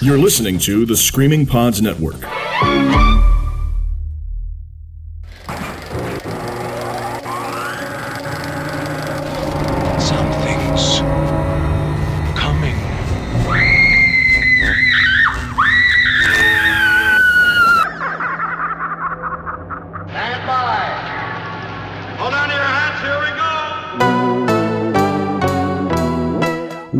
You're listening to the Screaming Pods Network.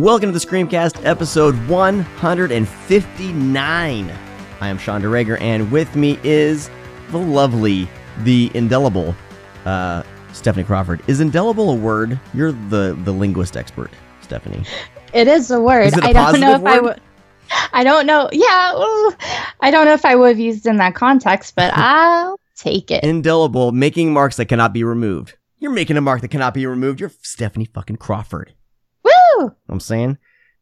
Welcome to the Screamcast, episode 159. I am Sean DeRager, and with me is the lovely, the indelible uh, Stephanie Crawford. Is indelible a word? You're the, the linguist expert, Stephanie. It is a word. Is it a I don't know if positive I word? would. I don't know. Yeah, ooh, I don't know if I would have used in that context, but I'll take it. Indelible, making marks that cannot be removed. You're making a mark that cannot be removed. You're Stephanie fucking Crawford. Know what I'm saying?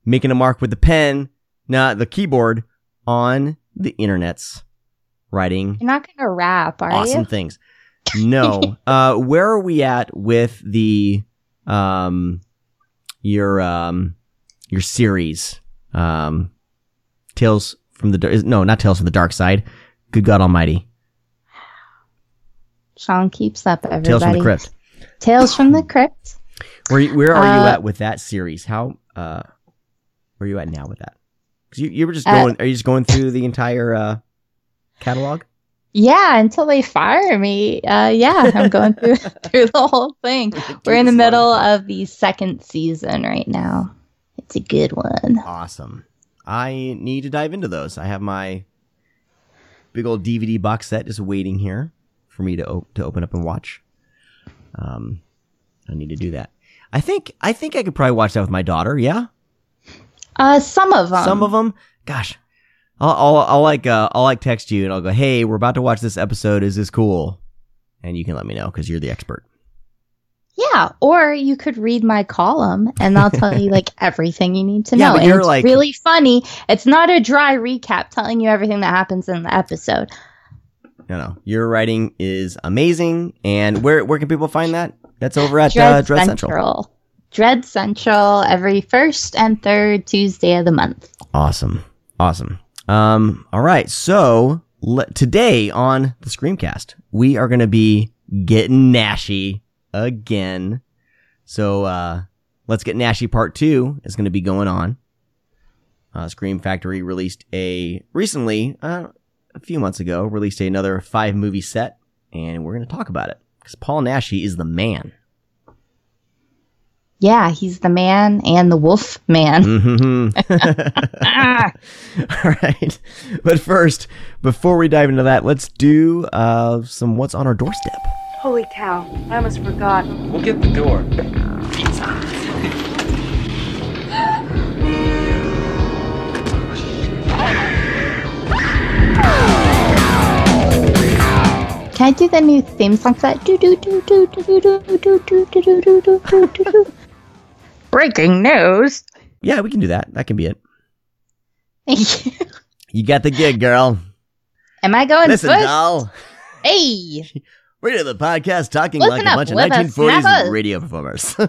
Making a mark with the pen, not the keyboard, on the internets. Writing You're not gonna rap, are awesome you? things. No. uh where are we at with the um your um your series? Um Tales from the is- no, not Tales from the Dark Side. Good God Almighty. Sean keeps up. Everybody. Tales from the Crypt. Tales from the Crypt. Where where are you Uh, at with that series? How uh where are you at now with that? 'Cause you, you were just Uh, going are you just going through the entire uh catalog? Yeah, until they fire me. Uh, yeah, I'm going through through the whole thing. We're in the middle of the second season right now. It's a good one. Awesome. I need to dive into those. I have my big old DVD box set just waiting here for me to o- to open up and watch. Um, I need to do that. I think I think I could probably watch that with my daughter. Yeah, Uh, some of them. some of them. Gosh, I'll, I'll I'll like uh, I'll like text you and I'll go, hey, we're about to watch this episode. Is this cool? And you can let me know because you're the expert. Yeah, or you could read my column and I'll tell you like everything you need to Yeah, know. and you're it's like- really funny. It's not a dry recap telling you everything that happens in the episode. No, no, your writing is amazing. And where where can people find that? That's over at uh, Dread Central. Dread Central every first and third Tuesday of the month. Awesome. Awesome. Um, all right. So le- today on the Screamcast, we are going to be getting Naschy again. So, uh, let's get Naschy part two is going to be going on. Uh, Scream Factory released a recently, uh, a few months ago, released another five movie set and we're going to talk about it because Paul Naschy is the man. Yeah, he's the man and the wolf man. Mhm. Ah, All right. But first, before we dive into that, let's do uh, some what's on our doorstep. Holy cow, I almost forgot. We'll get the door. Can I do the new theme song for that? Do do do do do do do do do do do do do do do do. Breaking news. Yeah, we can do that. That can be it. Thank you. You got the gig, girl. Am I going Listen, first? doll. Hey, We're doing the podcast talking Listen like a up, bunch of 1940s radio performers. All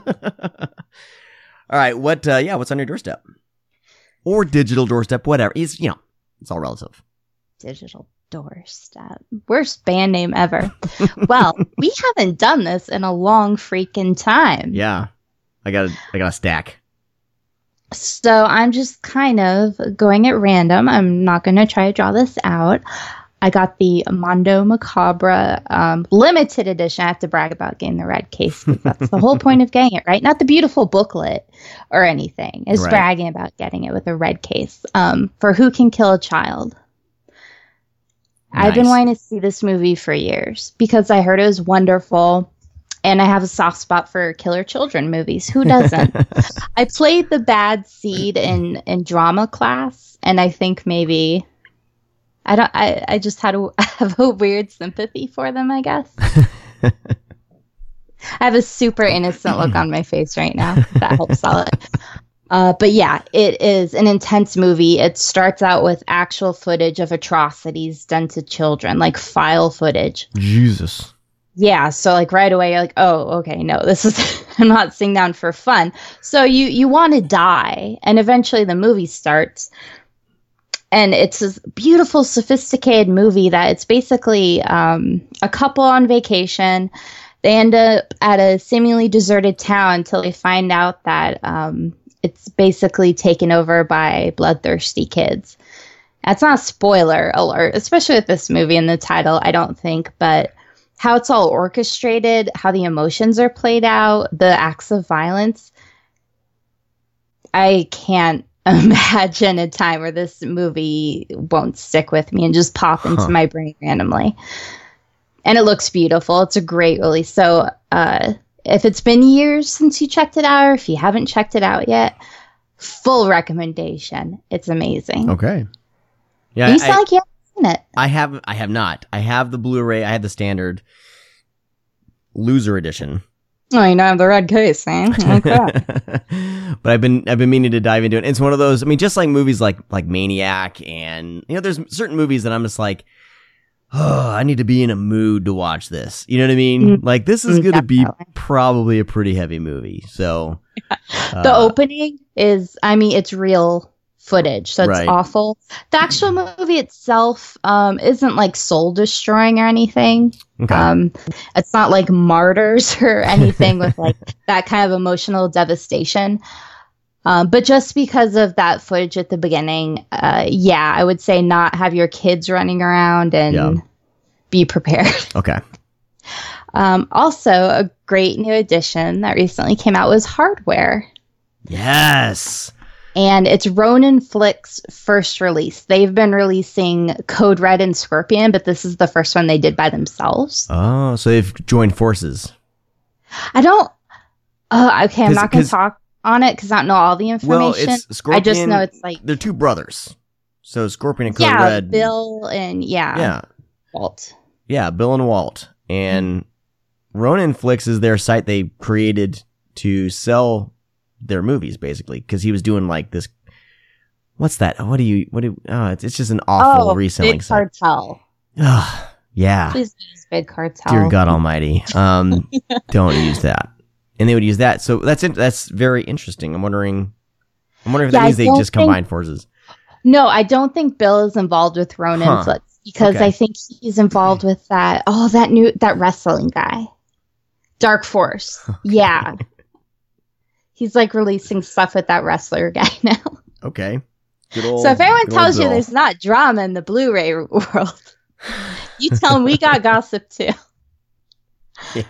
right. What, uh, yeah, what's on your doorstep? Or digital doorstep, whatever. It's, you know, it's all relative. digital doorstep. Worst band name ever. well, we haven't done this in a long freaking time. Yeah. I got a, I got a stack. So I'm just kind of going at random. I'm not going to try to draw this out. I got the Mondo Macabro um, limited edition. I have to brag about getting the red case. That's the whole point of getting it, right? Not the beautiful booklet or anything. It's Right. bragging about getting it with a red case um, for Who Can Kill a Child. I've been wanting to see this movie for years because I heard it was wonderful. And I have a soft spot for killer children movies. Who doesn't? I played the bad seed in in drama class, and I think maybe I don't. I I just had a have a weird sympathy for them. I guess I have a super innocent look on my face right now. That helps out. Uh, but yeah, it is an intense movie. It starts out with actual footage of atrocities done to children, like file footage. Jesus. Yeah, so like right away, you're like, oh, okay, no, this is I'm not sitting down for fun. So you you want to die, and eventually the movie starts, and it's this beautiful, sophisticated movie that it's basically um, a couple on vacation. They end up at a seemingly deserted town until they find out that um, it's basically taken over by bloodthirsty kids. That's not a spoiler alert, especially with this movie and the title, I don't think, but how it's all orchestrated, how the emotions are played out, the acts of violence. I can't imagine a time where this movie won't stick with me and just pop into my brain randomly. And it looks beautiful. It's a great release. So, uh, if it's been years since you checked it out, or if you haven't checked it out yet, full recommendation. It's amazing. Okay. Yeah, you I- sound like you haven't seen it. I have I have not. I have the Blu-ray. I had the standard loser edition. Oh, you don't have the red case, eh? Okay. but I've been I've been meaning to dive into it. It's one of those. I mean, just like movies like like Maniac, and you know, there's certain movies that I'm just like, oh, I need to be in a mood to watch this. You know what I mean? Mm. Like this is Mm, going to be probably a pretty heavy movie. So the uh, opening is, I mean, it's real footage, so it's Right. awful. The actual movie itself um, isn't like soul destroying or anything. okay. Um, it's not like martyrs or anything with like that kind of emotional devastation. Um, but just because of that footage at the beginning, uh, yeah, I would say not have your kids running around and Yeah. be prepared. okay. Um, also, a great new addition that recently came out was Hardware. Yes. and it's Ronin Flix's first release. They've been releasing Code Red and Scorpion, but this is the first one they did by themselves. Oh, so they've joined forces. I don't. Uh, okay, I'm not going to talk on it because I don't know all the information. Well, it's Scorpion. I just know it's like they're two brothers. So Scorpion and Code yeah, Red. Bill and yeah, Yeah. Walt. Yeah, Bill and Walt. And Ronin Flix is their site they created to sell their movies, basically, because he was doing like this. What's that? What do you? What do? Oh, it's, it's just an awful oh, reselling Big site. Cartel. Ugh, yeah, Please use Big Cartel. dear God Almighty, um, don't use that. And they would use that. So that's it. That's very interesting. I'm wondering. I'm wondering if Yeah, that means they just think- combined forces. No, I don't think Bill is involved with Ronin Huh. Because Okay. I think he's involved with that. Oh, that new that wrestling guy, Dark Force. Yeah, he's like releasing stuff with that wrestler guy now. Okay. Good old. so if anyone tells you there's not drama in the Blu-ray world, you tell them we got gossip too. Yeah.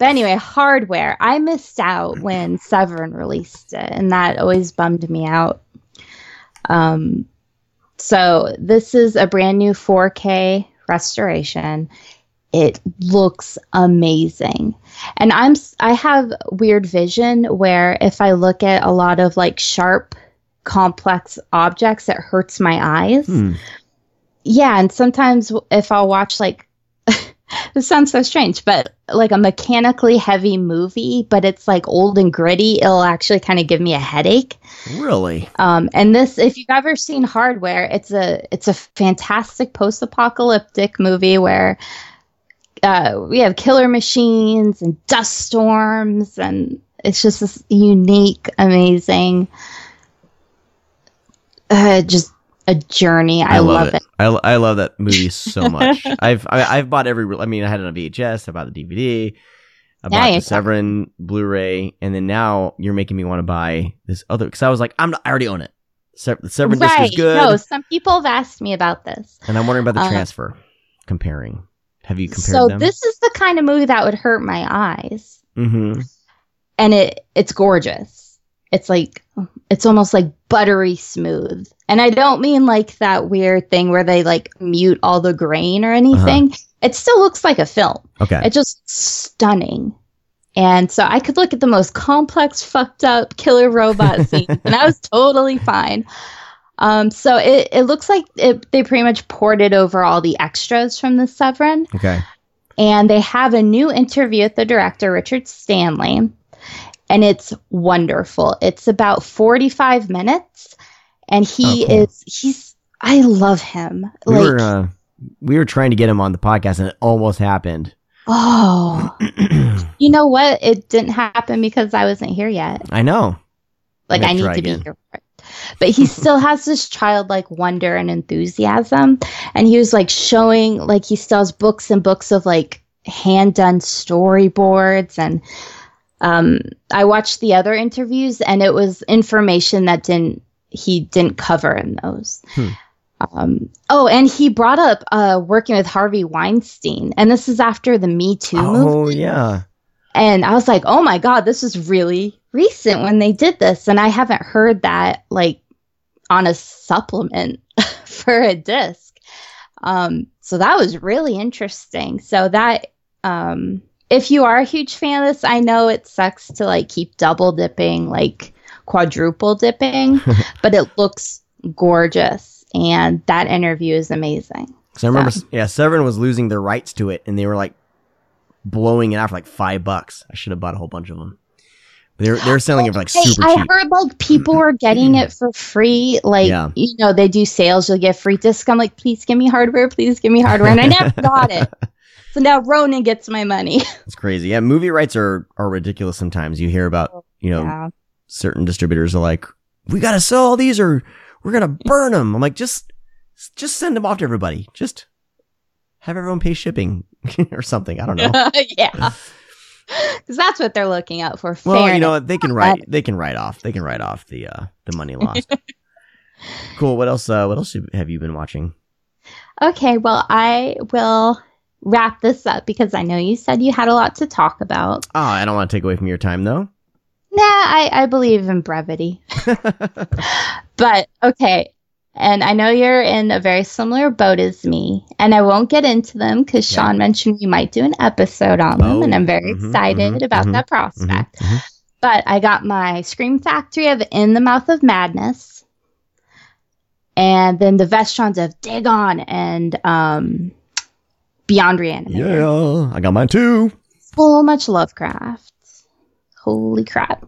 But anyway, hardware. I missed out when Severin released it, and that always bummed me out. Um, so this is a brand new 4K restoration. It looks amazing. And I'm I have weird vision where if I look at a lot of like sharp complex objects it hurts my eyes. Hmm. Yeah, and sometimes if I'll watch like this sounds so strange, but like a mechanically heavy movie, but it's like old and gritty, it'll actually kind of give me a headache. Really? Um, and this, if you've ever seen Hardware, it's a it's a fantastic post-apocalyptic movie where uh, we have killer machines and dust storms, and it's just this unique, amazing, uh, just a journey. I, love, it. I, I love that movie so much. I've I, I've bought every. I mean, I had it on VHS. I bought the DVD. I bought the. Severin Blu-ray, and then now you're making me want to buy this other because I was like, I'm not, I already own it. Se- the Severin disc is good, No, some people have asked me about this. and I'm wondering about the Uh, transfer. Comparing, have you compared So them? this is the kind of movie that would hurt my eyes. mm-hmm. and it it's gorgeous. It's like it's almost like buttery smooth. And I don't mean like that weird thing where they like mute all the grain or anything. It still looks like a film. Okay. It's just stunning. And so I could look at the most complex, fucked up killer robot scene, and I was totally fine. Um, so it, it looks like it, they pretty much ported over all the extras from the Severin okay. and they have a new interview with the director Richard Stanley and it's wonderful. It's about 45 minutes and he Oh, cool. is he's I love him. We like were uh, we were trying to get him on the podcast, and it almost happened. oh, you know what? It didn't happen because I wasn't here yet. I know. Like I need to be here. for it. but he still has this childlike wonder and enthusiasm. And he was like showing, like, he still has books and books of like hand done storyboards. And um, I watched the other interviews, and it was information that didn't he didn't cover in those. Um, oh, and he brought up uh, working with Harvey Weinstein, and this is after the Me Too movement. Oh yeah. And I was like, oh my God, this is really recent when they did this. And I haven't heard that like on a supplement for a disc. Um, so that was really interesting. So that, um, if you are a huge fan of this, I know it sucks to like keep double dipping, like quadruple dipping, but it looks gorgeous. And that interview is amazing. So I remember, yeah, Severin was losing their rights to it, and they were like blowing it out for like five bucks. I should have bought a whole bunch of them. They're they're selling it for like super I cheap. heard like people were getting it for free. Like, Yeah. you know, they do sales, you'll get free disc. I'm like, please give me hardware, please give me hardware. And I never got it. So now Ronin gets my money. It's crazy. Yeah, movie rights are are ridiculous. Sometimes you hear about you know yeah. certain distributors are like, we gotta sell all these or we're gonna burn them. I'm like, just just send them off to everybody. Just have everyone pay shipping or something. I don't know. yeah. Because that's what they're looking out for. Well, you know what? They can write. They can write off. They can write off the uh the money lost. cool. What else? Uh, what else have you been watching? Okay, well, I will wrap this up because I know you said you had a lot to talk about. Oh, I don't want to take away from your time though. Nah, I, I believe in brevity. but okay. And I know you're in a very similar boat as me, and I won't get into them because Yeah. Sean mentioned we might do an episode on them, Oh, and I'm very mhm, excited mhm, about mhm, that prospect. Mhm, mhm. But I got my Scream Factory of In the Mouth of Madness, and then the Vestrons of Dagon and um, Beyond Reanimator. Yeah, I got mine too. So much Lovecraft. Holy crap.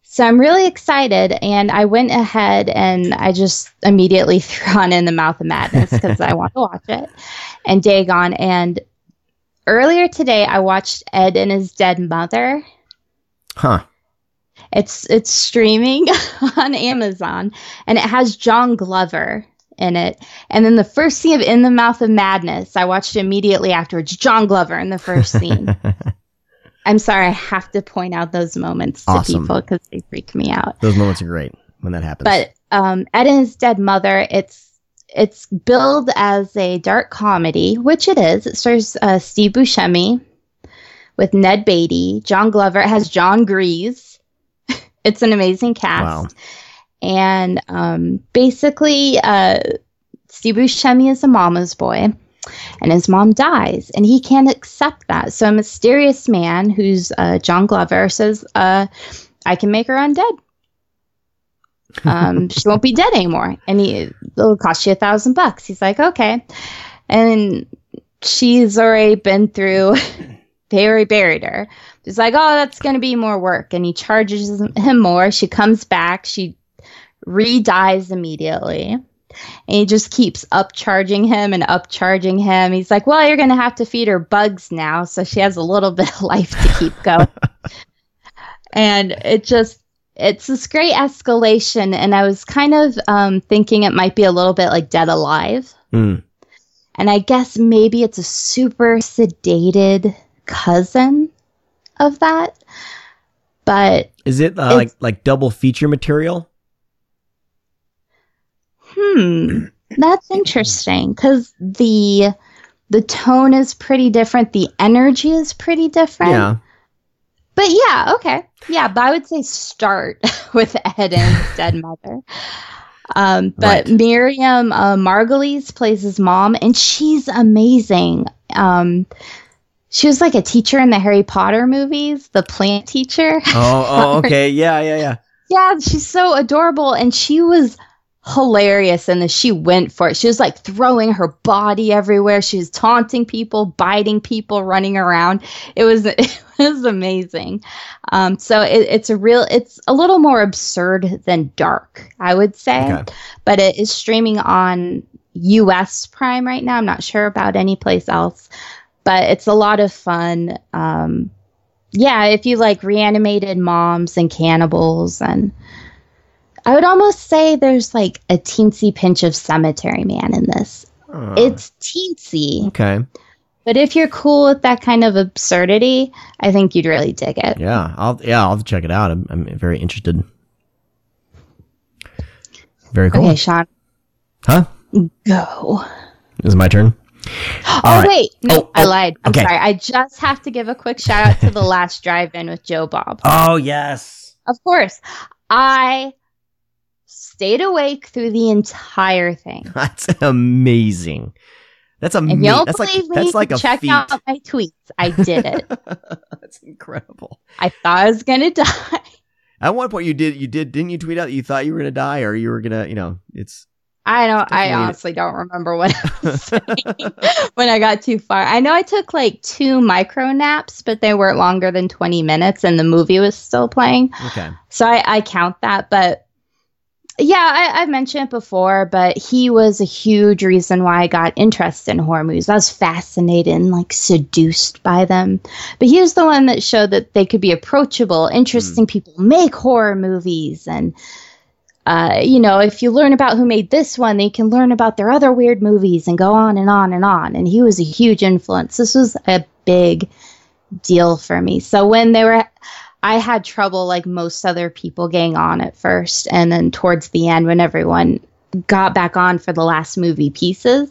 So I'm really excited, and I went ahead and I just immediately threw on In the Mouth of Madness because I want to watch it, and Dagon. And earlier today, I watched Ed and His Dead Mother. Huh. It's it's streaming on Amazon, and it has John Glover in it. And then the first scene of In the Mouth of Madness, I watched immediately afterwards. John Glover in the first scene. I'm sorry, I have to point out those moments to Awesome. people because they freak me out. Those moments are great when that happens. But um, Ed and His Dead Mother, it's it's billed as a dark comedy, which it is. It stars uh, Steve Buscemi with Ned Beatty, John Glover. It has John Grease. it's an amazing cast. wow. And um, basically, uh, Steve Buscemi is a mama's boy, and his mom dies, and he can't accept that. So a mysterious man, who's uh, John Glover, says, uh, "I can make her undead. Um, she won't be dead anymore, and he, it'll cost you a thousand bucks." He's like, "Okay," and she's already been through. They already buried her. He's like, "Oh, that's going to be more work," and he charges him more. She comes back. She re-dies immediately. And he just keeps upcharging him and upcharging him. He's like, Well, you're gonna have to feed her bugs now, so she has a little bit of life to keep going. and it just it's this great escalation, and I was kind of um, thinking it might be a little bit like Dead Alive. Mm. And I guess maybe it's a super sedated cousin of that. But Is it uh, like like double feature material? Hmm, that's interesting because the the tone is pretty different. The energy is pretty different. Yeah. But yeah, okay, yeah. But I would say start with Ed and Dead Mother. Um, but Right. Miriam uh, Margolyes plays his mom, and she's amazing. Um, she was like a teacher in the Harry Potter movies, the plant teacher. Oh, oh, okay. Yeah, yeah, yeah. Yeah, she's so adorable, and she was hilarious And this. She went for it. She was like throwing her body everywhere. She was taunting people, biting people, running around. It was it was amazing. Um, so it, it's a real. It's a little more absurd than dark, I would say, Okay. but it is streaming on U.S. Prime right now. I'm not sure about any place else, but it's a lot of fun. Um, yeah, if you like reanimated moms and cannibals and I would almost say there's like a teensy pinch of Cemetery Man in this. Oh, It's teensy, okay. but if you're cool with that kind of absurdity, I think you'd really dig it. Yeah, I'll yeah I'll check it out. I'm, I'm very interested. Very cool. Okay, Sean, Huh? go. Is it my turn? Oh right. wait, no, Oh, I oh, lied. I'm okay. sorry. I just have to give a quick shout out to the last drive-in with Joe Bob. Oh yes. Of course, I stayed awake through the entire thing. That's amazing. That's If you amazing. don't That's like believe me, that's like a check feat. out my tweets. I did it. that's incredible. I thought I was gonna die. At one point, you did you did didn't you tweet out that you thought you were gonna die or you were gonna you know it's I don't. I honestly don't remember what I was saying when I got too far. I know I took like two micro naps, but they weren't longer than twenty minutes, and the movie was still playing. okay. So I, I count that. But yeah, I, I've mentioned it before, but he was a huge reason why I got interested in horror movies. I was fascinated and like seduced by them. But he was the one that showed that they could be approachable, interesting people make horror movies. And, uh, you know, if you learn about who made this one, then you can learn about their other weird movies and go on and on and on. And he was a huge influence. This was a big deal for me. So when they were I had trouble like most other people getting on at first and then towards the end when everyone got back on for the last movie pieces.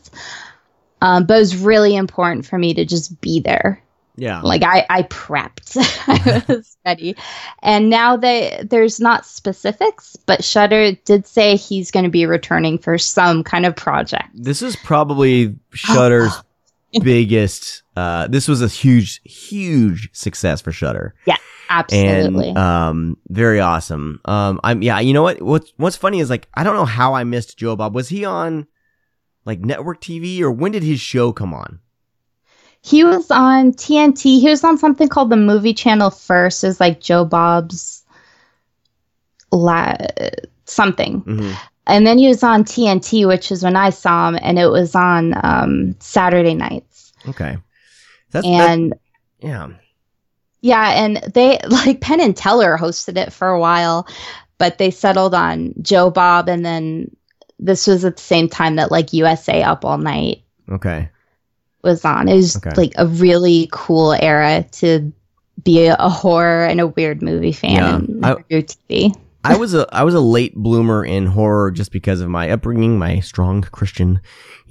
Um, but it was really important for me to just be there. Yeah. Like I, I prepped. I was ready. And now they there's not specifics, but Shutter did say he's gonna be returning for some kind of project. This is probably Shutter's biggest. Uh, this was a huge, huge success for Shutter, Yeah, Absolutely. and um, very awesome. Um, I'm yeah. You know what? What's What's funny is like I don't know how I missed Joe Bob. Was he on like network TV or when did his show come on? He was on TNT. He was on something called the Movie Channel first. Is like Joe Bob's la- something, hmm and then he was on TNT, which is when I saw him, and it was on um, Saturday nights. Okay, that's that, And yeah. yeah, and they like Penn and Teller hosted it for a while, but they settled on Joe Bob, and then this was at the same time that like USA Up All Night Okay, was on. It was Okay. like a really cool era to be a, horror and a weird movie fan Yeah. and I- TV. I was a I was a late bloomer in horror just because of my upbringing, my strong Christian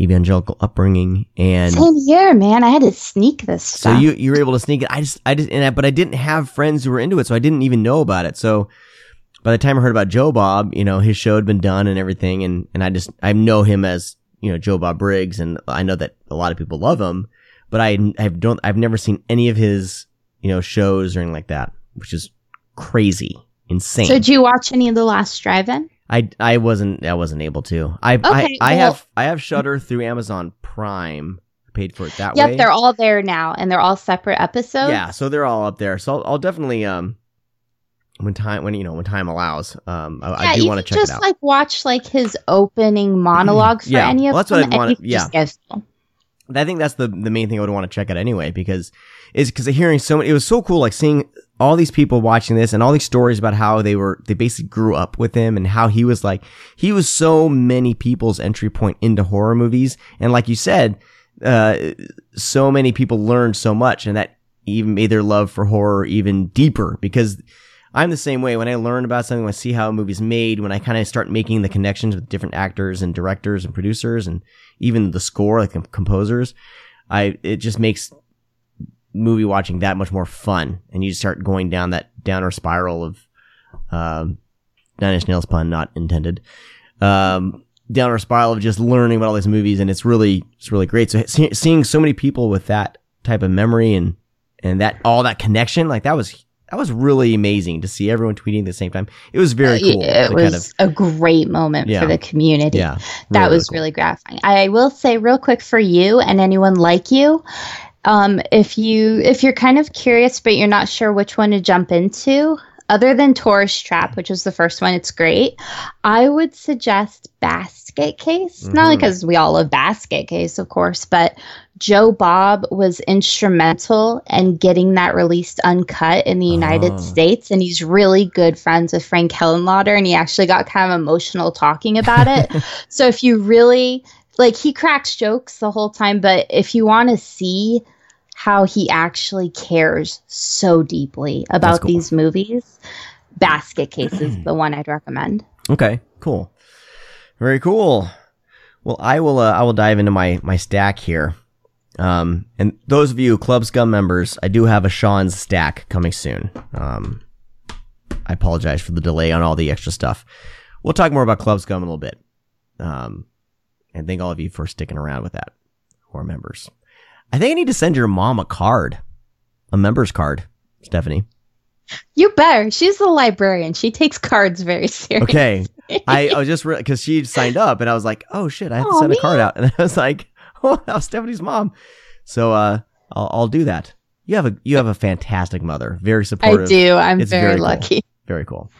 evangelical upbringing, and Same here, man. I had to sneak this So you you were able to sneak it. I just I just and I, but I didn't have friends who were into it, so I didn't even know about it. So by the time I heard about Joe Bob, you know, his show had been done and everything, and and I just I know him as you know Joe Bob Briggs, and I know that a lot of people love him, but I I don't I've never seen any of his you know shows or anything like that, which is crazy, insane. so did you watch any of the last drive-in? I I wasn't I wasn't able to. I Okay, I, I well- have I have Shutter through Amazon Prime. I paid for it that Yep, way. Yep, they're all there now, and they're all separate episodes. Yeah, so they're all up there. So I'll, I'll definitely um when time when you know when time allows um I, I do want to check just it out. like watch like his opening monologue for Yeah, any of well, that's them. what wanna- you yeah. just get feel. I think that's the the main thing I would want to check out anyway because is because hearing so many. It was so cool, like seeing all these people watching this and all these stories about how they were they basically grew up with him and how he was like he was so many people's entry point into horror movies and like you said, uh, so many people learned so much and that even made their love for horror even deeper because. I'm the same way. When I learn about something, when I see how a movie's made, when I kind of start making the connections with different actors and directors and producers and even the score, like com- composers, I it just makes movie watching that much more fun, and you just start going down that downer spiral of um, Nine Inch Nails pun not intended. Um, downer spiral of just learning about all these movies, and it's really it's really great. So see, seeing so many people with that type of memory and and that all that connection, like that was that was really amazing to see everyone tweeting at the same time. It was very cool. It was kind of, a great moment Yeah. for the community. yeah, that really, was cool. really gratifying. I will say real quick for you and anyone like you, um, if you if you're kind of curious but you're not sure which one to jump into, other than Tourist Trap, which was the first one, it's great. I would suggest Basket Case. Not only Mhm. because we all love Basket Case, of course, but Joe Bob was instrumental in getting that released uncut in the United Oh. States. And he's really good friends with Frank Henenlotter. And he actually got kind of emotional talking about it. so if you really like, he cracks jokes the whole time, but if you want to see how he actually cares so deeply about cool. these movies, Basket Case is the one I'd recommend. Okay, cool. Very cool. Well, I will. Uh, I will dive into my my stack here. Um, and those of you Club Scum members, I do have a Sean's stack coming soon. Um, I apologize for the delay on all the extra stuff. We'll talk more about Club Scum in a little bit. Um, and thank all of you for sticking around with that, who are members. I think I need to send your mom a card, a member's card, Stephanie. You better. She's the librarian. She takes cards very seriously. Okay. I, I was just because she signed up and I was like, oh shit, I have to Aw, send a card out. And I was like, oh, that was Stephanie's mom. So uh, I'll, I'll do that. You have a you have a fantastic mother, very supportive. I do. I'm very, very cool. lucky. Very cool.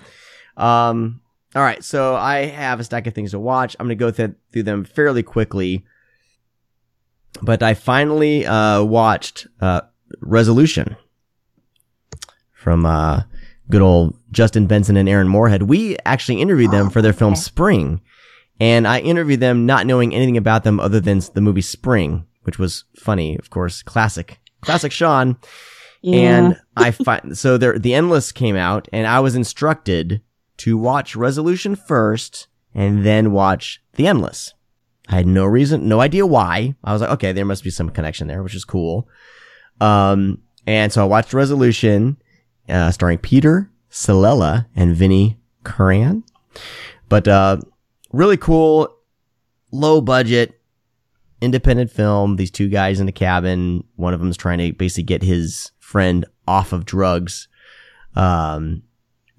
Um, all right, so I have a stack of things to watch. I'm gonna go th- through them fairly quickly. But I finally uh, watched uh, Resolution from uh, good old Justin Benson and Aaron Moorhead. We actually interviewed them for their film. Spring, and I interviewed them not knowing anything about them other than the movie Spring, which was funny, of course, classic, classic Sean. And I find so there the endless came out and I was instructed to watch Resolution first and then watch The Endless. I had no reason, no idea why. I was like, okay, there must be some connection there, which is cool. Um, and so I watched Resolution, uh, starring Peter Cilella and Vinny Curran. But, uh, really cool, low budget, independent film. These two guys in a cabin. One of them is trying to basically get his friend off of drugs. Um,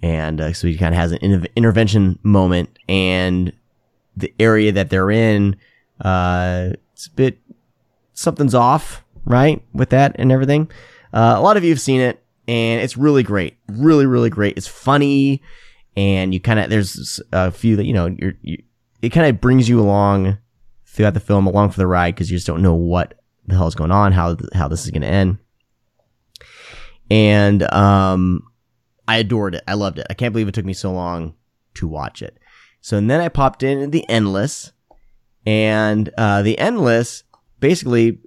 and uh, so he kind of has an inter- intervention moment, and the area that they're in, uh, it's a bit something's off, right, with that and everything. Uh, a lot of you have seen it, and it's really great, really, really great. It's funny, and you kind of there's a few that you know you're you, it kind of brings you along throughout the film, along for the ride, because you just don't know what the hell is going on, how how this is going to end. And um, I adored it. I loved it. I can't believe it took me so long to watch it. So and then I popped in the Endless, and uh, the Endless basically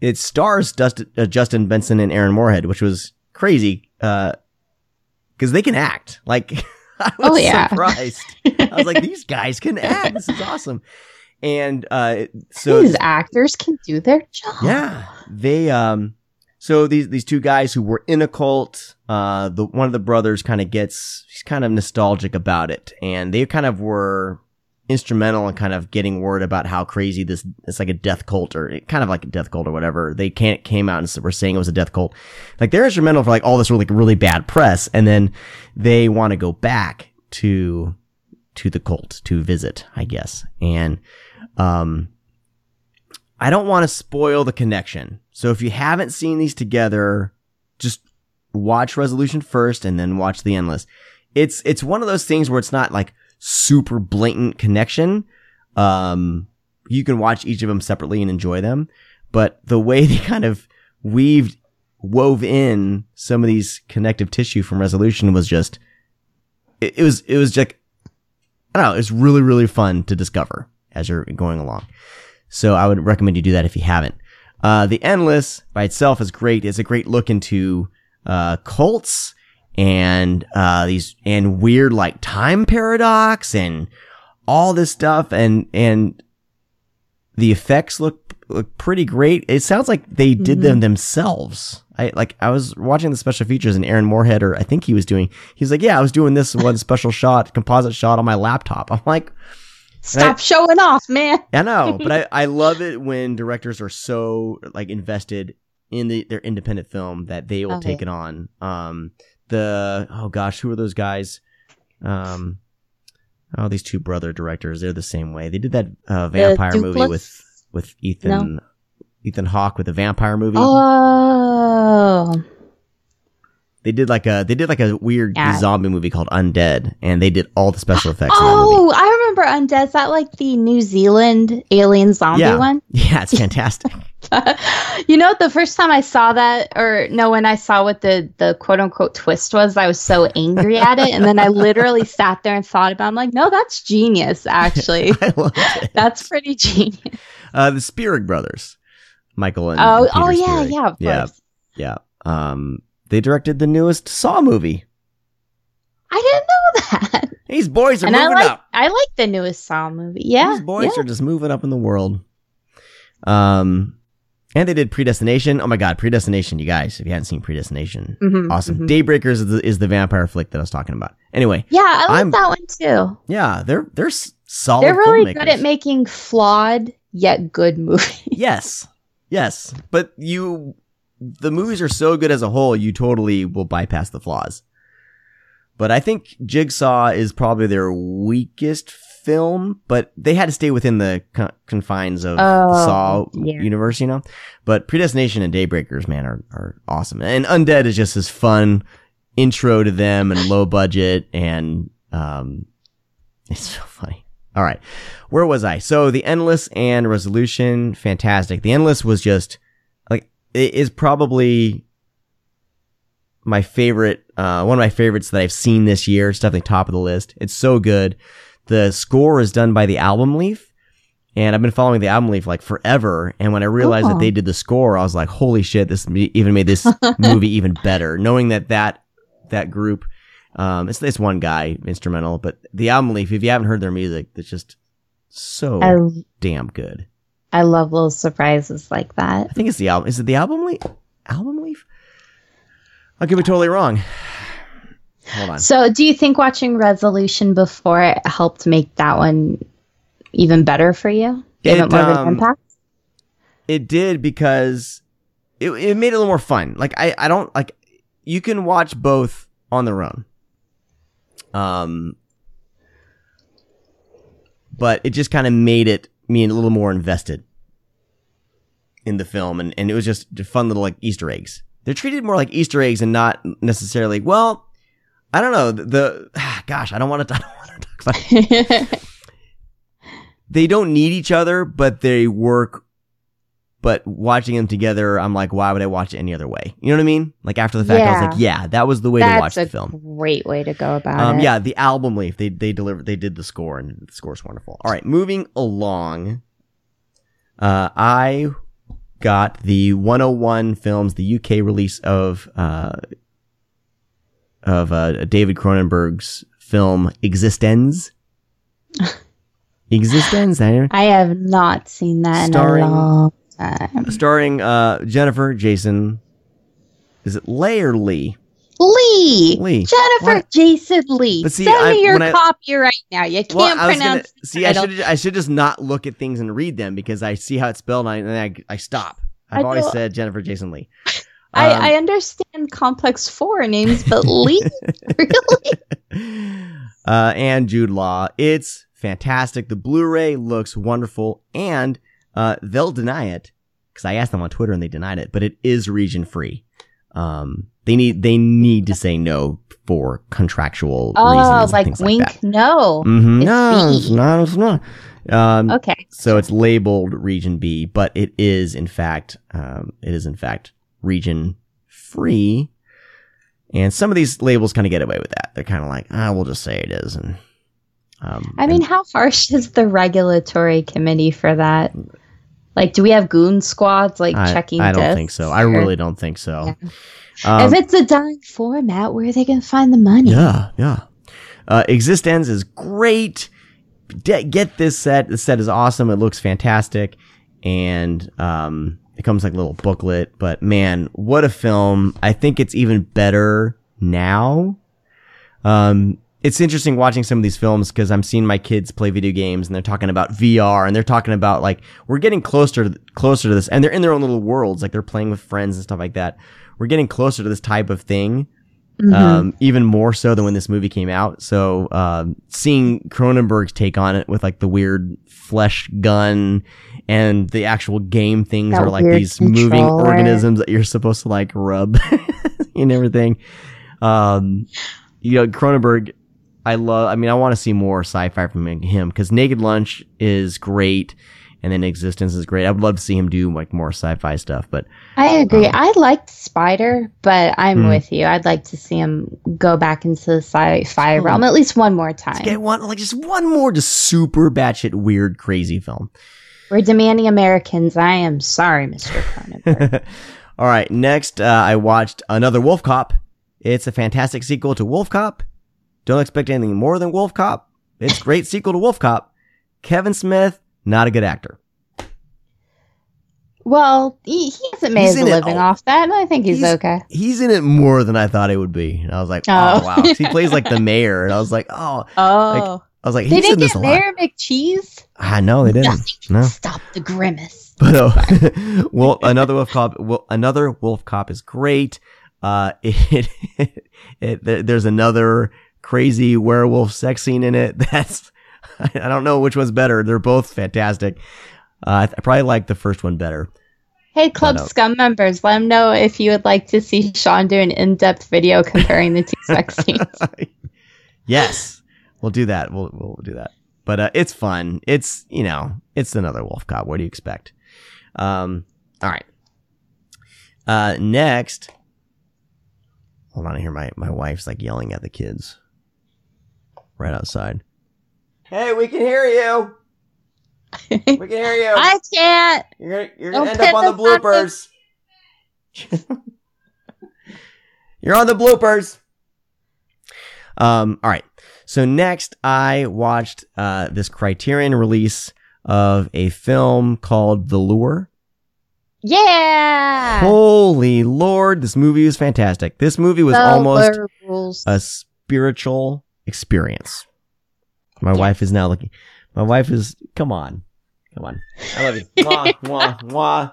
it stars Dust, uh, Justin Benson and Aaron Moorhead, which was crazy because they can act. Like I was Oh, yeah. surprised. I was like, these guys can act. This is awesome. And uh, so These actors can do their job. yeah, they um so these these two guys who were in a cult, uh the one of the brothers kind of gets he's kind of nostalgic about it and they kind of were instrumental in kind of getting word about how crazy this it's like a death cult or kind of like a death cult or whatever. They can't came out and were saying it was a death cult. Like they're instrumental for like all this really really bad press and then they want to go back to to the cult to visit, I guess. And um I don't want to spoil the connection. So if you haven't seen these together, just watch Resolution first and then watch The Endless. It's it's one of those things where it's not like super blatant connection. Um you can watch each of them separately and enjoy them, but the way they kind of weaved wove in some of these connective tissue from Resolution was just it, it was it was just I don't know, it's really really fun to discover as you're going along. So I would recommend you do that if you haven't. Uh, the Endless by itself is great. It's a great look into uh, cults and uh, these and weird like time paradox and all this stuff and and the effects look look pretty great. It sounds like they did them themselves. I like I was watching the special features and Aaron Moorhead or I think he was doing he's like, Yeah, I was doing this one special shot, composite shot on my laptop. I'm like, Stop showing off, man. I know, but I, I love it when directors are so like invested in the, their independent film that they will Okay. take it on. Um, the oh gosh, who are those guys? Um, oh, these two brother directors, they're the same way. They did that uh, vampire movie with with Ethan Ethan Hawke with the vampire movie. Oh, they did like a they did like a weird Yeah. zombie movie called Undead, and they did all the special effects. in that movie. Oh, I remember Undead. Is that like the New Zealand alien zombie yeah, one? yeah, it's fantastic. you know, the first time I saw that, or no, when I saw what the the quote unquote twist was, I was so angry at it, and then I literally sat there and thought about. it. I'm like, no, that's genius. Actually, I loved it. that's pretty genius. Uh, the Spierig brothers, Michael and Oh, and oh yeah, yeah, of yeah, yeah. Um, they directed the newest Saw movie. I didn't know that. These boys are and I moving like up. I like the newest Saw movie. Yeah, These boys yeah. are just moving up in the world. Um, and they did Predestination. Oh my God, Predestination! You guys, if you hadn't seen Predestination, Mhm, awesome. mhm. Daybreakers is the, is the vampire flick that I was talking about. Anyway, Yeah, I like I'm- that one too. yeah, they're they're solid. They're really filmmakers. good at making flawed yet good movies. Yes, yes, but you, the movies are so good as a whole, you totally will bypass the flaws. But I think Jigsaw is probably their weakest film, but they had to stay within the co- confines of Oh, the Saw yeah. universe, you know. But Predestination and Daybreakers, man, are are awesome, and Undead is just this fun intro to them and low budget, and um, it's so funny. All right. Where was I? So the Endless and Resolution, fantastic. The Endless was just it is probably my favorite uh one of my favorites that I've seen this year. It's definitely top of the list. It's so good. The score is done by the Album Leaf. And I've been following the album leaf like forever. And when I realized Oh. that they did the score, I was like, holy shit, this even made this movie even better. Knowing that that, that group, um, it's this one guy instrumental, but the album leaf, if you haven't heard their music, it's just so I damn good. I love little surprises like that. I think it's the album. Is it the album leaf? Album leaf? I could be totally wrong. Hold on. So, do you think watching Resolution before it helped make that one even better for you? Gave It, it, more of um, an impact? It did because it, it made it a little more fun. Like I, I don't like you can watch both on their own. Um but it just kind of made it me a little more invested in the film and, and it was just fun little like Easter eggs. They're treated more like Easter eggs and not necessarily well, I don't know, the, the gosh, I don't want to I don't want to talk about it. they don't need each other, but they work. But watching them together, I'm like, why would I watch it any other way? You know what I mean? Like after the fact, I was like, yeah, that was the way to watch the film. That's the a film. great way to go about Um, it. yeah, the album leaf, they they delivered, they did the score, and the score's wonderful. All right, moving along. Uh, I got the 101 films, the UK release of uh of uh David Cronenberg's film Existenz. Existenz, I- I have not seen that Starring- in a long time. starring uh Jennifer Jason. Is it Lay or Lee? Lee, Lee. Jennifer What? Jason Lee. But see, Send I- me your I- copy right now. You can't Well, I gonna pronounce. the see. I should I should just not look at things and read them because I see how it's spelled and I, and I, I stop. I've I always don't- said Jennifer Jason Lee. I, Um, I understand complex four names, but Lee, really? uh, and Jude Law. It's fantastic. The Blu-ray looks wonderful, and uh, they'll deny it because I asked them on Twitter and they denied it. But it is region free. Um, they need they need to say no for contractual Oh, reasons. and like wink, Like no. Mhm. It's No, it's not. It's not. Um, Okay. so it's labeled region B, but it is in fact, um, it is in fact region free. And some of these labels kind of get away with that. They're kind of like, ah, we'll just say it is. And, um, I mean, how harsh is the regulatory committee for that? Like, do we have goon squads like I, checking? I don't think so. I really don't think so. Yeah. Um, if it's a dying format, where are they going to find the money? Yeah, yeah. Uh, Existenz is great. De- get this set. The set is awesome. It looks fantastic, and um, it comes like a little booklet. But man, what a film! I think it's even better now. Um, it's interesting watching some of these films because I'm seeing my kids play video games and they're talking about VR and they're talking about like we're getting closer to, closer to this and they're in their own little worlds like they're playing with friends and stuff like that. We're getting closer to this type of thing um, even more so than when this movie came out. So, um, seeing Cronenberg's take on it with like the weird flesh gun and the actual game things That are like these moving organisms that you're supposed to like rub and everything. um, you know, Cronenberg, I love, I mean, I want to see more sci-fi from him because Naked Lunch is great. And then Existenz is great. I would love to see him do like more sci-fi stuff, but I agree. Um, I liked Spider, but I'm Hmm. with you. I'd like to see him go back into the sci-fi Hmm. realm at least one more time. get one, like just one more just super batshit weird, crazy film. We're demanding Americans. I am sorry, Mr. Cronenberg. All right. Next, uh, I watched another Wolf Cop. It's a fantastic sequel to Wolf Cop. Don't expect anything more than Wolf Cop. It's great sequel to Wolf Cop. Kevin Smith, not a good actor. well, he, he hasn't made He's a in it living off that, and I think he's, He's- okay. He's in it more than I thought it would be. And I was like, oh, Oh. wow. He plays like the mayor. And I was like, oh, Oh, I was like, they he's in didn't this get a lot. Mayor McCheese. I know they didn't. No. stop the grimace. But uh, well, another wolf cop. Well, another wolf cop is great. Uh, it, it, there- there's another crazy werewolf sex scene in it. That's I don't know which one's better. They're both fantastic. Uh, I, probably like the first one better. Hey, Club. Scum members, let them know if you would like to see Sean do an in-depth video comparing the two sex scenes. yes, we'll do that. We'll we'll do that. But uh, it's fun. It's you know, it's another wolf cop. What do you expect? Um. All right. Uh. Next. Hold on. I hear my my wife's like yelling at the kids. Right outside. Hey, we can hear you. We can hear you. I can't. You're gonna, you're Don't gonna end up on the bloopers. you're on the bloopers. Um. All right. So next, I watched uh, this Criterion release of a film called The Lure. Yeah. Holy Lord, this movie was fantastic. This movie was The almost rules. a spiritual experience. My wife is now looking. My wife is. Come on, come on. I love you. Mwah, mwah, mwah.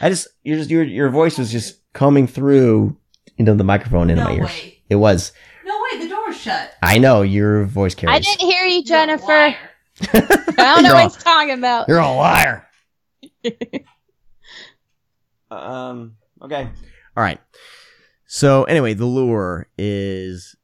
I just, you just, your your voice was just coming through into the microphone into No my ears. way. It was. No way, the door's shut. I know your voice carries. I didn't hear you, Jennifer. I don't know You're what he's talking about. You're a liar. um. Okay. All right. So anyway, the lure is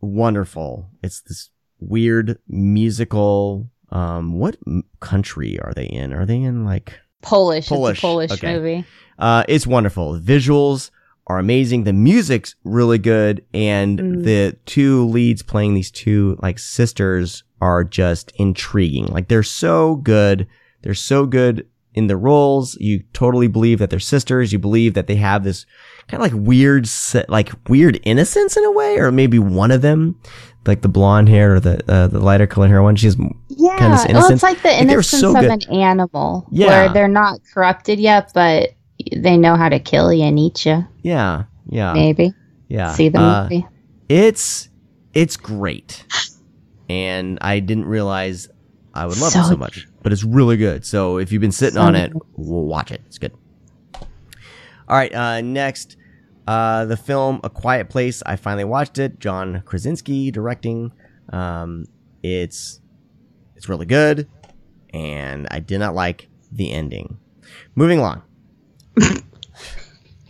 wonderful. It's this weird musical. Um. What country are they in? Are they in like? Polish. Polish, It's a Polish okay. movie. Uh. It's wonderful. Visuals are amazing. The music's really good, and Mm. the two leads playing these two like sisters are just intriguing. Like they're so good. They're so good in the roles. You totally believe that they're sisters. You believe that they have this kind of like weird, like weird innocence in a way, or maybe one of them, like the blonde hair or the uh, the lighter colored hair one. She's Yeah. kind of well, innocence. it's like the Like, innocence so of good. an animal. Yeah. Where they're not corrupted yet, but they know how to kill you and eat you. yeah, yeah, Maybe. yeah. See the Uh, movie. It's it's great, and I didn't realize I would love it So so much. But it's really good. So if you've been sitting on it, we'll watch it. It's good. All right. Uh, next, uh, the film A Quiet Place. I finally watched it. John Krasinski directing. Um, it's it's really good, and I did not like the ending. Moving along.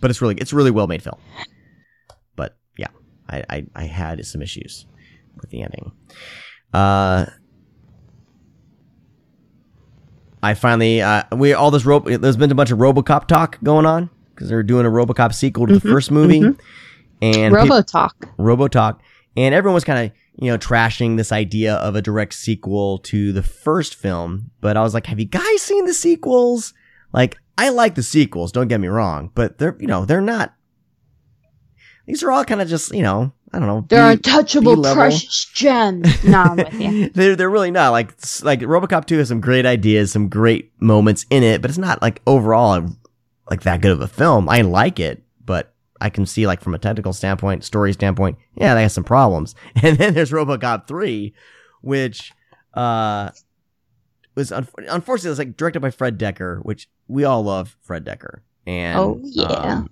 but it's really it's a really well made film. But yeah, I, I I had some issues with the ending. Uh, I finally uh we all this rope. There's been a bunch of RoboCop talk going on because they're doing a RoboCop sequel to the first movie, and peop- Robo Talk. RoboTalk, and everyone was kind of you know trashing this idea of a direct sequel to the first film. But I was like, have you guys seen the sequels? Like, I like the sequels. Don't get me wrong, but they're you know they're not. These are all kind of just you know I don't know. They're B- untouchable, B-level. precious gems. no, I'm with you. they're they're really not like like RoboCop 2 has some great ideas, some great moments in it, but it's not like overall like that good of a film. I like it, but I can see like from a technical standpoint, story standpoint, yeah, they have some problems. And then there's RoboCop 3, which uh was un- unfortunately it was like directed by Fred Dekker, which we all love Fred Dekker. And Oh, yeah. um,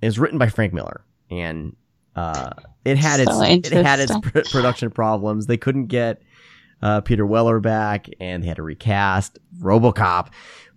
it was written by Frank Miller and uh it had So its it had its pr- production problems. They couldn't get uh, Peter Weller back, and they had to recast RoboCop.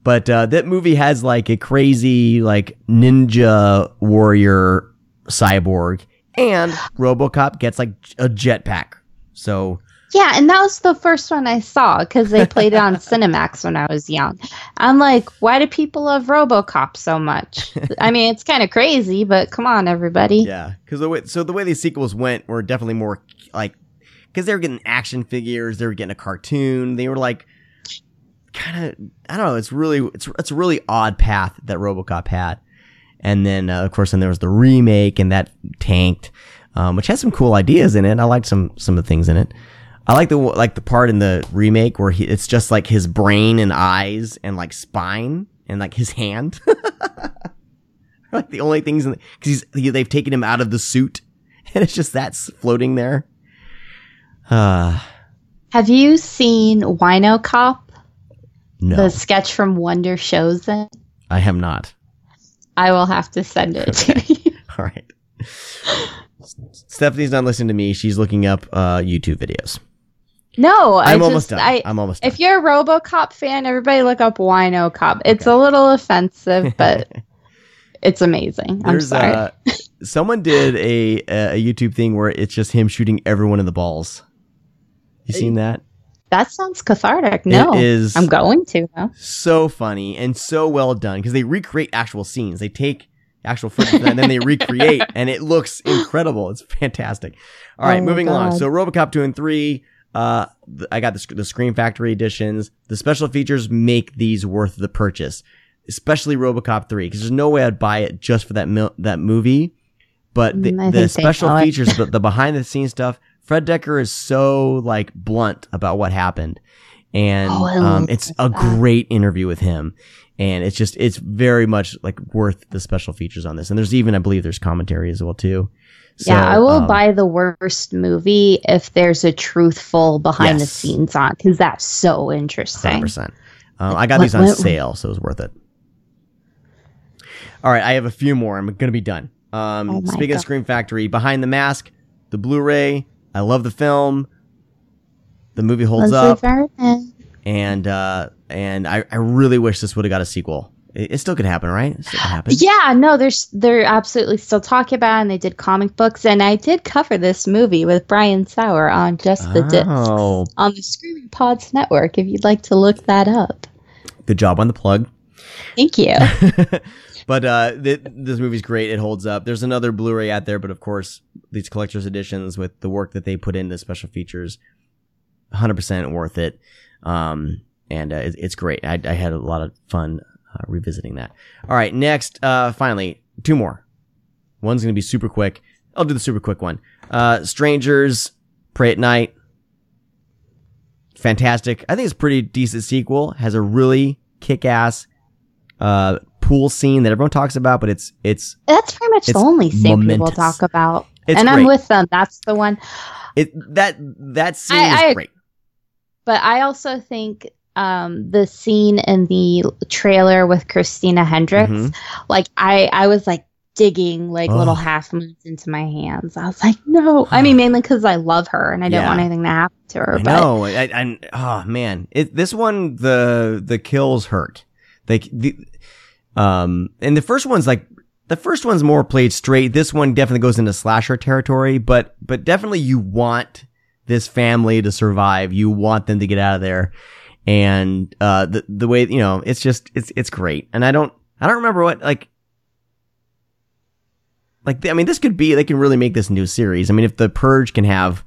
But uh, that movie has like a crazy like ninja warrior cyborg, and RoboCop gets like a jetpack. So Yeah, and that was the first one I saw because they played it on Cinemax when I was young. I'm like, why do people love RoboCop so much? I mean, it's kind of crazy, but come on, everybody. yeah, because the way so the way these sequels went were definitely more like because they were getting action figures, they were getting a cartoon, they were like kind of I don't know. It's really it's it's a really odd path that RoboCop had, and then uh, of course then there was the remake and that tanked, um, which has some cool ideas in it. I liked some some of the things in it. I like the like the part in the remake where he it's just like his brain and eyes and like spine and like his hand. like the only things because he's he, they've taken him out of the suit and it's just that's floating there. Uh Have you seen Wino Cop, no, the sketch from Wonder Showzen? I have not. I will have to send it to you. All right. Stephanie's not listening to me. She's looking up uh, YouTube videos. No, I I'm just, almost done. I, I'm almost done. if you're a RoboCop fan, everybody look up Wino Cop. It's a little offensive, but it's amazing. I'm There's sorry. uh, someone did a a YouTube thing where it's just him shooting everyone in the balls. You seen that? that sounds cathartic. No, is- I'm going to though. So funny and so well done because they recreate actual scenes. They take actual footage and then they recreate, and it looks incredible. It's fantastic. All right, Oh moving along. So RoboCop two and three. Uh, I got the, the Scream Factory editions. The special features make these worth the purchase, especially RoboCop three, because there's no way I'd buy it just for that mil- that movie. But the, Mm, the special features, the, the behind the scenes stuff, Fred Dekker is so like blunt about what happened, and Oh, um, it's that. a great interview with him, and it's just it's very much like worth the special features on this. And there's even I believe there's commentary as well too. So, yeah, I will um, buy the worst movie if there's a truthful behind the scenes on because that's so interesting. 100%. Um, I got What- these on what- sale, so it was worth it. All right, I have a few more. I'm going to be done. Um, Oh speaking of God. Scream Factory, Behind the Mask, the Blu-ray. I love the film. The movie holds Leslie up, and uh, and I, I really wish this would have got a sequel. It, still could happen, right? It still could happen. Yeah, no, there's they're absolutely still talking about, it, and they did comic books, and I did cover this movie with Brian Saur on Just the Discs Oh, on the Screaming Pods Network. If you'd like to look that up, good job on the plug. thank you. but uh, th- this movie's great. It holds up. There's another Blu-ray out there, but of course, these collector's editions with the work that they put into special features, 100% worth it. Um, and uh, it, it's great. I, I had a lot of fun revisiting that. All right, next, uh, finally, two more. One's gonna be super quick. I'll do the super quick one. Uh, Strangers, Prey at Night. Fantastic. I think it's a pretty decent sequel. Has a really kick-ass uh pool scene that everyone talks about, but it's it's That's pretty much the only thing people talk about, It's and I'm with them. That's the one. it that that scene I- is I- great. But I also think um, the scene in the trailer with Christina Hendricks, Mhm. like I, I was like digging like Ugh. little half moons into my hands. I was like, no. I mean, mainly because I love her and I don't want anything to happen to her. I but know. I, I, oh man, it, this one the the kills hurt. Like the um, and the first one's like the first one's more played straight. This one definitely goes into slasher territory, but but definitely you want this family to survive. You want them to get out of there, and uh, the the way you know it's just it's it's great. And I don't I don't remember what like. Like I mean, this could be they can really make this new series. I mean, if the Purge can have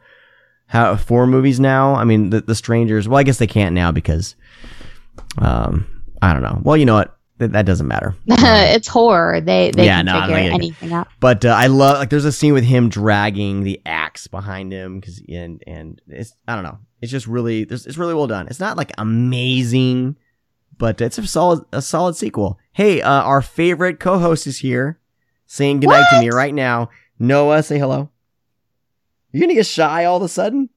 how four movies now. I mean, the the Strangers. Well, I guess they can't now because, um, I don't know. Well, you know what? That, that doesn't matter. it's horror. They they Yeah, can no, figure anything out. But uh, I love like there's a scene with him dragging the axe behind him because and and it's I don't know. It's just really there's it's really well done. It's not like amazing, but it's a solid a solid sequel. Hey, uh, our favorite co-host is here, saying goodnight to me right now. Noah, say hello. You're gonna get shy all of a sudden?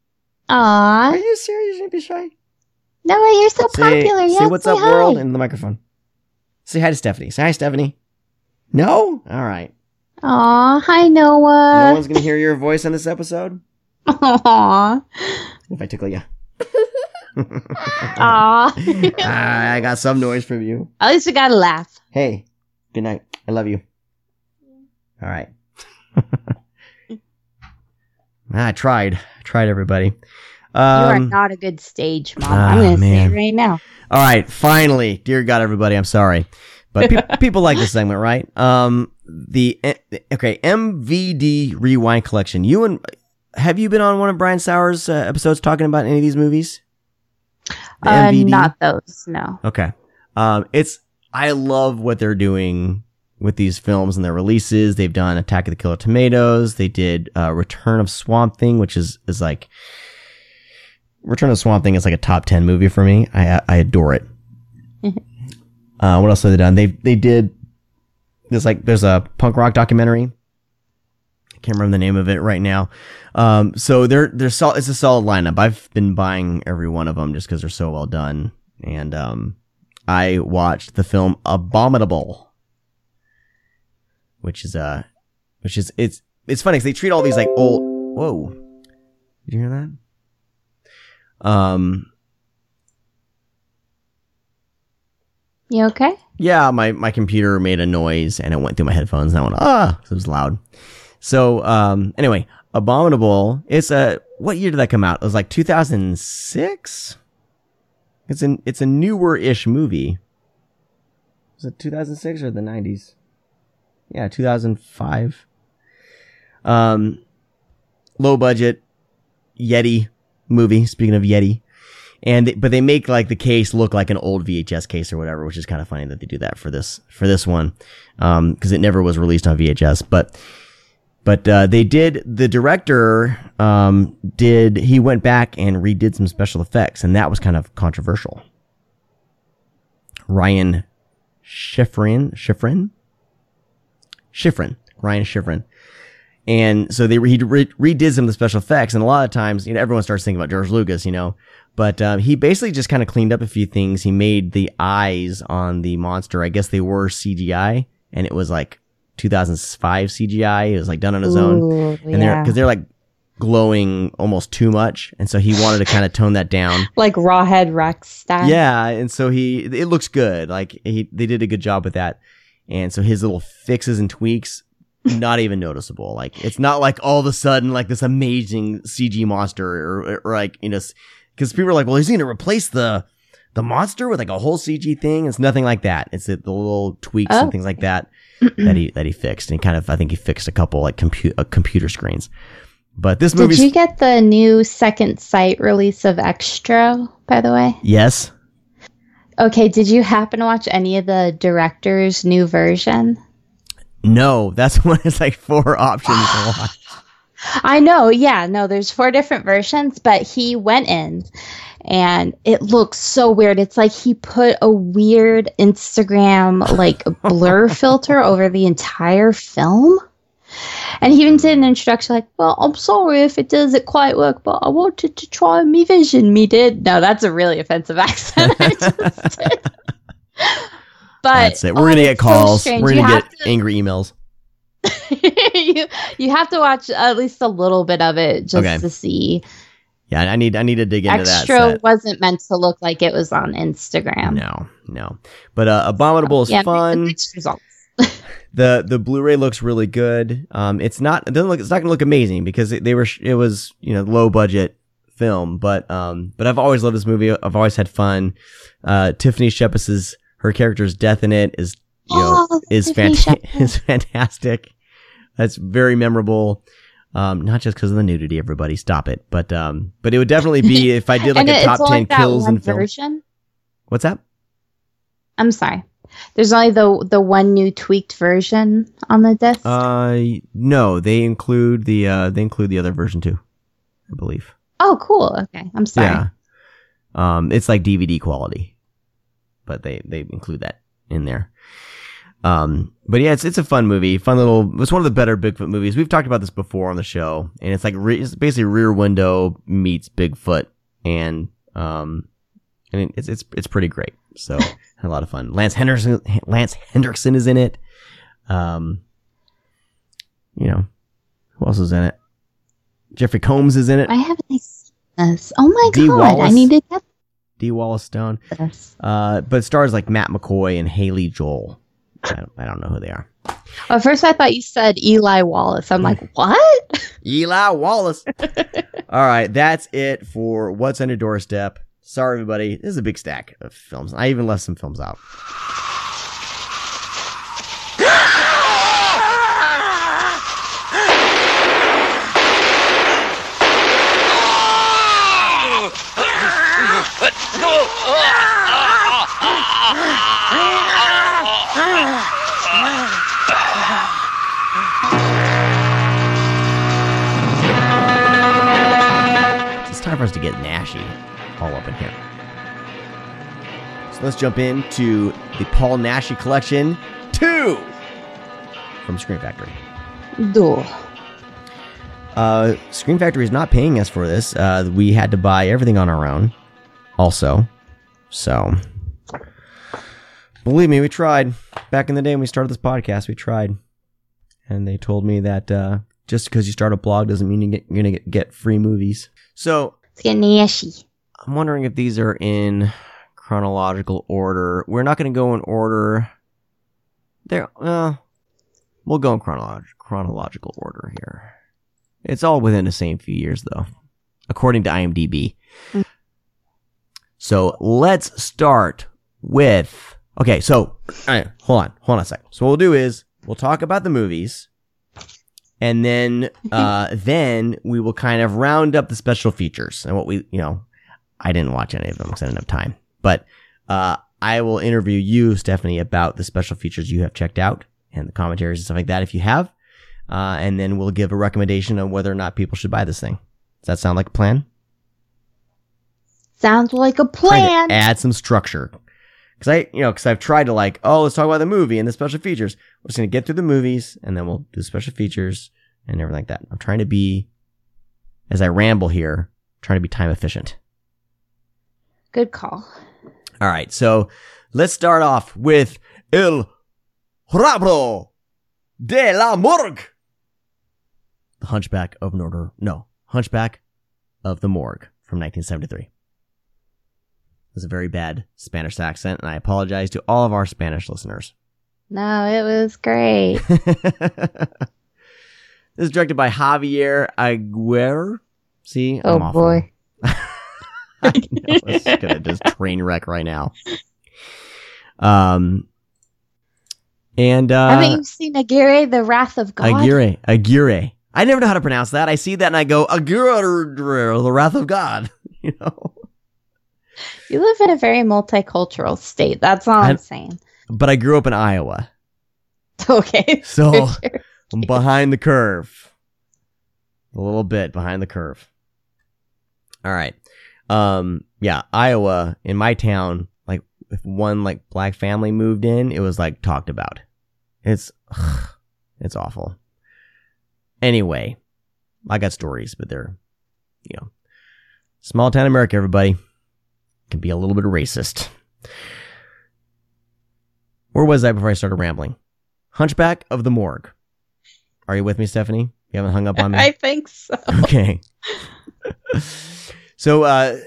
Are you serious? You're gonna be shy? no, you're so Say, popular. say Yeah, what's say up, hi. world, in the microphone. Say hi to Stephanie. Say hi, Stephanie. No? All right. Aw, hi Noah. no one's gonna hear your voice on this episode Aw, if I tickle you. aw. I got some noise from you. At least we got to laugh. Hey, good night. I love you. All right. I tried. I tried everybody. You are Um, not a good stage mom. ah, I'm going to say it right now. all right, finally, dear God, everybody, I'm sorry, but pe- people like this segment, right? Um, the okay MVD Rewind Collection. You and have you been on one of Brian Saur's uh, episodes talking about any of these movies? The Uh, MVD? not those, no. Okay. Um, it's I love what they're doing with these films and their releases. They've done Attack of the Killer Tomatoes. They did uh, Return of Swamp Thing, which is is like Return of Swamp Thing is like a top ten movie for me. I I adore it. uh, what else have they done? They they did there's like there's a punk rock documentary. I can't remember the name of it right now. Um, so they're they're sol- it's a solid lineup. I've been buying every one of them just because they're so well done. And um, I watched the film Abominable, which is uh, which is it's it's funny 'cause they treat all these like old. Whoa, did you hear that? Um, You okay? yeah, my, my computer made a noise and it went through my headphones and I went, ah, it was loud. So, um, anyway, Abominable, it's a, what year did that come out? It was like 2006? It's an, it's a newer-ish movie. Was it 2006 or the 90s? Yeah, 2005. Um, low budget Yeti movie. Speaking of Yeti, and but they make like the case look like an old VHS case or whatever, which is kind of funny that they do that for this for this one, um, because it never was released on VHS. But but uh, they did. The director um did he went back and redid some special effects, and that was kind of controversial. Ryan Schifrin, Schifrin, Schifrin, Ryan Schifrin. And so they he re- redid some of the special effects, and a lot of times, you know, everyone starts thinking about George Lucas, you know, but um, he basically just kind of cleaned up a few things. He made the eyes on the monster. I guess they were CGI, and it was like 2005 CGI. It was like done on his own, Ooh, and they're because they're like glowing almost too much, and so he wanted to kind of tone that down. like Rawhead Rex style. Yeah, and so he it looks good. Like he they did a good job with that. And so his little fixes and tweaks not even noticeable. Like it's not like all of a sudden like this amazing CG monster or, or like you know cuz people are like, "Well, he's going to replace the the monster with like a whole CG thing." It's nothing like that. It's the the little tweaks Oh. and things like that that he that he fixed. And he kind of I think he fixed a couple like compu- uh, computer screens. But this movie. Did you get the new second sight release of Xtro, by the way? Yes. Okay, did you happen to watch any of the director's new version? No, that's when it's like four options to watch. I know, yeah, no, there's four different versions, but he went in and it looks so weird. It's like he put a weird Instagram like blur filter over the entire film. And he even did an introduction like, Well, I'm sorry if it doesn't quite work, but I wanted to try me vision. Me did. No, that's a really offensive accent. I just did. But That's it. We're oh, gonna get so calls. We're gonna have get to- angry emails. you you have to watch at least a little bit of it just Okay. to see. Yeah, I need I need to dig into Xtro that. set. wasn't meant to look like it was on Instagram. No, no. But uh, Abominable is Yeah, fun. The the Blu-ray looks really good. Um, it's not it doesn't look it's not gonna look amazing because it, they were it was you know low budget film, but um, but I've always loved this movie. I've always had fun. Uh, Tiffany Shepis's her character's death in it is you know Oh, is fantastic. Is fantastic. That's very memorable. Um, not just because of the nudity, everybody stop it. But um, but it would definitely be if I did like a top ten kills in film. version. What's that? I'm sorry. There's only the the one new tweaked version on the disc. Uh, no, they include the uh, they include the other version too, I believe. oh, cool. Okay, I'm sorry. Yeah. Um, it's like DVD quality, but they they include that in there. Um, but yeah, it's it's a fun movie, fun little. It's one of the better Bigfoot movies. We've talked about this before on the show, and it's like re- it's basically Rear Window meets Bigfoot, and um, and it's it's it's pretty great. So a lot of fun. Lance Henderson Lance Henriksen is in it. Um, you know, who else is in it? Jeffrey Combs is in it. I haven't seen this. Oh my Dee god! I need to get Dee Wallace Stone. this. Uh, but stars like Matt McCoy and Haley Joel. I don't, I don't know who they are. Well, at first, I thought you said Eli Wallace. I'm like, what? Eli Wallace. All right, that's it for what's on your doorstep. Sorry, everybody. This is a big stack of films. I even left some films out. It's for us to get Naschy all up in here. So let's jump into the Paul Naschy collection two from Scream Factory. Duh. Uh, Scream Factory is not paying us for this. Uh, we had to buy everything on our own, also. So, believe me, we tried. Back in the day when we started this podcast, we tried. And they told me that uh, just because you start a blog doesn't mean you're going to get free movies. So, It's getting nasty. I'm wondering if these are in chronological order. We're not going to go in order. There, uh, we'll go in chronolog- chronological order here. It's all within the same few years, though, according to IMDb. So let's start with. Okay, so all right, hold on, hold on a second. So what we'll do is we'll talk about the movies, and then uh, then we will kind of round up the special features and what we, you know, I didn't watch any of them because I didn't have time. But uh, I will interview you, Stephanie, about the special features you have checked out and the commentaries and stuff like that if you have. Uh, and then we'll give a recommendation on whether or not people should buy this thing. Does that sound like a plan? Sounds like a plan. add some structure. Cause I, you know, cause I've tried to like, oh, let's talk about the movie and the special features. We're just gonna get through the movies and then we'll do special features and everything like that. I'm trying to be, as I ramble here, trying to be time efficient. Good call. All right, so let's start off with El Rabro de la Morgue. The Hunchback of Notre, no, Hunchback of the Morgue from 1973. It was a very bad Spanish accent, and I apologize to all of our Spanish listeners. No, it was great. this is directed by Javier Aguirre. See, Oh boy. I know, it's gonna just train wreck right now. Um, and uh, Haven't you seen Aguirre, The Wrath of God? Aguirre, Aguirre. I never know how to pronounce that. I see that and I go Aguirre, the wrath of God. You know, You live in a very multicultural state. That's all I'm I'm- saying. but I grew up in Iowa, Okay. so Sure. I'm behind the curve, a little bit behind the curve. All right, um, yeah, Iowa in my town, like if one like black family moved in, it was like talked about. It's it's awful. Anyway, I got stories, but they're you know small town America. Everybody can be a little bit racist. Where was I before I started rambling? Hunchback of the Morgue. Are you with me, Stephanie? You haven't hung up on me? I think so. Okay. so, uh,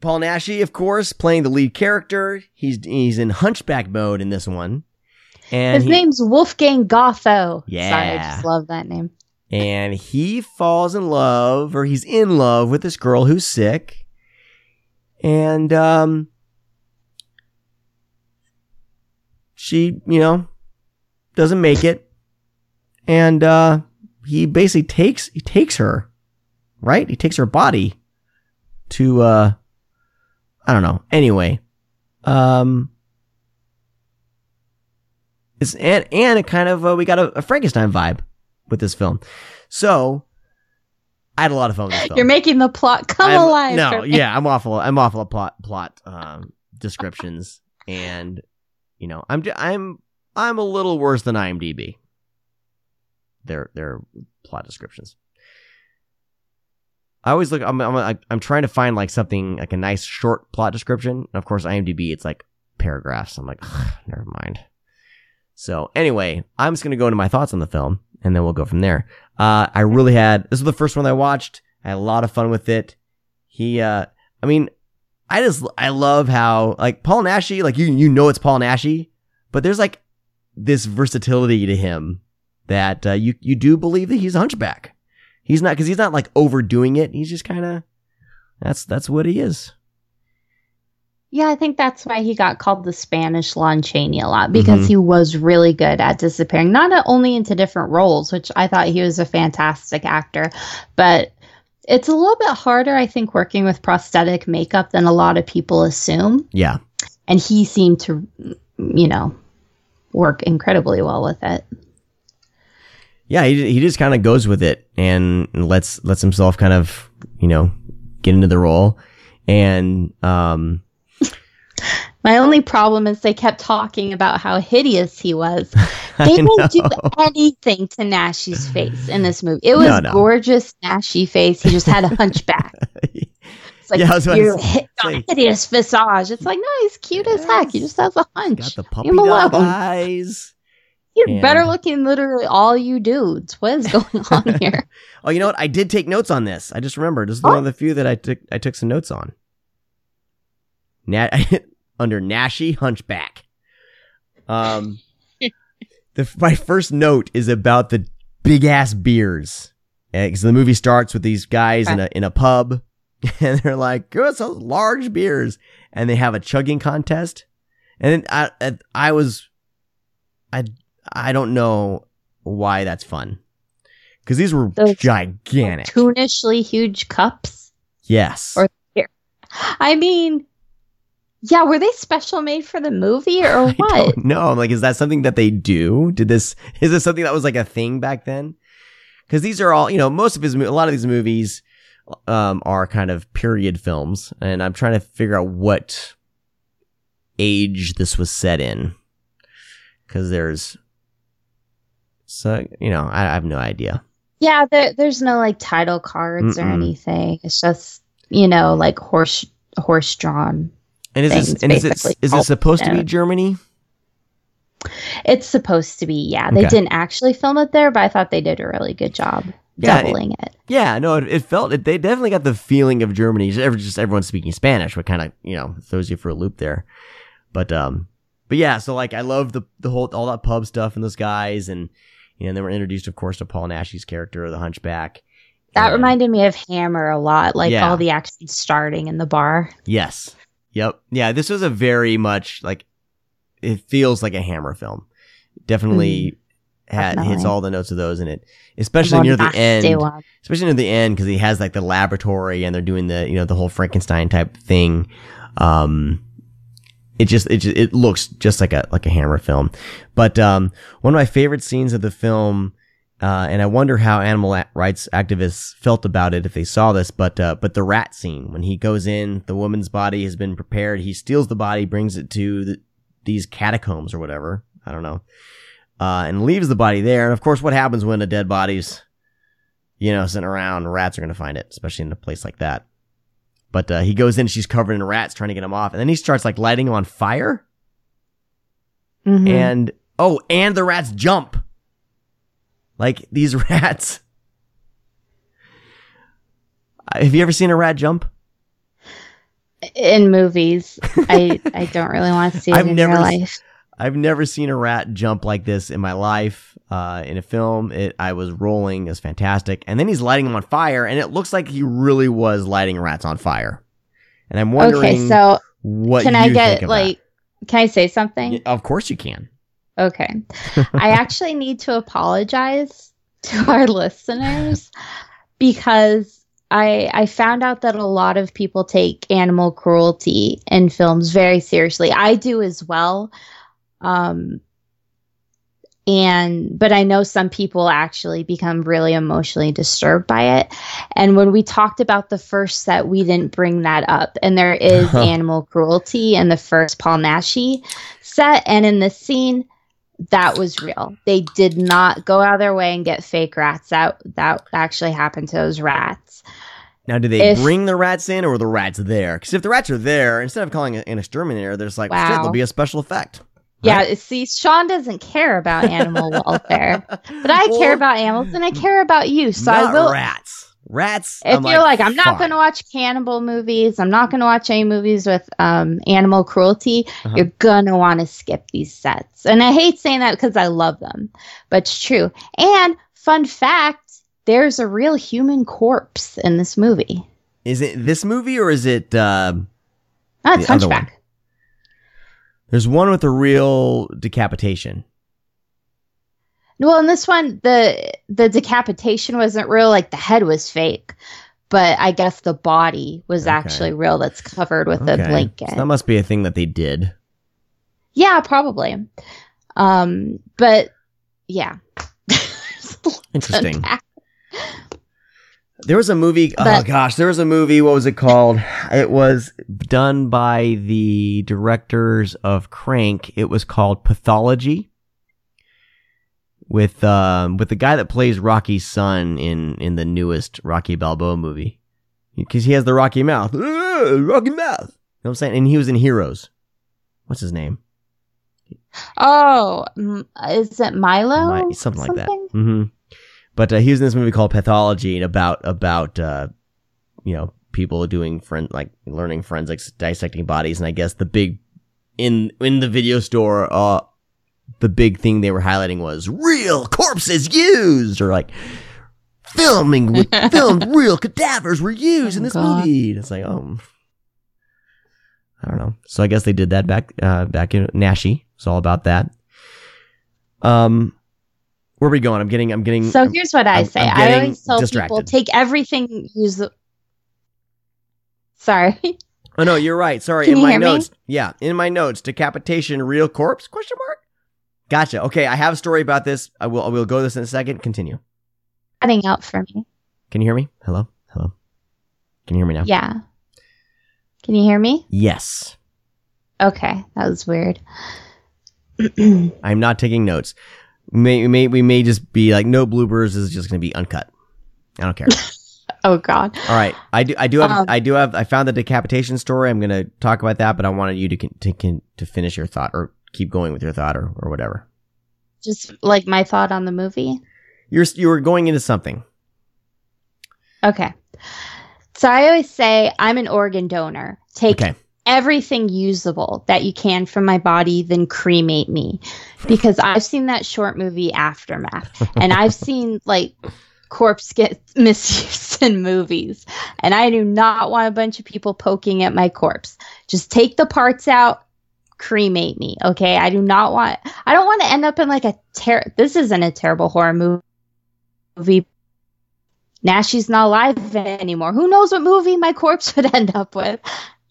Paul Naschy, of course, playing the lead character. He's he's in Hunchback mode in this one, and His he, name's Wolfgang Gotho. Sorry, I just love that name. and he falls in love, or he's in love with this girl who's sick, and um, she, you know, doesn't make it, and uh, he basically takes he takes her, right? He takes her body to uh, I don't know. Anyway, um. It's, and and it kind of uh, we got a, a Frankenstein vibe with this film. So I had a lot of fun with this film. You're making the plot come I'm- alive. No, for me. yeah, I'm awful. I'm awful at plot plot um, descriptions, and you know, I'm I'm I'm a little worse than IMDb. Their their plot descriptions. I always look. I'm I'm I'm trying to find like something like a nice short plot description. And of course, IMDb it's like paragraphs. I'm like, never mind. So anyway, I'm just gonna go into my thoughts on the film, and then we'll go from there. Uh, I really had this was the first one I watched. I had a lot of fun with it. He, uh, I mean, I just I love how like Paul Naschy, like you you know it's Paul Naschy, but there's like this versatility to him that uh, you you do believe that he's a hunchback. He's not because he's not like overdoing it. He's just kind of that's that's what he is. Yeah, I think that's why he got called the Spanish Lon Chaney a lot because Mhm. he was really good at disappearing, not only into different roles, which I thought he was a fantastic actor, but it's a little bit harder, I think, working with prosthetic makeup than a lot of people assume. Yeah, And he seemed to, you know, work incredibly well with it. yeah. He he just kind of goes with it and lets lets himself kind of you know get into the role and um My only problem is they kept talking about how hideous he was. They didn't do anything to Naschy's face in this movie. It was No, no. gorgeous Naschy face. He just had a hunchback. It's like Yeah, I was your say- hi- say- hideous visage. It's like, no, he's cute as heck. He just has a hunch. got the puppy dog eyes. You're and- better looking literally all you dudes. What is going on here? Oh, you know what? I did take notes on this. I just remembered. This is one of the few that I took. I took some notes on. Na- under Naschy Hunchback. Um, the my first note is about the big ass beers. Because the movie starts with these guys in a in a pub, and they're like, "Give us those large beers," and they have a chugging contest. And I I, I was, I I don't know why that's fun. Because these were Those gigantic. Cartoonishly huge cups. yes. Or- I mean, yeah, were they special made for the movie or what? don't. I'm like, is that something that they do? Did this, is this something that was like a thing back then? Because these are all, you know, most of his, a lot of these movies, um, are kind of period films. And I'm trying to figure out what age this was set in. Because there's, so, you know, I, I have no idea. Yeah, there, there's no like title cards or Mm-mm. anything. It's just you know like horse horse drawn. And is this, and is it, is it supposed to be Germany? It's supposed to be. Yeah, they Okay. didn't actually film it there, but I thought they did a really good job Yeah, doubling it. Yeah, no, it, it felt it, they definitely got the feeling of Germany. Just, every- just everyone speaking Spanish, what kind of you know throws you for a loop there. But um, but yeah, so like I love the the whole all that pub stuff and those guys, and you know they were introduced, of course, to Paul Naschy's character, the Hunchback. That And- reminded me of Hammer a lot, like Yeah. all the action starting in the bar. Yes. Yep. Yeah, this was a very much like it feels like a Hammer film. Definitely had hits Mm-hmm. definitely. all the notes of those in it, especially near the end. one. especially near the end because he has like the laboratory and they're doing the you know the whole Frankenstein type thing. Um, it just it just, it looks just like a like a Hammer film. But um, one of my favorite scenes of the film, uh, and I wonder how animal rights activists felt about it if they saw this. But uh, but the rat scene when he goes in, the woman's body has been prepared. He steals the body, brings it to the, these catacombs or whatever. I don't know. Uh, and leaves the body there. And of course, what happens when a dead body's you know, sitting around, rats are going to find it, especially in a place like that. But uh, he goes in, she's covered in rats, trying to get him off, and then he starts like lighting him on fire. Mhm. And oh, and the rats jump. Like these rats. Have you ever seen a rat jump? in movies, I I don't really want to see it I've in never real life. I've never seen a rat jump like this in my life. Uh, in a film, it I was rolling, it was fantastic, and then he's lighting them on fire, and it looks like he really was lighting rats on fire. And I'm wondering, Okay, so what can I get like? Can I say something? Of course you can. Okay. I actually need to apologize to our listeners because I I found out that a lot of people take animal cruelty in films very seriously. I do as well. Um and but I know some people actually become really emotionally disturbed by it. And when we talked about the first set, we didn't bring that up. And there is animal cruelty in the first Paul Naschy set and in this scene that was real. They did not go out of their way and get fake rats. That that actually happened to those rats. Now, do they If- bring the rats in, or were the rats there? Because if the rats are there, instead of calling an exterminator, there's like, shit, there'll be a special effect. Yeah, see, Sean doesn't care about animal welfare, but I care about animals and I care about you. So I will. rats. Rats. If I'm you're like, I'm not going to watch cannibal movies, I'm not going to watch any movies with um, animal cruelty, Uh-huh. you're going to want to skip these sets. And I hate saying that because I love them, but it's true. And fun fact there's a real human corpse in this movie. Is it this movie or is it? Uh, That's The other one. There's one with a real decapitation. Well, in this one, the the decapitation wasn't real; like the head was fake, but I guess the body was Okay. actually real. That's covered with a blanket. So that must be a thing that they did. yeah, probably. Um, but yeah, Interesting. There was a movie. oh gosh, there was a movie. What was it called? It was done by the directors of Crank. It was called Pathology. With um with the guy that plays Rocky's son in in the newest Rocky Balboa movie, because he has the Rocky mouth, "Ah, Rocky mouth. You know what I'm saying? And he was in Heroes. What's his name? Oh, is it Milo? Mi- something, like that. hmm But uh, he was in this movie called Pathology, and about about uh, you know people doing friend like learning forensics, dissecting bodies, and I guess the big in in the video store, uh, the big thing they were highlighting was real corpses used, or like filming with filmed real cadavers were used in Oh, this God. movie. And it's like, oh, I don't know. So I guess they did that back uh, back in Naschy. It's all about that. Um, where are we going? I'm getting. I'm getting. So I'm- here's what I I'm- say. I'm I always tell people take everything. Use the. Sorry. oh no, you're right. Sorry. Can in you my hear me? notes, yeah, in my notes, decapitation, real corpse? Question mark. Gotcha. Okay, I have a story about this. I will. I will go to this in a second. Continue. Cutting out for me. Can you hear me? Hello. Hello. Can you hear me now? Yeah. Can you hear me? Yes. Okay, that was weird. I'm not taking notes. We may, we may we may just be like no bloopers. This is just going to be uncut. I don't care. oh God. All right, I do. I do have. Um, I do have. I found the decapitation story. I'm going to talk about that, but I wanted you to con- to con- to finish your thought or keep going with your thought or or whatever. Just like my thought on the movie. You're you were going into something. Okay. So I always say I'm an organ donor. Take Okay. everything usable that you can from my body, then cremate me. Because I've seen that short movie Aftermath, and I've seen like corpse get misused in movies, and I do not want a bunch of people poking at my corpse. Just take the parts out, cremate me. Okay, I do not want. I don't want to end up in like a ter. This isn't a terrible horror movie. Now she's not alive anymore. Who knows what movie my corpse would end up with?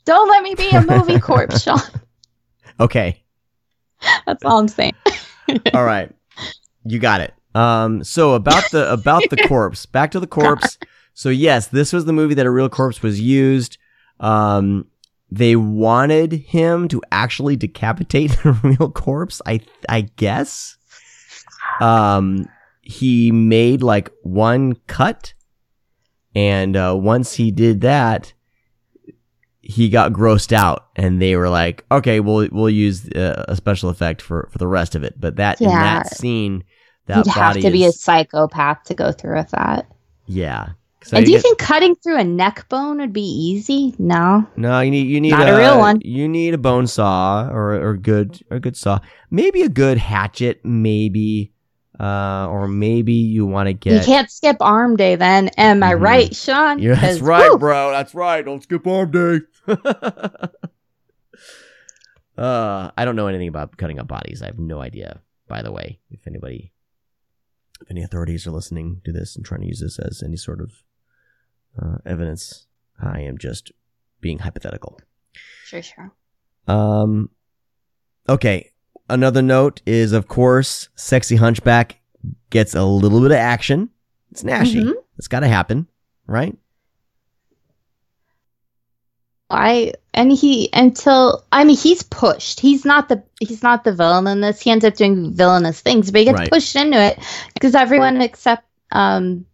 Don't let me be a movie corpse, Sean. Okay. That's all I'm saying. All right. You got it. Um so about the about the corpse. Back to the corpse. So yes, this was the movie that a real corpse was used. Um they wanted him to actually decapitate the real corpse, I I guess. Um he made like one cut and uh once he did that he got grossed out and they were like okay we'll we'll use uh, a special effect for for the rest of it but that in that scene that You'd have to be a psychopath to go through with that. yeah And do you get- think cutting through a neck bone would be easy? No. no you need you need Not a real one. you need a bone saw or or good or a good saw maybe a good hatchet maybe uh or maybe you want to get. You can't skip arm day then. Am I Mhm. right, Sean? Yeah, that's right, whew, bro. That's right. Don't skip arm day. uh, I don't know anything about cutting up bodies. I have no idea. By the way, if anybody, if any authorities are listening to this and trying to use this as any sort of uh, evidence, I am just being hypothetical. Sure, sure. Um, okay. Another note is, of course, sexy hunchback gets a little bit of action. It's Naschy. Mhm. It's got to happen, right? I and he until I mean he's pushed. He's not the he's not the villain in this. He ends up doing villainous things, but he gets Right. pushed into it because everyone except um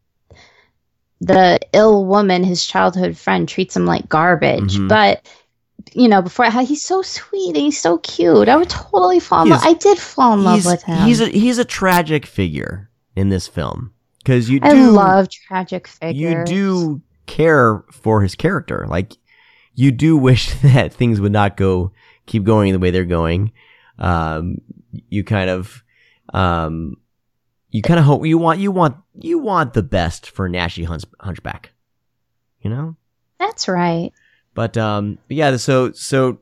the ill woman, his childhood friend, treats him like garbage. Mhm. But you know, before he's so sweet and he's so cute. I would totally fall in love. I did fall in love with him. He's a he's a tragic figure in this film. because you do I love tragic figures. you do care for his character. Like you do wish that things would not go keep going the way they're going. Um, you kind of, um, you kind of hope you want you want you want the best for Naschy Hunch, Hunchback. You know, That's right. but um, but yeah. So so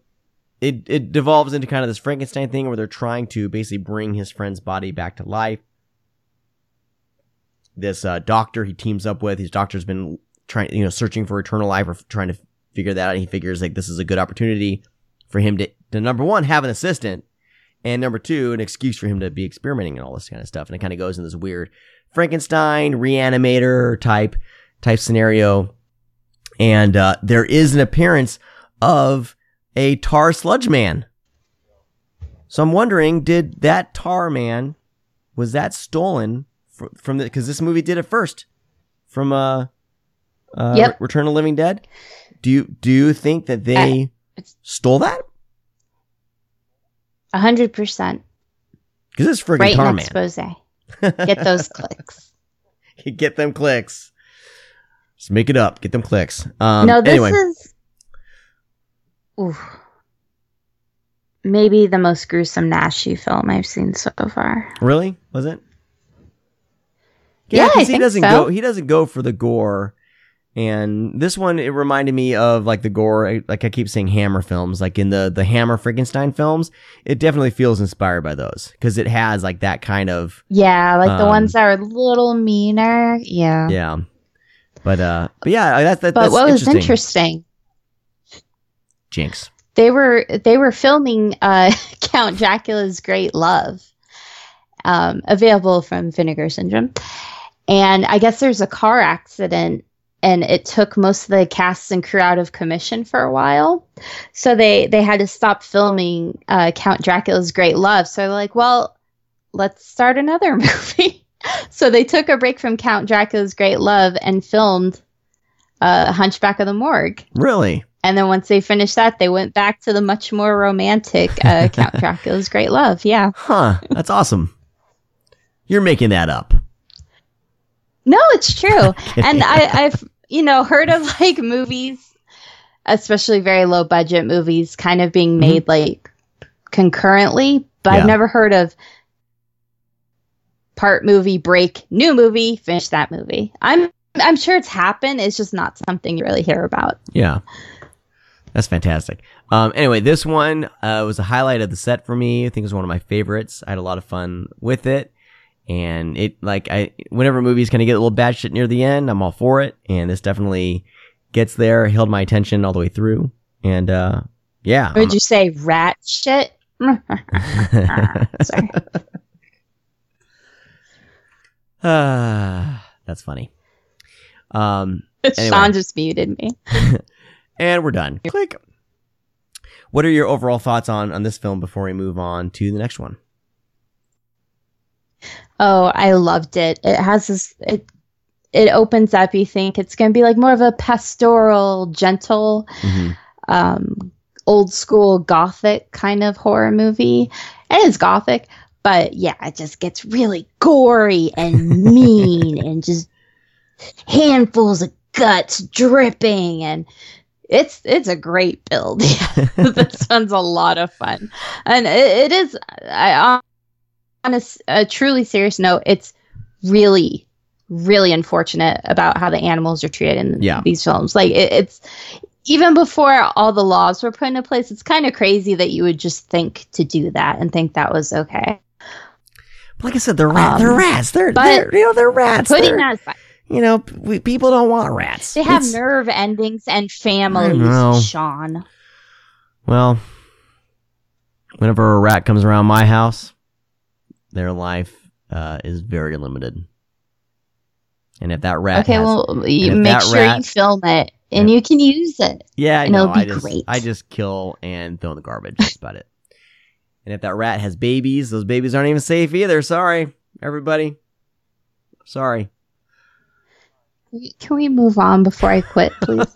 it it devolves into kind of this Frankenstein thing where they're trying to basically bring his friend's body back to life. This uh, doctor he teams up with, his doctor's been trying, you know, searching for eternal life or f- trying to figure that out. And he figures like this is a good opportunity for him to, to number one, have an assistant, and number two, an excuse for him to be experimenting and all this kind of stuff. And it kind of goes in this weird Frankenstein reanimator type type scenario. And uh, there is an appearance of a tar sludge man. So I'm wondering, did that tar man was that stolen fr- from the? Because this movie did it first from uh, uh Yep. Return of Living Dead. Do you do you think that they stole that? A hundred percent. Because it's friggin' Right tar man. expose. Get those clicks. Get them clicks. Just make it up. Get them clicks. Um, no, this anyway, is oof, maybe the most gruesome Naschy film I've seen so far. really was it? Yeah, I 'cause he think doesn't so. go. He doesn't go for the gore. And this one, it reminded me of like the gore, like I keep saying, Hammer films, like in the the Hammer Frankenstein films. It definitely feels inspired by those because it has like that kind of Yeah, like the Um, ones that are a little meaner. Yeah. yeah. But uh, but yeah, that's that, But that's what was interesting. interesting, Jinx. they were they were filming uh, Count Dracula's Great Love, um, available from Vinegar Syndrome, and I guess there's a car accident, and it took most of the cast and crew out of commission for a while, so they they had to stop filming uh, Count Dracula's Great Love. So they're like, well, let's start another movie. so they took a break from Count Dracula's Great Love and filmed uh, Hunchback of the Morgue. Really? And then once they finished that, they went back to the much more romantic uh, Count Dracula's Great Love. Yeah. Huh? That's awesome. You're making that up. No, it's true. and I, I've, you know, heard of like movies, especially very low budget movies, kind of being made like concurrently, but Yeah. I've never heard of part movie break, new movie, finish that movie. I'm I'm sure it's happened. It's just not something you really hear about. Yeah. That's fantastic. Um, anyway, this one uh, was a highlight of the set for me. I think it was one of my favorites. I had a lot of fun with it. And it, like, I, whenever movies kind of get a little bad shit near the end, I'm all for it. And this definitely gets there, held my attention all the way through. And, uh, yeah. Would you say rat shit? Sorry. Ah, that's funny. Um, Anyway. Sean just muted me. and we're done. Click. What are your overall thoughts on, on this film before we move on to the next one? Oh, I loved it. It has this it it opens up, you think it's gonna be like more of a pastoral, gentle, Mhm. um, old school gothic kind of horror movie. And It is gothic, but yeah, it just gets really gory and mean and just handfuls of guts dripping and it's it's a great build. Yeah, this one's a lot of fun, and it, it is. I on a, a truly serious note, it's really, really unfortunate about how the animals are treated in Yeah. these films. Like it, it's even before all the laws were put into place. It's kind of crazy that you would just think to do that and think that was okay. But like I said, they're rats. Um, they're rats. They're, they're you know they're rats. Putting They're- that aside, you know, we, people don't want rats. they have It's- nerve endings and families, Sean. Well, whenever a rat comes around my house, their life uh, is very limited. And if that rat Okay, has, well, you make sure rat- you film it and you can use it. yeah, I and know. it'll be I just, great. I just kill and throw in the garbage. That's about it. And if that rat has babies, those babies aren't even safe either. Sorry, everybody. Sorry. Can we move on before I quit, please?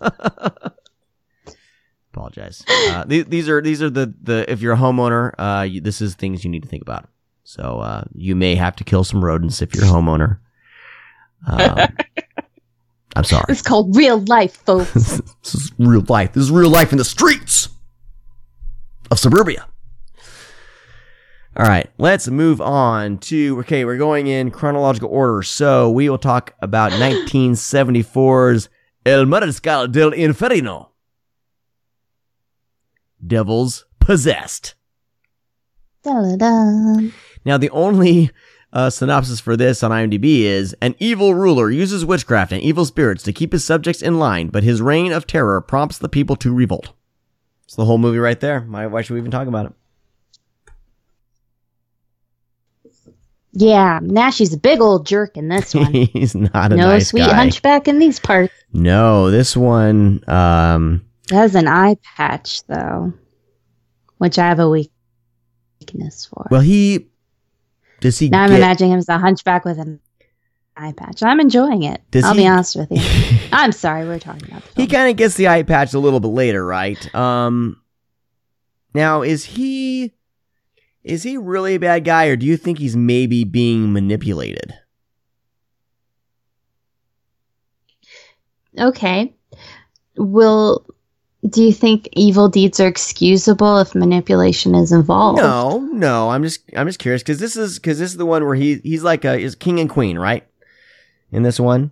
Apologize. Uh, these, these are these are the the if you're a homeowner, uh, you, this is things you need to think about. So uh, you may have to kill some rodents if you're a homeowner. Um, I'm sorry. It's called real life, folks. this is real life. This is real life in the streets of suburbia. All right, let's move on to okay. We're going in chronological order, so we will talk about 1974's El Mariscal del Inferno. Devils possessed. Dun-dun-dun. Now, the only uh, synopsis for this on IMDb is an evil ruler uses witchcraft and evil spirits to keep his subjects in line, but his reign of terror prompts the people to revolt. It's the whole movie right there. Why, why should we even talk about it? Yeah, Naschy's a big old jerk in this one. He's not a no nice sweet guy. hunchback in these parts. No, this one, um, has an eye patch though, which I have a weakness for. well, he does he now I'm get, imagining him as a hunchback with an eye patch. I'm enjoying it. Does I'll he- be honest with you. I'm sorry, we're talking about. The he kind of gets the eye patch a little bit later, right? Um, now is he is he really a bad guy, or do you think he's maybe being manipulated? okay. Will do you think evil deeds are excusable if manipulation is involved? No, no. I'm just I'm just curious because this is because this is the one where he he's like a is king and queen, right? In this one,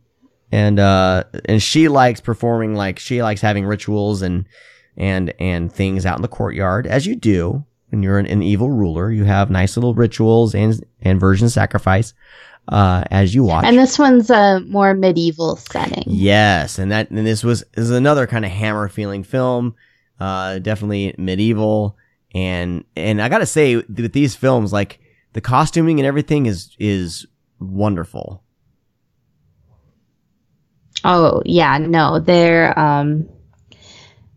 and uh and she likes performing like she likes having rituals and and and things out in the courtyard as you do when you're an, an evil ruler. You have nice little rituals and and virgin sacrifice uh as you watch. And this one's a more medieval setting. Yes, and that and this was this is another kind of hammer feeling film, uh, definitely medieval, and and I gotta say with these films, like the costuming and everything is is wonderful. Oh yeah, no, they're um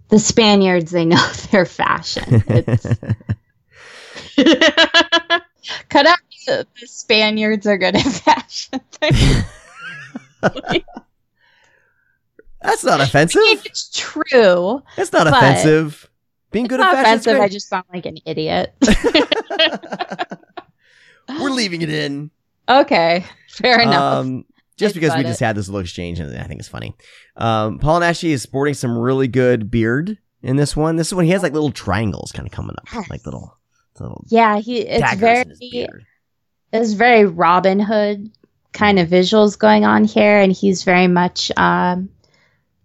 the Spaniards they know their fashion. It's cut out the, the Spaniards are good at fashion. That's not offensive. it's true. That's not offensive. Being It's good at fashion. offensive. I just sound like an idiot. We're leaving it in. okay, fair enough. Um, just I because we got just had this little exchange, and I think it's funny. Um, Paul Naschy is sporting some really good beard in this one. This is when he has like little triangles kind of coming up, like little, little yeah, he it's very in his beard. it's very Robin Hood kind of visuals going on here, and he's very much um,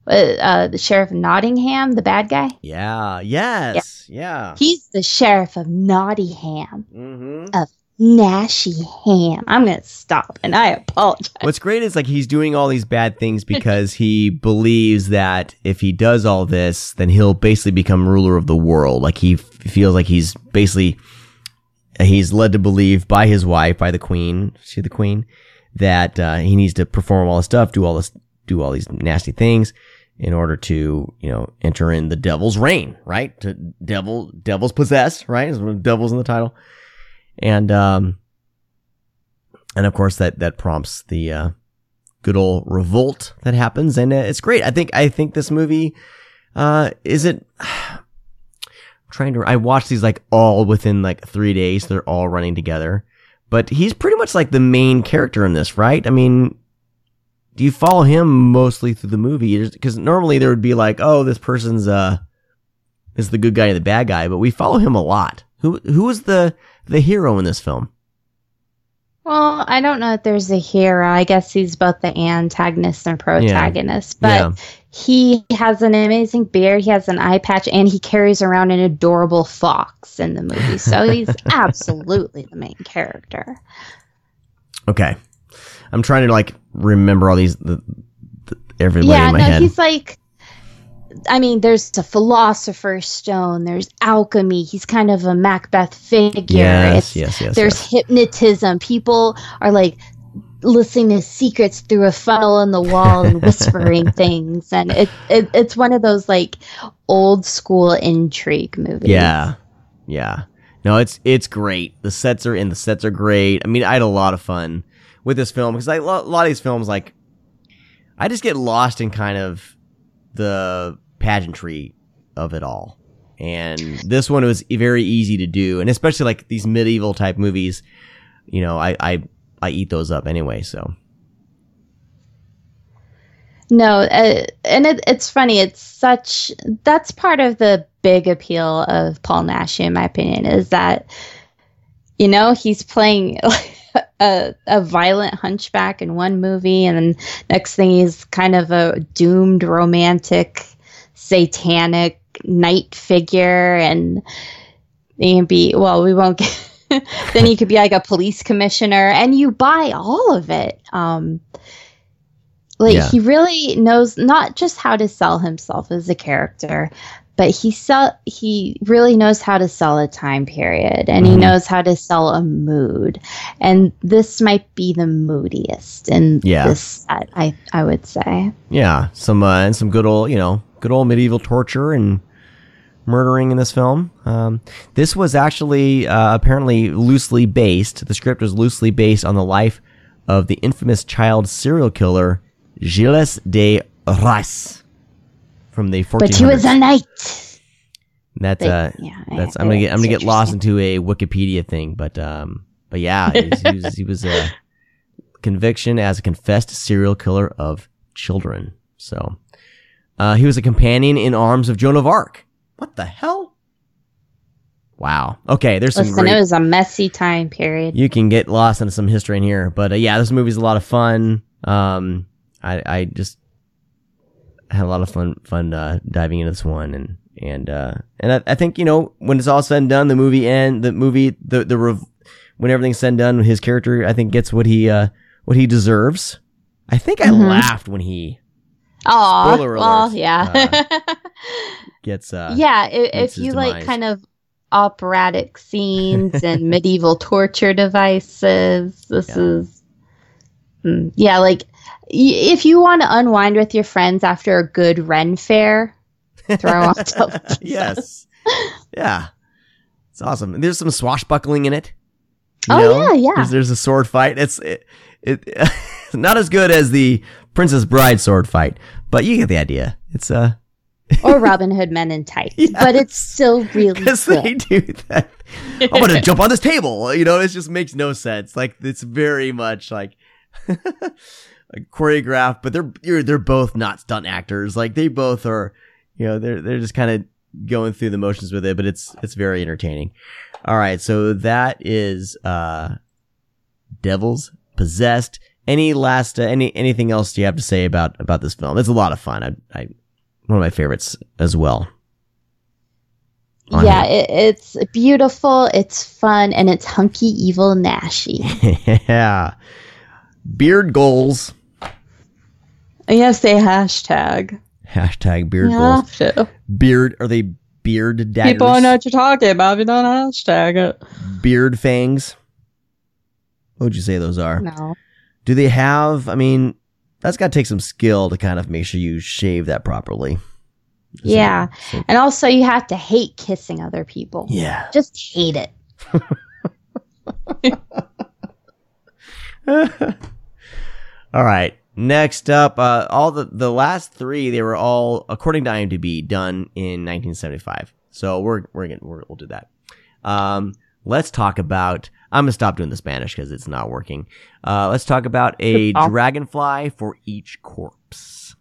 uh, uh, the sheriff of Nottingham, the bad guy. Yeah. Yes. Yeah. He's the sheriff of Nottingham, Mm-hmm. Naschy Ham. I'm gonna stop, and I apologize. What's great is like he's doing all these bad things because he believes that if he does all this, then he'll basically become ruler of the world. Like he f- feels like he's basically he's led to believe by his wife, by the queen, she the queen, that uh, he needs to perform all this stuff, do all this, do all these nasty things in order to you know enter in the devil's reign, right? To devil, devils possessed, right? Is devils in the title, and um, and of course that that prompts the uh, good old revolt that happens, and uh, it's great. I think I think this movie uh, isn't. I'm trying to. I watched these like all within like three days. They're all running together, but he's pretty much like the main character in this, right? I mean, do you follow him mostly through the movie? Because normally there would be like, oh, this person's uh, is the good guy and the bad guy, but we follow him a lot. Who who is the the hero in this film? Well, I don't know if there's a hero. I guess he's both the antagonist and protagonist. But Yeah. He has an amazing beard, he has an eye patch, and he carries around an adorable fox in the movie. So he's absolutely the main character. Okay. I'm trying to like remember all these the, the, everybody yeah, in my no, head. he's like I mean, there's the philosopher's stone, there's alchemy, he's kind of a Macbeth figure. yes, It's- yes, yes, there's yes. hypnotism. People are like listening to secrets through a funnel in the wall and whispering things, and it, it it's one of those like old school intrigue movies. Yeah. Yeah. No, it's it's great. The sets are in. The sets are great. I mean, I had a lot of fun with this film because I a lot of these films like I just get lost in kind of the pageantry of it all. And this one was very easy to do, and especially like these medieval type movies, you know, I I I eat those up anyway. So No, uh, and it, it's funny. It's such that's part of the big appeal of Paul Naschy, in my opinion, is that you know he's playing a, a violent hunchback in one movie, and then next thing he's kind of a doomed romantic, satanic knight figure, and can be well. We won't get. then he could be like a police commissioner, and you buy all of it. Um, like Yeah. he really knows not just how to sell himself as a character, but he sell he really knows how to sell a time period and he Mhm. knows how to sell a mood. And this might be the moodiest in Yeah. this set, I I would say. Yeah, some uh, and some good old, you know, good old medieval torture and murdering in this film. Um, this was actually uh, apparently loosely based. The script was loosely based on the life of the infamous child serial killer Gilles de Rais from the 1400s. But he was a knight. That's uh, yeah, that's I- I'm gonna get I'm gonna get lost into a Wikipedia thing, but um, but yeah, he was, he was, he was a conviction as a confessed serial killer of children. So, uh, he was a companion in arms of Joan of Arc. What the hell? Wow. Okay, there's some Listen, great. it was a messy time period. you can get lost into some history in here, but uh, yeah, this movie's a lot of fun. Um, I I just had a lot of fun fun uh, diving into this one, and and uh, and I, I think you know when it's all said and done, the movie end, the movie the the rev- when everything's said and done, his character I think gets what he uh what he deserves. I think I Mhm. laughed when he Oh, Spoiler well, yeah. gets uh yeah, if his you like kind of operatic scenes and medieval torture devices, this Yeah. is mm, yeah, like y- if you want to unwind with your friends after a good Ren fair, throw on television. yes, yeah, it's awesome. And there's some swashbuckling in it. you Oh, know? yeah, yeah. There's, there's a sword fight. It's it, it not as good as the Princess Bride sword fight, but you get the idea. It's uh or Robin Hood Men in Tights, but it's still really because good. they do that. I'm gonna jump on this table. You know, it just makes no sense. Like it's very much like. like choreographed, but they're you're, they're both not stunt actors. Like they both are, you know, they're they're just kind of going through the motions with it, but it's it's very entertaining. All right, so that is uh Devils Possessed. Any last uh, any anything else you have to say about about this film? It's a lot of fun. I, I one of my favorites as well. yeah, it, it's beautiful, it's fun, and it's hunky evil Naschy. yeah. Beard goals. You have to hashtag. Hashtag beard You goals. have to. Beard are they beard daggers? People know what you're talking about if you don't hashtag it. beard fangs. What would you say those are? No. Do they have? I mean, that's got to take some skill to kind of make sure you shave that properly. Just Yeah. so- And also, you have to hate kissing other people. yeah. Just hate it. all right. Next up, uh, all the the last three they were all according to IMDb done in 1975. So we're we're gonna we're, we'll do that. Um, let's talk about. I'm gonna stop doing the Spanish because it's not working. Uh, let's talk about a dragonfly for each corpse.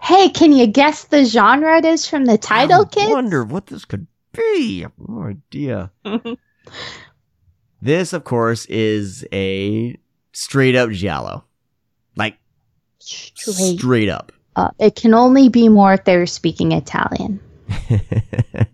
Hey, can you guess the genre it is from the title, I kids? wonder what this could be. I have no idea. this, of course, is a straight up giallo, like Straight straight up. up. It can only be more if they're speaking Italian.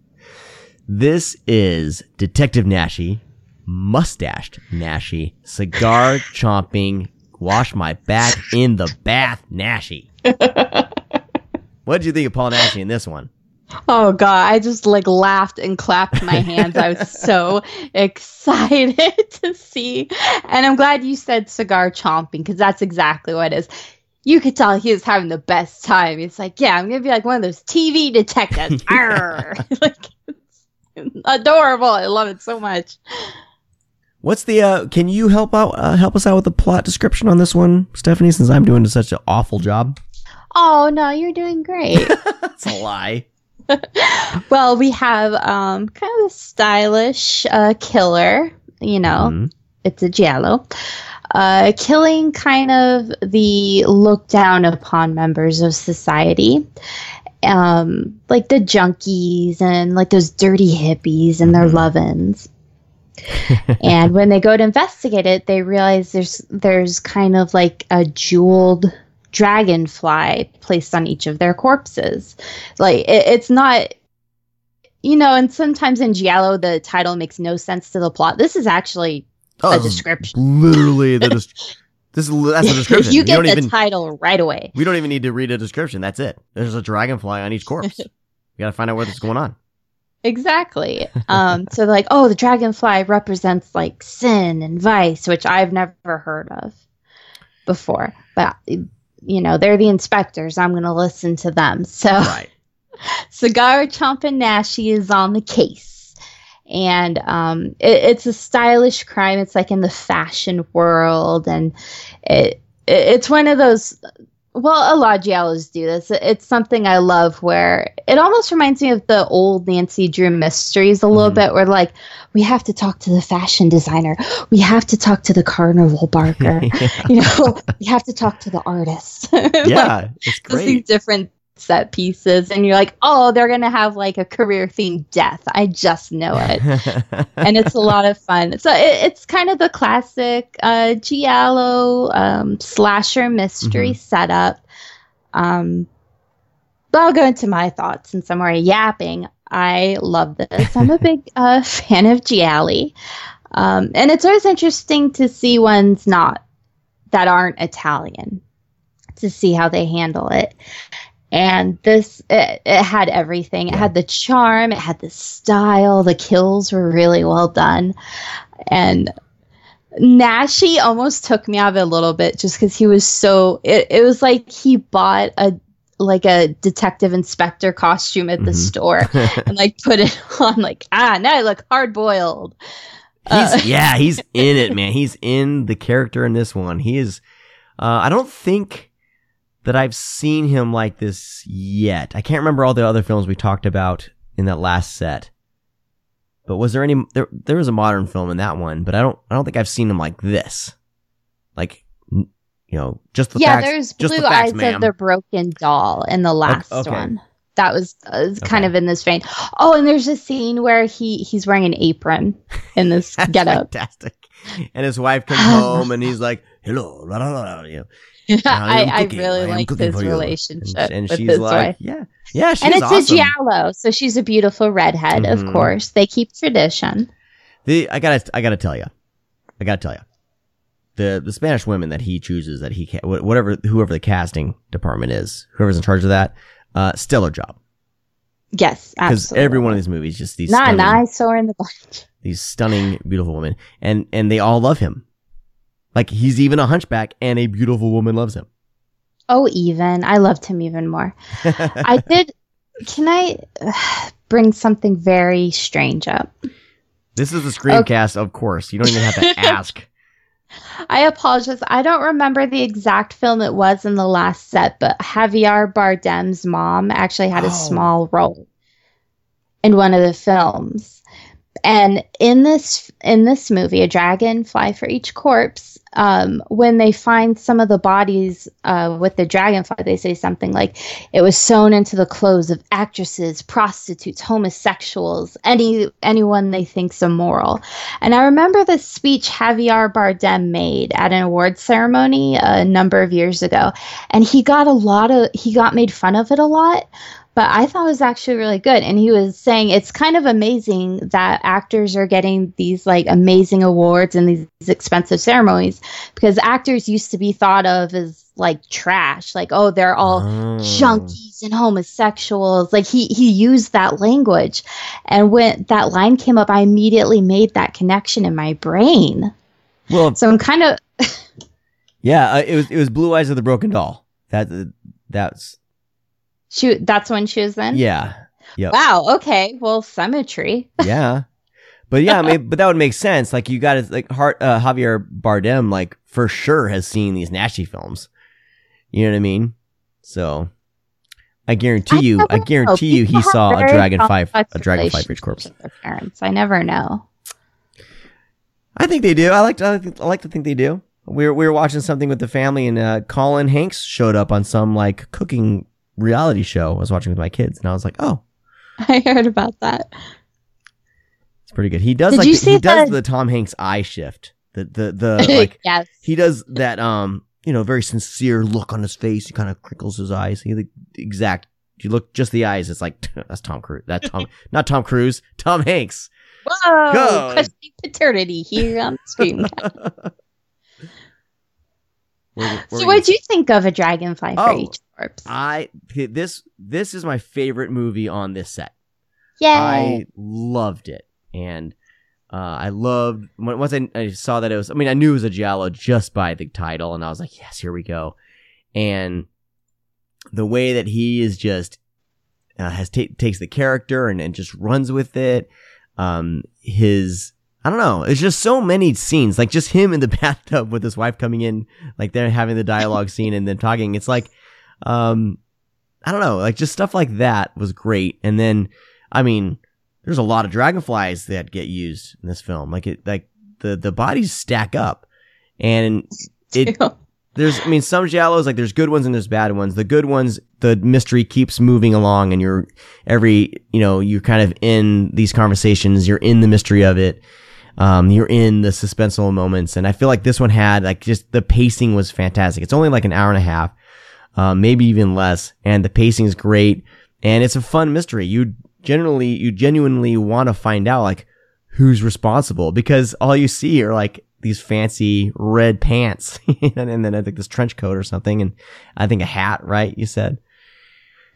this is Detective Naschy, mustached Naschy, cigar chomping, wash my back in the bath Naschy. what did you think of Paul Naschy in this one? Oh god, I just like laughed and clapped my hands. I was so excited to see. And I'm glad you said cigar chomping because that's exactly what it is. You could tell he was having the best time. He's like, yeah, I'm gonna be like one of those TV detectives. Like, adorable. I love it so much. What's the? uh Can you help out? Uh, help us out with the plot description on this one, Stephanie? Since I'm doing such an awful job. Oh no, you're doing great. That's a lie. well, we have um kind of a stylish uh, killer. You know, Mhm. it's a giallo. uh, killing kind of the looked down upon members of society. Um, like the junkies and like those dirty hippies and their love-ins. and when they go to investigate it, they realize there's there's kind of like a jeweled dragonfly placed on each of their corpses. Like it, it's not you know, and sometimes in Giallo the title makes no sense to the plot. This is actually Oh, a description. Literally, the this is that's a description. you get don't the even title right away. we don't even need to read a description. That's it. There's a dragonfly on each corpse. We gotta find out what's going on. Exactly. Um, so like, oh, the dragonfly represents like sin and vice, which I've never heard of before. But you know, they're the inspectors. I'm going to listen to them. So Right. Cigar Chompin' Naschy is on the case. And um, it, it's a stylish crime. It's like in the fashion world, and it, it it's one of those. Well, a lot of giallos do this. It- It's something I love. Where it almost reminds me of the old Nancy Drew mysteries a little Mhm. bit. Where like we have to talk to the fashion designer, we have to talk to the carnival barker, you know, we have to talk to the artist. Like, yeah, it's just great. these different set pieces and you're like oh they're gonna have like a career themed death. I just know it. And it's a lot of fun. So it, it's kind of the classic uh giallo um slasher mystery setup. Um but i'll go into my thoughts since i'm already yapping. I love this. I'm a big uh fan of gialli. Um and it's always interesting to see ones not that aren't italian to see how they handle it and this it, it had everything it had the charm it had the style the kills were really well done and naschy almost took me out of it a little bit just because he was so it, it was like he bought a like a detective inspector costume at the Mhm. store and like put it on like ah now i look hard boiled He's yeah, he's in it, man. He's in the character in this one. He is. Uh, I don't think that I've seen him like this yet. I can't remember all the other films we talked about in that last set. But was there any? There, there was a modern film in that one, but I don't. I don't think I've seen him like this. Like, you know, just the yeah facts. there's just blue the facts, eyes ma'am. of the broken doll in the last okay. one that was uh, kind Okay. of in this vein oh and there's a scene where he he's wearing an apron in this getup fantastic. And his wife comes home and he's like, "Hello, la, la, la, la," you know, I, am I really I like his relationship And, and with she's his like, wife. "Yeah, yeah, she's and it's awesome." a giallo, so she's a beautiful redhead. Mhm. Of course, they keep tradition. The I gotta I gotta tell you, I gotta tell you, the the Spanish women that he chooses that he ca- wh- whatever whoever the casting department is, whoever's in charge of that, uh, stellar job Yes, because every one of these movies just these Nah, stunning, I saw her in the bunch. these stunning beautiful women, and and they all love him. Like he's even a hunchback, and a beautiful woman loves him. Oh, even I loved him even more. I did. Can I uh, bring something very strange up? This is a screencast, of course. You don't even have to ask. I apologize. I don't remember the exact film it was in the last set, but Javier Bardem's mom actually had Oh. a small role in one of the films. And in this in this movie, a dragon fly for each corpse. Um, when they find some of the bodies uh, with the dragonfly, they say something like, "It was sewn into the clothes of actresses, prostitutes, homosexuals, any anyone they think's immoral." And I remember the speech Javier Bardem made at an awards ceremony a number of years ago, and he got a lot of he got made fun of it a lot. But I thought it was actually really good. And he was saying it's kind of amazing that actors are getting these like amazing awards and these expensive ceremonies because actors used to be thought of as like trash. Like, oh, they're all Oh. junkies and homosexuals. Like he he used that language, and when that line came up, I immediately made that connection in my brain. Well, So I'm kind of yeah, uh, it was it was Blue Eyes of the Broken Doll. That that's shoot. That's when she was in. yeah, yeah, Wow. Okay. Well, symmetry. yeah. But yeah, I mean, but that would make sense. Like you got to like Hart, uh, Javier Bardem, like for sure has seen these Naschy films. You know what I mean? So I guarantee I you, I know. guarantee you, he People have saw a Dragon Five, a Dragon Five relationships corpse. parents. I never know. I think they do. I like, to, I, think, I like to think they do. we were we were watching something with the family, and uh, Colin Hanks showed up on some like cooking reality show. I was watching with my kids, and I was like, oh, I heard about that. it's pretty good. He does Did like you the, he does the- the Tom Hanks eye shift. The the the like yes. he does that um you know very sincere look on his face. He kind of crinkles his eyes. He the exact. If you look just the eyes, it's like that's Tom Cruise. That Tom, not Tom Cruise. Tom Hanks. Whoa! Go. Questioning paternity here on the screen. So, what'd you think of a dragonfly for Oh, each corpse? I this this is my favorite movie on this set. Yeah, I loved it, and uh, I loved once I, I saw that it was. I mean, I knew it was a giallo just by the title, and I was like, "Yes, here we go." And the way that he is just uh, has ta- takes the character and, and just runs with it. Um, his I don't know. It's just so many scenes, like just him in the bathtub with his wife coming in, like they're having the dialogue scene and then talking. It's like, um, I don't know, like just stuff like that was great. And then, I mean, there's a lot of dragonflies that get used in this film. Like it, like the the bodies stack up, and it there's I mean some giallos like there's good ones and there's bad ones. The good ones, the mystery keeps moving along, and you're every you know you're kind of in these conversations. You're in the mystery of it. Um, you're in the suspenseful moments, and I feel like this one had like just the pacing was fantastic. It's only like an hour and a half, um, maybe even less, and the pacing is great, and it's a fun mystery. You generally, you genuinely want to find out like who's responsible because all you see are like these fancy red pants, and then I think this trench coat or something, and I think a hat, right? You said,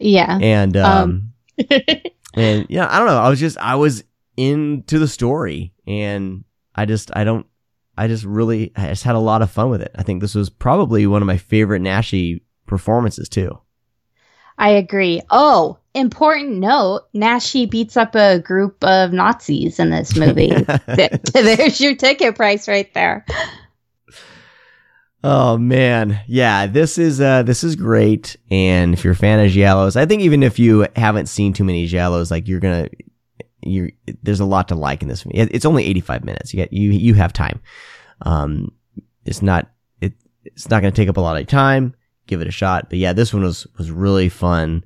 yeah. and um, Um. and yeah, I don't know. I was just I was into the story, and I just I don't I just really I just had a lot of fun with it. I think this was probably one of my favorite Naschy performances too. I agree. Oh, important note: Naschy beats up a group of Nazis in this movie. There's your ticket price right there. Oh man, yeah, this is uh this is great. And if you're a fan of giallos, I think even if you haven't seen too many giallos, like you're gonna you there's a lot to like in this. It- It's only 85 minutes. You get you you have time. Um, it's not it it's not gonna take up a lot of time. Give it a shot. But yeah, this one was was really fun.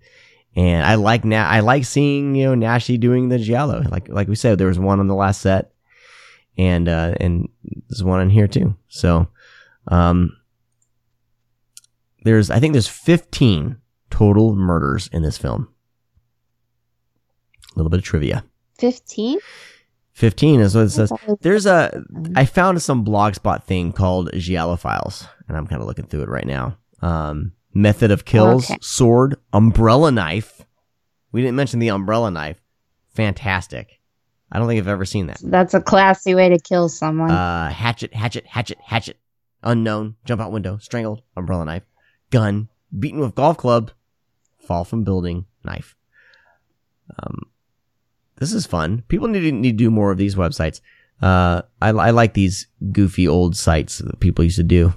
And I like Na- I like seeing you know Naschy doing the giallo. Like like we said, there was one on the last set, and uh and there's one in here too. So. Um, there's, I think there's 15 total murders in this film. A little bit of trivia. Fifteen. 15 is what it says. There's a, I found some blogspot thing called Giallo Files, and I'm kind of looking through it right now. Um, method of kills, Okay. sword, umbrella knife. We didn't mention the umbrella knife. Fantastic. I don't think I've ever seen that. That's a classy way to kill someone. Uh, hatchet, hatchet, hatchet, hatchet. Unknown, jump out window, strangled, umbrella knife, gun, beaten with golf club, fall from building, knife. Um, this is fun. People need to, need to do more of these websites. Uh, I, I like these goofy old sites that people used to do.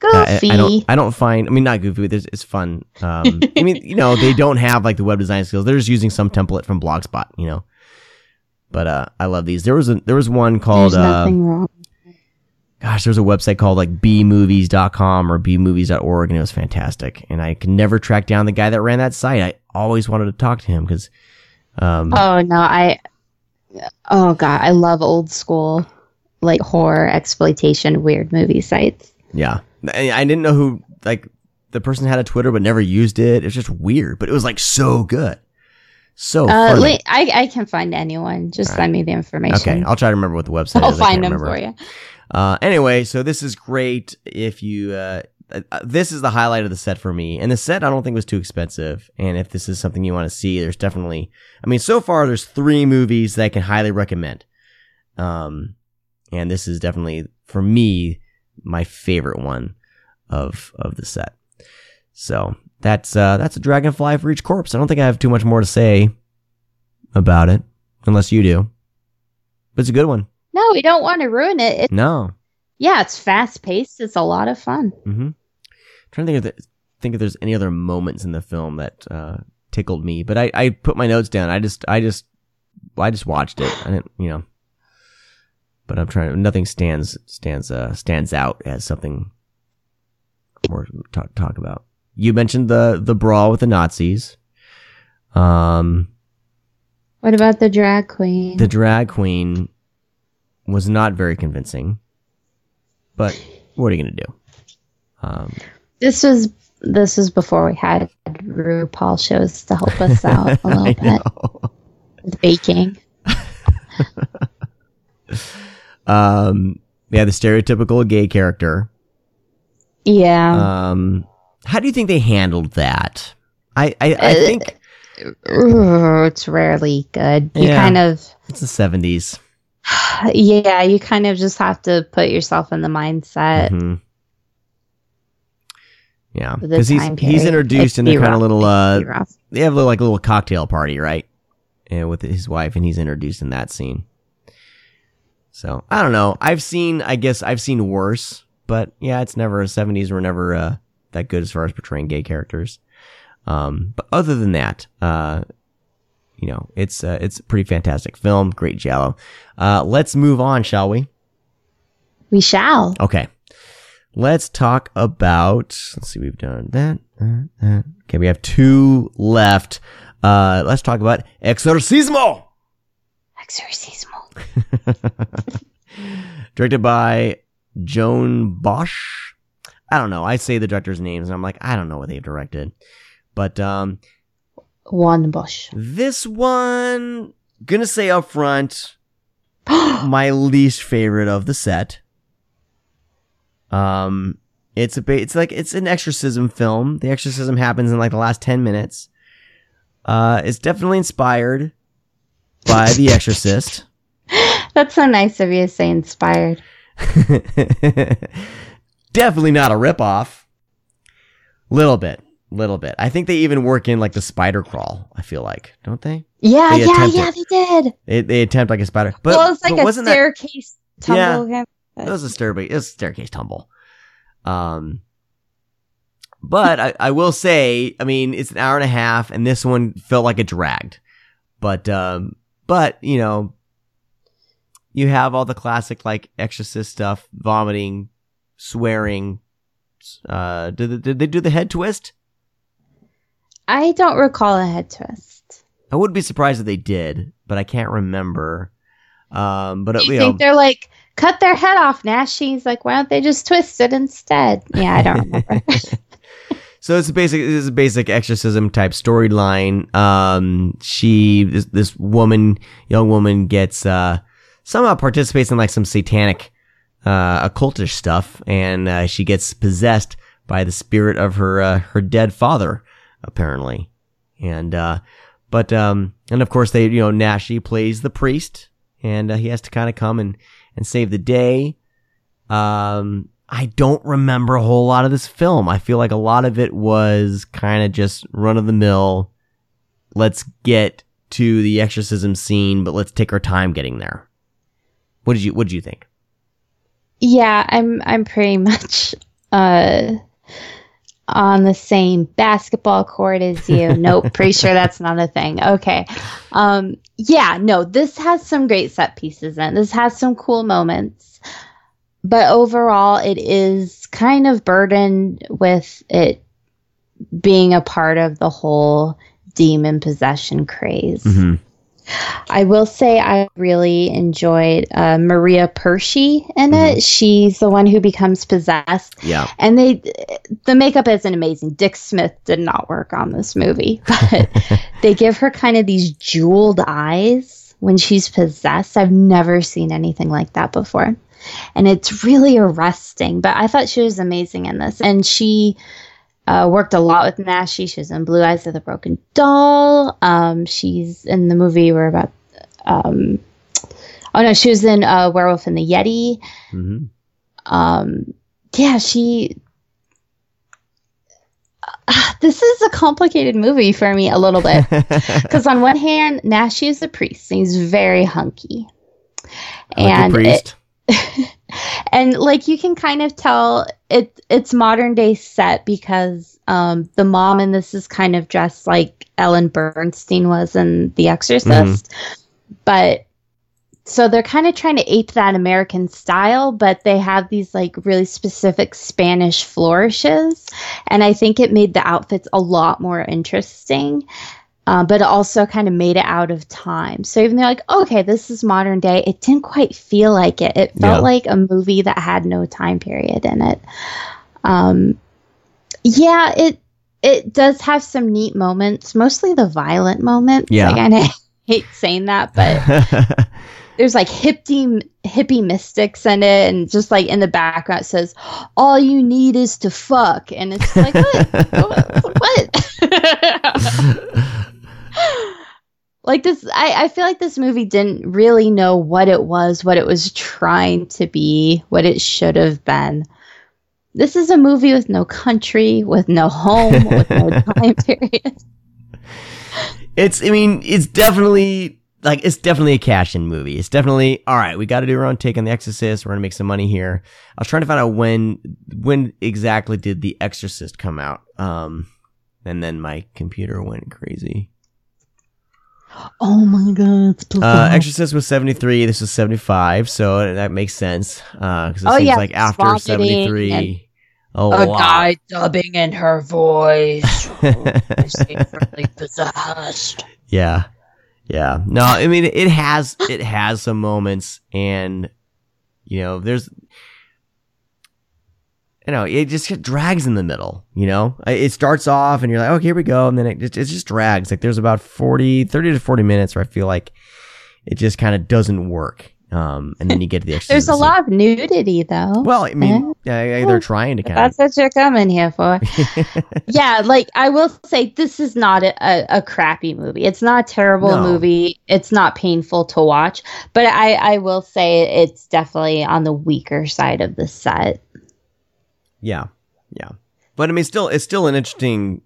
Goofy. I, I don't. I don't find. I mean, not goofy. But it's, it's fun. Um, I mean, you know, they don't have like the web design skills. They're just using some template from Blogspot. You know. But uh, I love these. There was a there was one called There's uh, nothing wrong. gosh, there's a website called like bmovies.com or bmovies.org, and it was fantastic. And I could never track down the guy that ran that site. I always wanted to talk to him because, um, Oh no, I. Oh god, I love old school, like horror exploitation weird movie sites. yeah, I, I didn't know who like the person had a Twitter but never used it. It's just weird, but it was like so good, so Uh, I I can find anyone. Just send me the information. Okay, I'll try to remember what the website I'll is. I find them remember. for you. Uh, anyway, so this is great. If you, uh, this is the highlight of the set for me. And the set I don't think was too expensive. And if this is something you want to see, there's definitely, I mean, so far there's three movies that I can highly recommend. Um, and this is definitely for me my favorite one of of the set. So that's uh that's a dragonfly for each corpse. I don't think I have too much more to say about it, unless you do. But it's a good one. No, we don't want to ruin it. it No. Yeah, it's fast paced. It's a lot of fun. Mm-hmm. trying to think if, the, think if there's any other moments in the film that uh, tickled me, but I, I put my notes down. I just I just I just watched it. I didn't you know but I'm trying. to Nothing stands stands uh, stands out as something more to talk talk about. You mentioned the the brawl with the Nazis. Um, What about the drag queen? the drag queen was not very convincing, but what are you gonna do? Um, this was this was before we had RuPaul shows to help us out a little bit with baking. Um, yeah, the stereotypical gay character. Yeah. Um, how do you think they handled that? I I, I Uh, think Ooh, it's rarely good. You Yeah. kind of it's the seventies. Yeah, you kind of just have to put yourself in the mindset. hmm Yeah, because he's time he's period. introduced in It'd kind of little uh, It'd be rough. they have a little, like a little cocktail party, right? And with his wife, and he's introduced in that scene. So I don't know. I've seen, I guess I've seen worse, but yeah, it's never seventies were never uh, that good as far as portraying gay characters. Um, but other than that, uh, you know, it's uh, it's a pretty fantastic film, great giallo. Uh, let's move on, shall we? We shall. Okay. Let's talk about. Let's see, we've done that. that, that. Okay, we have two left. Uh, let's talk about Exorcismo, Exorcismo. directed by Juan Bosch. I don't know. I say the director's names, and I'm like, I don't know what they've directed. But um, Juan Bosch. this one, gonna say up front, my least favorite of the set. Um, it's a it's like it's an exorcism film. The exorcism happens in like the last ten minutes. Uh, it's definitely inspired by The Exorcist. That's so nice of you to say inspired. definitely not a ripoff. Little bit, little bit. I think they even work in like the spider crawl. I feel like, don't they? Yeah, They yeah, yeah, it. they did. They, they attempt like a spider, but, well, it's like a wasn't that staircase tumble. Yeah. It was a staircase. It was a staircase tumble. Um, but I, I will say, I mean, it's an hour and a half, and this one felt like it dragged. But um, but you know, you have all the classic like exorcist stuff, vomiting, swearing. Uh, did did they do the head twist? I don't recall a head twist. I would be surprised if they did, but I can't remember. Um, but Do you you think know, they're like cut their head off? Nash, she's like, why don't they just twist it instead? Yeah, I don't remember. So it's a basic, it's a basic exorcism type storyline. Um, she, this, this woman, young woman gets, uh, somehow participates in like some satanic, uh, occultish stuff and, uh, she gets possessed by the spirit of her, uh, her dead father, apparently. And, uh, but, um, and of course they, you know, Naschy plays the priest and, uh, he has to kind of come and, and save the day. Um, I don't remember a whole lot of this film. I feel like a lot of it was kind of just run of the mill. Let's get to the exorcism scene, but let's take our time getting there. What did you What did you think? yeah, I'm I'm pretty much uh on the same basketball court as you. nope, pretty sure that's not a thing. Okay. Um yeah, no, this has some great set pieces in. it. This has some cool moments. But overall it is kind of burdened with it being a part of the whole demon possession craze. Mm-hmm. I will say I really enjoyed uh, Maria Perschy in it. She's the one who becomes possessed, Yeah. and they the makeup isn't amazing. Dick Smith did not work on this movie, but they give her kind of these jeweled eyes when she's possessed. I've never seen anything like that before, and it's really arresting. But I thought she was amazing in this, and she uh, worked a lot with Naschy. She was in Blue Eyes of the Broken Doll. Um, she's in the movie we're about. Um, oh no, she was in uh, Werewolf in the Yeti. Mm-hmm. Um, yeah, she. This is a complicated movie for me a little bit because on one hand, Naschy is a priest and he's very hunky, and it- priest. and like you can kind of tell it it's modern day set because um the mom in this is kind of dressed like Ellen Burstyn was in The Exorcist. But so they're kind of trying to ape that American style, but they have these like really specific Spanish flourishes. And I think it made the outfits a lot more interesting. Uh, but it also kind of made it out of time. So even though like, okay, this is modern day, it didn't quite feel like it. It felt Yeah. like a movie that had no time period in it. Um, yeah, it it does have some neat moments, mostly the violent moments. Yeah. I kind of hate saying that, but there's like hippie hippie mystics in it, and just like in the background it says, "All you need is to fuck," and it's like what? what? like this, I, I feel like this movie didn't really know what it was, what it was trying to be, what it should have been. This is a movie with no country, with no home, with no time period. It's, I mean, it's definitely like it's definitely a cash in movie. It's definitely all right. We got to do our own take on The Exorcist. We're gonna make some money here. I was trying to find out when when exactly did The Exorcist come out. Um, and then my computer went crazy. Oh my god! it's Uh, Exorcist was seventy three. This was seventy five, so that makes sense. Uh, because it Oh, seems yeah, like after seventy three. A a guy dubbing in her voice. really possessed. Yeah. Yeah. No, I mean it has it has some moments and you know, there's you know, it just drags in the middle, you know? It starts off and you're like, "Okay, here we go." And then it just, it just drags. Like there's about 40 30 to 40 minutes where I feel like it just kind of doesn't work. Um and then you get to the exorcism. There's a lot of nudity, though. Well, I mean, yeah, they're trying to kind That's what you're coming here for. yeah, like I will say, this is not a, a, a crappy movie. It's not a terrible No. movie. It's not painful to watch, but I, I will say it's definitely on the weaker side of the set. Yeah, yeah. But I mean, still, it's still an interesting.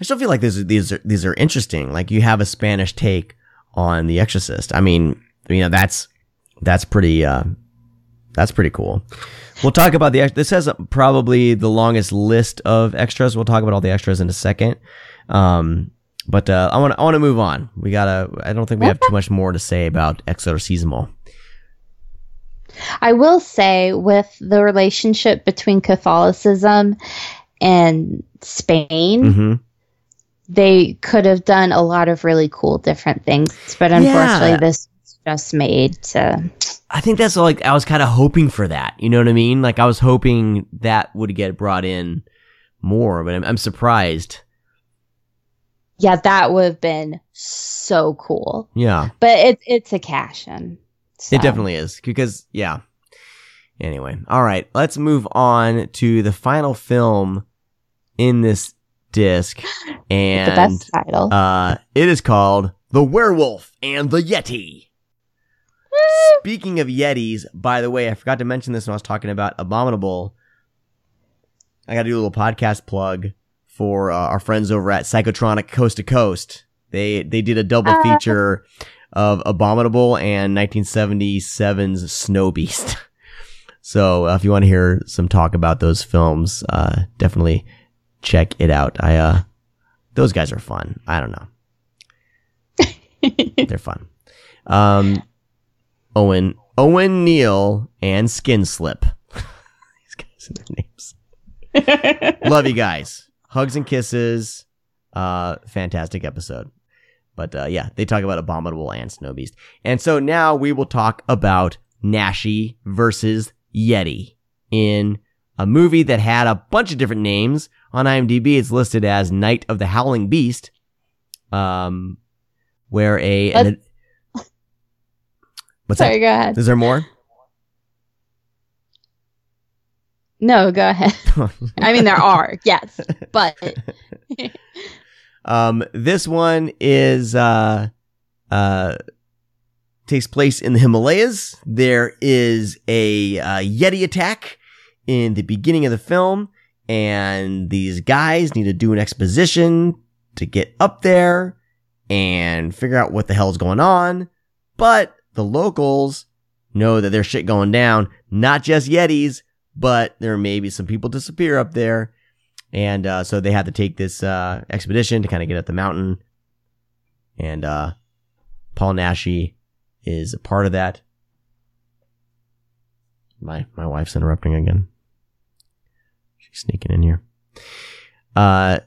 I still feel like these these are these are interesting. Like you have a Spanish take on The Exorcist. I mean, you know, that's that's pretty. uh That's pretty cool. We'll talk about the. This has probably the longest list of extras. We'll talk about all the extras in a second. Um, but uh, I want to I want to move on. We gotta. I don't think we have too much more to say about Exorcismo. I will say, with the relationship between Catholicism and Spain, hmm they could have done a lot of really cool different things, but unfortunately, Yeah. this was just made to. I think that's like I was kind of hoping for that. You know what I mean? Like I was hoping that would get brought in more, but I'm, I'm surprised. Yeah, that would have been so cool. Yeah, But it, it's a cash in. So. it definitely is because yeah. Anyway, all right, let's move on to the final film in this disc, and the best title. uh, it is called "The Werewolf and the Yeti." Speaking of Yetis, by the way, I forgot to mention this when I was talking about Abominable. I got to do a little podcast plug for uh, our friends over at Psychotronic Coast to Coast. They they did a double Ah. feature of Abominable and 1977's Snow Beast. so uh, if you want to hear some talk about those films, uh, definitely check it out. I uh, those guys are fun. I don't know. They're fun. Um, Owen, Owen Neal, and Skin Slip. These guys and their names. Love you guys. Hugs and kisses. Uh, fantastic episode. But uh, yeah, they talk about Abominable and Snow Beast. And so now we will talk about Naschy versus Yeti in a movie that had a bunch of different names. On IMDb, it's listed as Night of the Howling Beast. Um, where a an, what's Sorry, that? go ahead. Is there more? No, go ahead. I mean, there are, yes, but Um, this one is uh, uh, takes place in the Himalayas. There is a uh, Yeti attack in the beginning of the film, and these guys need to do an exposition to get up there and figure out what the hell's going on. But the locals know that there's shit going down. Not just Yetis, but there may be some people disappear up there. And uh, so they had to take this uh, expedition to kind of get up the mountain. And uh, Paul Naschy is a part of that. My my wife's interrupting again. She's sneaking in here. Uh,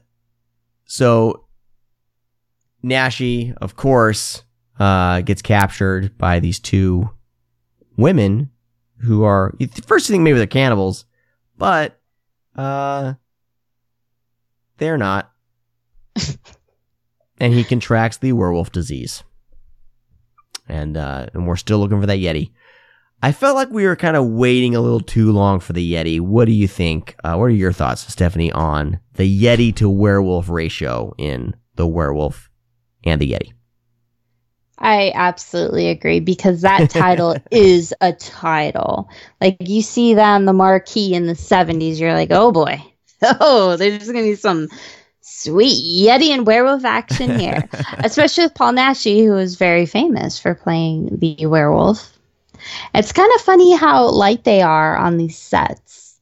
so Naschy, of course, uh, gets captured by these two women who are first you think maybe they're cannibals, but uh, they're not. and he contracts the werewolf disease. And uh, and we're still looking for that Yeti. I felt like we were kind of waiting a little too long for the Yeti. What do you think? Uh, what are your thoughts, Stephanie, on the Yeti to werewolf ratio in the werewolf and the Yeti? I absolutely agree because that title is a title. Like you see that on the marquee in the 70s, you're like, oh boy, oh, there's going to be some sweet Yeti and werewolf action here. Especially with Paul Naschy, who is very famous for playing the werewolf. It's kind of funny how light they are on these sets.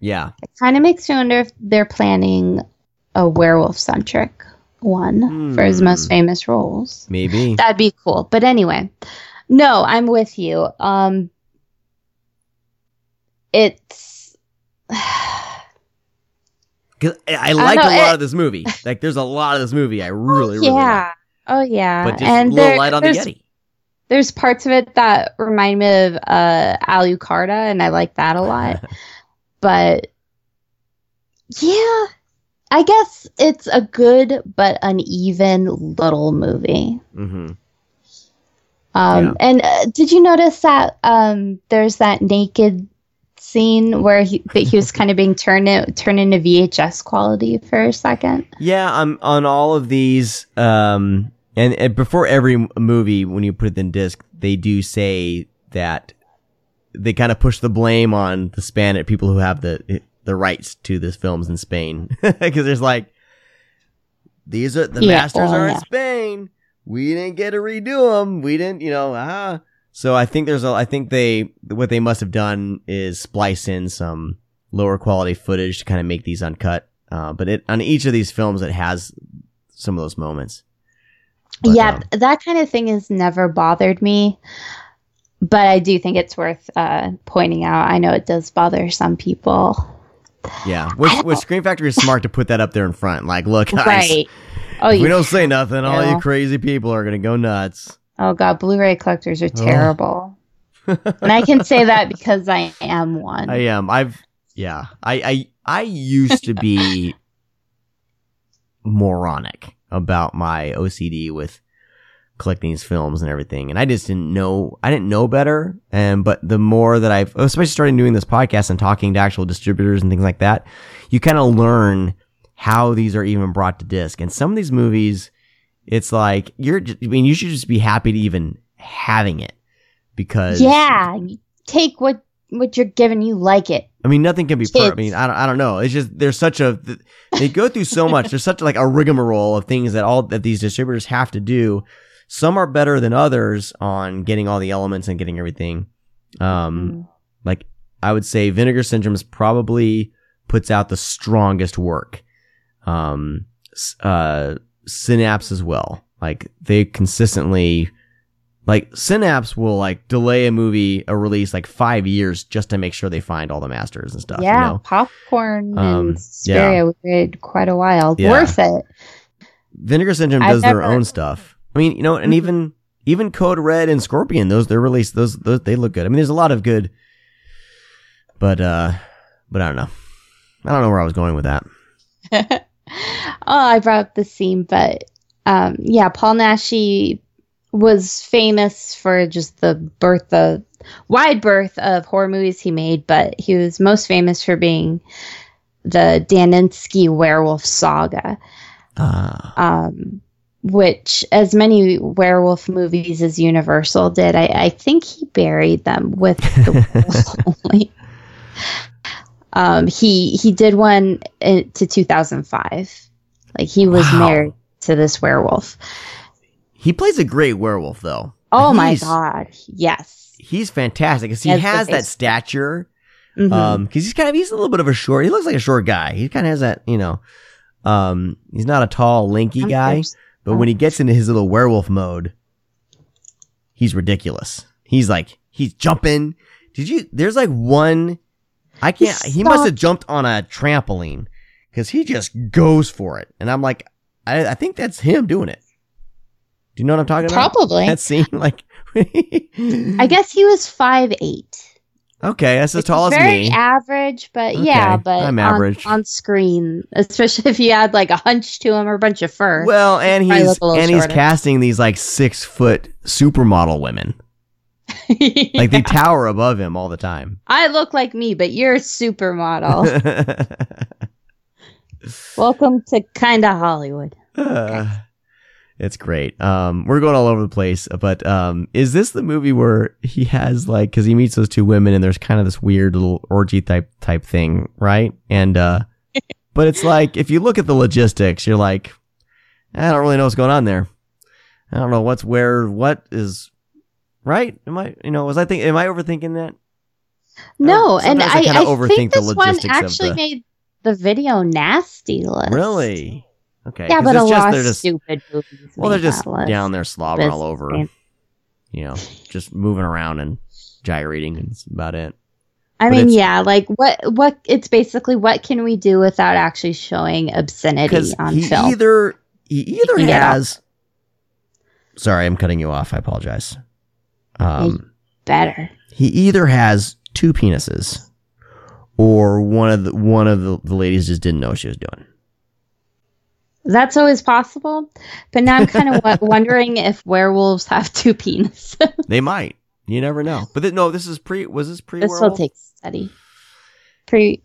Yeah. It kind of makes you wonder if they're planning a werewolf centric one for his most Hmm. famous roles. Maybe. That'd be cool. But anyway, no, I'm with you. Um, it's 'Cause I I like know, a lot it- of this movie. Like, there's a lot of this movie I really, really yeah, like. oh yeah, But just and a little there- light on the Yeti. There's parts of it that remind me of uh, Alucarda, and I like that a lot. but yeah, I guess it's a good but uneven little movie. hmm Um, Yeah. And uh, did you notice that um, there's that naked scene where he, that he was kind of being turned turned into VHS quality for a second? Yeah, I'm on all of these. Um, and, and before every movie, when you put it in disc, they do say that they kind of push the blame on the Spanish people who have the the rights to this films in Spain, because there's like these are the Yeah, masters well, are in. Spain. We didn't get to redo them. We didn't, you know, ah. So I think there's a, I think they, what they must have done is splice in some lower quality footage to kind of make these uncut. Uh, but it, on each of these films, it has some of those moments. But, yeah, um, that kind of thing has never bothered me. But I do think it's worth uh, pointing out. I know it does bother some people. yeah. Which, which Scream Factory is smart to put that up there in front. Like, look, guys, Right. Oh, we don't say nothing, all you crazy people are going to go nuts. Oh God, Blu-ray collectors are terrible. and I can say that because I am one. I am. I've yeah. I I I used to be moronic about my OCD with collecting these films and everything, and I just didn't know. I didn't know better. And but the more that I've, especially starting doing this podcast and talking to actual distributors and things like that, you kind of learn how these are even brought to disc. And some of these movies, it's like you're. I mean, you should just be happy to even having it because yeah, take what what you're given. You like it. I mean, nothing can be. perfect. I mean, I don't. I don't know. It's just there's such a. They go through so much. There's such like a rigmarole of things that all that these distributors have to do. Some are better than others on getting all the elements and getting everything. Um, Mm. like I would say, Vinegar Syndromes probably puts out the strongest work. Um, uh, Synapse as well. Like they consistently, like Synapse will like delay a movie a release like five years just to make sure they find all the masters and stuff. yeah, You know? popcorn Um, and we waited quite a while. Yeah. Worth it. Vinegar Syndrome I've does their never- own stuff. I mean, you know, and Mhm. even even Code Red and Scorpion, those they're released. Those those they look good. I mean, there's a lot of good, but uh, but I don't know. I don't know where I was going with that. oh, I brought up the scene, but um, yeah, Paul Naschy was famous for just the birth of wide birth of horror movies he made, but he was most famous for being the Daninsky werewolf saga, Ah, um, which, as many werewolf movies as Universal did, I, I think he buried them with the. Um, he he did one in, to 2005. Like he was Wow. married to this werewolf. he plays a great werewolf though. Oh my god! Yes. he's fantastic because he Has has that stature. Mhm. Um, because he's kind of he's a little bit of a short. He looks like a short guy. He kind of has that, you know. Um, he's not a tall, lanky I'm guy, first. but when he gets into his little werewolf mode, he's ridiculous. He's like he's jumping, Did you? There's like one. I can't. He must have jumped on a trampoline because he just goes for it, and I'm like, I, I think that's him doing it. Do you know what I'm talking about? Probably. That scene, like, I guess he was five eight. Okay, that's as Which tall as very me. average, but Okay, yeah, but I'm average. on, screen, especially if you add like a hunch to him or a bunch of fur. well, and he's look a little and he's casting these like six foot supermodel women. Like they tower above him all the time. I look like me, but you're a supermodel. Welcome to kinda Hollywood. Uh, it's great. Um, we're going all over the place, but um, is this the movie where he has like because he meets those two women and there's kind of this weird little orgy type type thing, right? And uh, but it's like if you look at the logistics, you're like, I don't really know what's going on there. I don't know what's where, what is right. Am I, you know, was I think, am I overthinking that? No, oh, and I I, I overthink think this one actually the- made the video nasty list. Really? Okay. Yeah, but a just- lot they're of just- stupid movies. Well, they're just down there slobbering all over, This- you know, just moving around and gyrating, and that's about it. I but mean, yeah, like what? What? It's basically what can we do without actually showing obscenity on he film? either he either has. Sorry, I'm cutting you off. I apologize. Um, Better. he either has two penises, or one of the one of the, the ladies just didn't know what she was doing. That's always possible, but now I'm kind of w- wondering if werewolves have two penises. They might. You never know. But th- no, this is pre. Was this pre? this will take study. Pre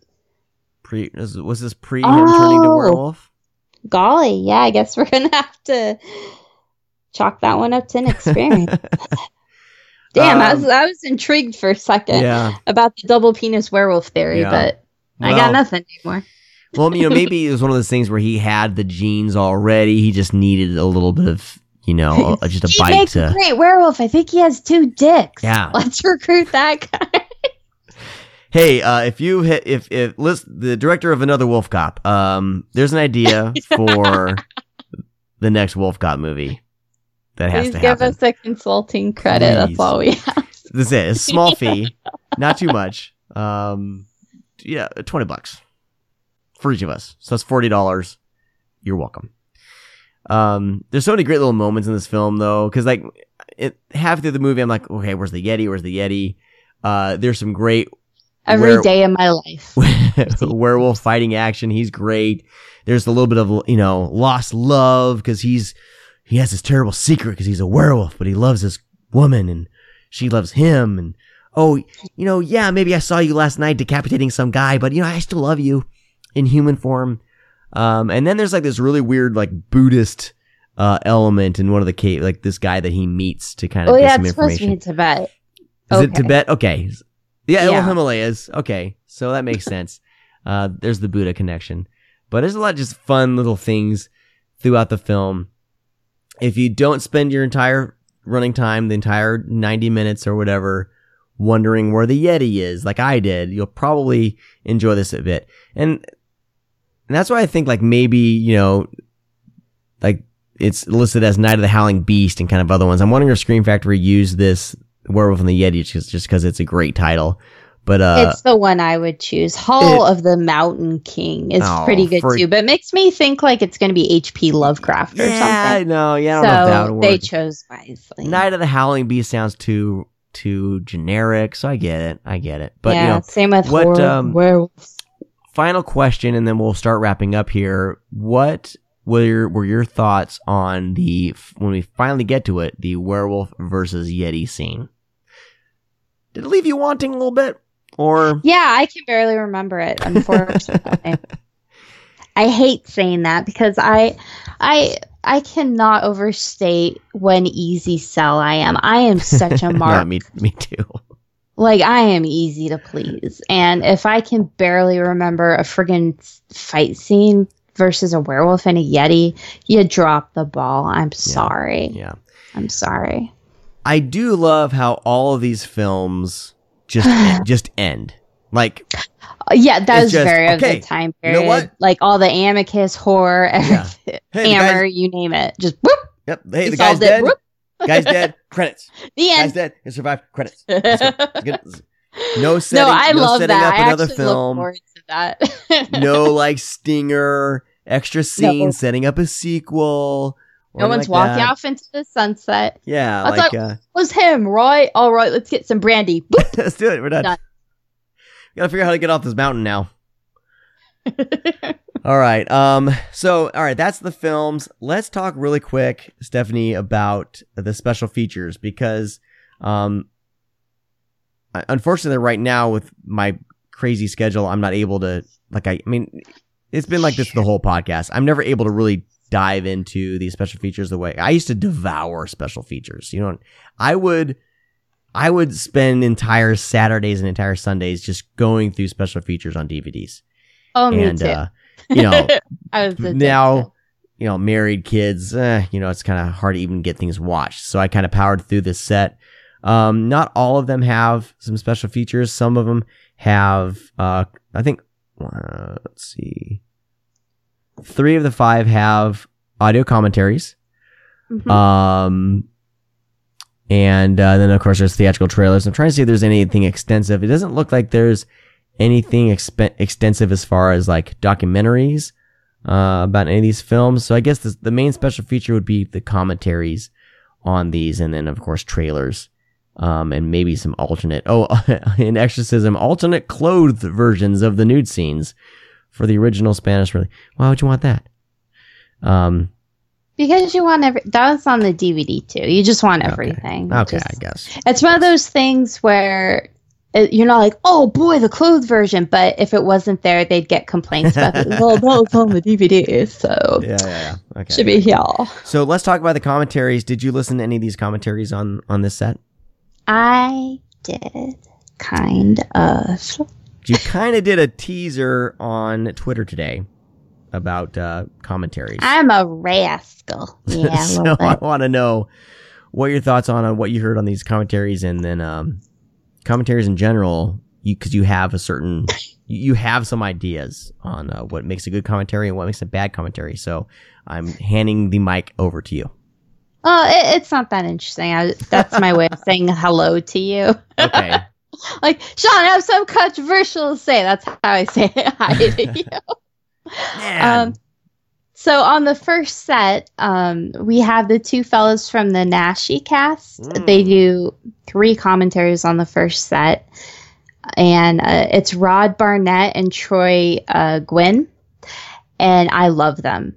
pre. Was, was this pre him turning to Oh. werewolf? golly, yeah, I guess we're gonna have to chalk that one up to an experience. Damn, I was Um, I was intrigued for a second Yeah. about the double penis werewolf theory, Yeah. but I Well- got nothing anymore. Well, you know, maybe it was one of those things where he had the genes already. He just needed a little bit of, you know, just a he bite makes a great werewolf. I think he has two dicks. Yeah. let's recruit that guy. Hey, uh, if you hit, if if list the director of another Wolf Cop, um, there's an idea for the next Wolf Cop movie that has Please to give happen. us a consulting credit. Please. That's all we have. This is it. A small fee, not too much. Um, yeah, twenty bucks for each of us. So that's forty dollars. You're welcome. Um, there's so many great little moments in this film though, because like it half through the movie, I'm like, okay, where's the Yeti? Where's the Yeti? Uh, there's some great Every Where- day of my life. werewolf fighting action. He's great. There's a little bit of you know lost love because he's he has this terrible secret because he's a werewolf, but he loves this woman and she loves him. And oh, you know, yeah, maybe I saw you last night decapitating some guy, but you know, I still love you in human form. Um, and then there's like this really weird like Buddhist uh element in one of the cave, like this guy that he meets to kind of Oh yeah, it's supposed to be in Tibet. Is it Tibet? Okay. Yeah, Yeah. Himalayas. Okay. So that makes sense. Uh, there's the Buddha connection. But there's a lot of just fun little things throughout the film. If you don't spend your entire running time, the entire 90 minutes or whatever, wondering where the Yeti is, like I did, you'll probably enjoy this a bit. And, and that's why I think like maybe, you know, like it's listed as Night of the Howling Beast and kind of other ones. I'm wondering if Scream Factory used this Werewolf and the Yeti just because it's a great title. But uh, it's the one I would choose. Hall of the Mountain King is Oh, pretty good for- too, but makes me think like it's going to be H.P. Lovecraft or yeah, something. no, yeah, I don't know if that so would they chose wisely. Night of the Howling Beast sounds too too generic, so I get it, I get it. But yeah, you know, same with what, horror, um, werewolves. final question, and then we'll start wrapping up here. What were your, were your thoughts on the when we finally get to it, the werewolf versus Yeti scene? Did it leave you wanting a little bit, or Yeah, I can barely remember it. Unfortunately, I hate saying that because I, I, I cannot overstate when easy sell I am. I am such a no, mark. me me too. like I am easy to please, and if I can barely remember a friggin' fight scene versus a werewolf and a yeti, you drop the ball. I'm sorry. Yeah. I'm sorry. I do love how all of these films just end, just end. Like yeah, that was just, very okay, of the time you know period. what? Like all the amicus horror, Yeah. Hey, hammer, you name it. Just whoop, yep. Hey, the guy's dead. Whoop. Guy's dead. Credits. The end. Guy's dead. He survived. Credits. Let's go. Let's get- No setting, no, I no love setting that. up I another film. look forward to that. no like stinger, extra scene, setting up a sequel. No one's like walking that. off into the sunset. Yeah, I like thought- uh, Was him, right? All right, let's get some brandy. Let's do it. We're done. Done. We gotta figure out how to get off this mountain now. All right. Um. So, all right. That's the films. Let's talk really quick, Stephanie, about the special features because, um, unfortunately, right now with my crazy schedule, I'm not able to. Like, I, I mean, it's been like this the whole podcast. I'm never able to really dive into these special features the way I used to devour special features. You know, I would. I would spend entire Saturdays and entire Sundays just going through special features on DVDs. oh, me and too. uh, you know, I was now, you know, married kids, eh, you know, it's kind of hard to even get things watched. So I kind of powered through this set. Um, not all of them have some special features. Some of them have, uh, I think, uh, let's see, three of the five have audio commentaries. Mhm. Um, and uh, then of course there's theatrical trailers. I'm trying to see if there's anything extensive. It doesn't look like there's anything expe- extensive as far as like documentaries uh, about any of these films. So I guess the, the main special feature would be the commentaries on these, and then of course trailers. Um, and maybe some alternate, oh, in Exorcism, alternate clothed versions of the nude scenes for the original Spanish. Really, why would you want that? Um, because you want every. That was on the DVD too. You just want everything. okay, Just- I guess. It's one of those things where it, you're not like, oh boy, the clothed version. But if it wasn't there, they'd get complaints about it. Well, that was on the DVD, so Yeah, yeah, yeah. Okay. should be here. So let's talk about the commentaries. Did you listen to any of these commentaries on on this set? I did kind of. You kind of did a teaser on Twitter today about uh, commentaries. I'm a rascal. Yeah, so I want to know what your thoughts on on what you heard on these commentaries, and then um, commentaries in general. You because you have a certain you have some ideas on uh, what makes a good commentary and what makes a bad commentary. So I'm handing the mic over to you. Oh, it, it's not that interesting. I, that's my way of saying hello to you. Okay. Like, Sean, I have some controversial to say. That's how I say hi to you. Um, so on the first set, um, we have the two fellows from the Naschy cast. Mm. They do three commentaries on the first set, and uh, it's Rod Barnett and Troy uh, Guinn, and I love them.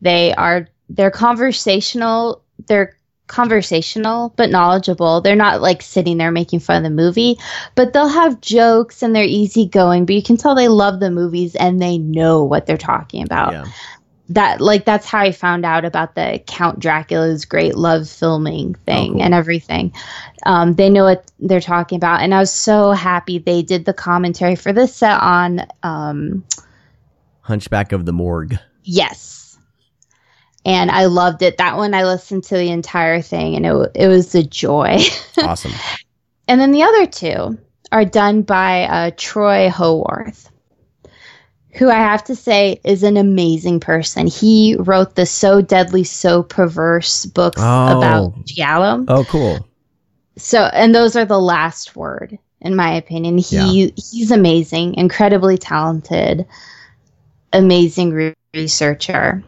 They are they're conversational. They're conversational but knowledgeable. They're not like sitting there making fun of the movie, but they'll have jokes and they're easygoing. But you can tell they love the movies and they know what they're talking about yeah. that like that's how I found out about the Count Dracula's great love filming thing cool. and everything. Um, they know what they're talking about, and I was so happy they did the commentary for this set on. Um, Hunchback of the Morgue. yes, and I loved it. That one I listened to the entire thing, and it it was a joy. Awesome. and then the other two are done by uh, Troy Howarth. Who I have to say is an amazing person. He wrote the So Deadly, So Perverse books Oh. about Giallo. Oh, cool. So, and those are the last word, in my opinion. He he's amazing, incredibly talented, amazing re- researcher.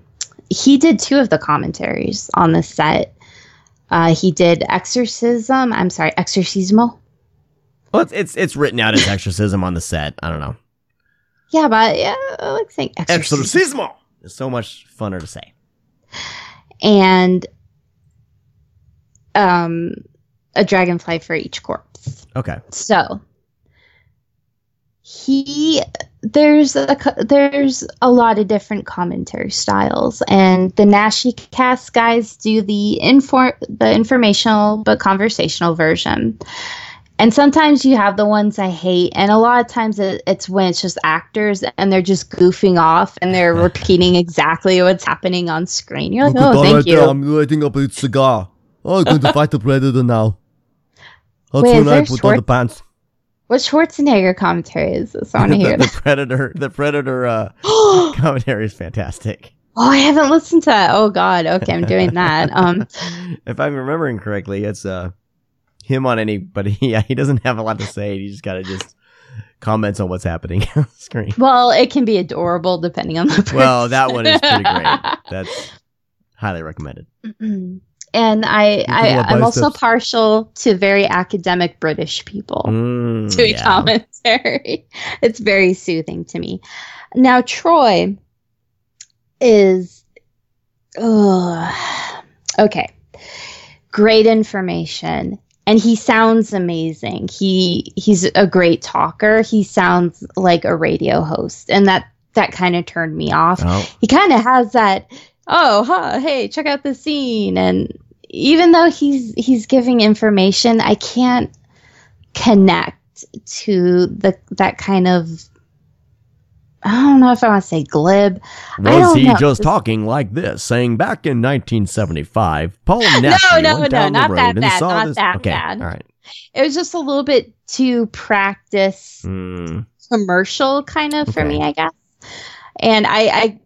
He did two of the commentaries on the set. Uh, he did Exorcism. I'm sorry, Exorcismo. Well, it's, it's it's written out as exorcism on the set. I don't know. Yeah, but yeah, I like saying Exorcism. Exorcismo. It's so much funner to say. and um, a dragonfly for each corpse. Okay. So he there's a there's a lot of different commentary styles, and the Naschy cast guys do the infor the informational but conversational version. And sometimes you have the ones I hate, and a lot of times it, it's when it's just actors and they're just goofing off and they're repeating exactly what's happening on screen. You're like, oh, thank you. I'm lighting up a cigar. Oh, I'm going to fight the predator now. That's Wait, when I put on Schwar- the pants. What Schwarzenegger commentary is this? on here? the, the predator. The predator uh, commentary is fantastic. Oh, I haven't listened to that. Oh God. Okay, I'm doing that. Um, If I'm remembering correctly, it's uh, him on any, but yeah, he doesn't have a lot to say. He just gotta just comments on what's happening on the screen. Well, it can be adorable depending on the person. Well, that one is pretty great. That's highly recommended. and I, I I'm also partial to very academic British people. Mm, doing yeah. commentary. It's very soothing to me. Now, Troy is. Ugh. okay. Great information. And he sounds amazing. He he's a great talker. He sounds like a radio host, and that that kind of turned me off. Oh, He kind of has that. Oh, huh, hey, check out the scene, and even though he's he's giving information, I can't connect to the that kind of I don't know if I want to say glib. I was don't he know. just talking like this, saying back in 1975, Paul Nash no, no, went no, down not the that road and bad, saw not this. that okay, bad. all right. It was just a little bit too practice Mm, commercial kind of for me, I guess. And I, I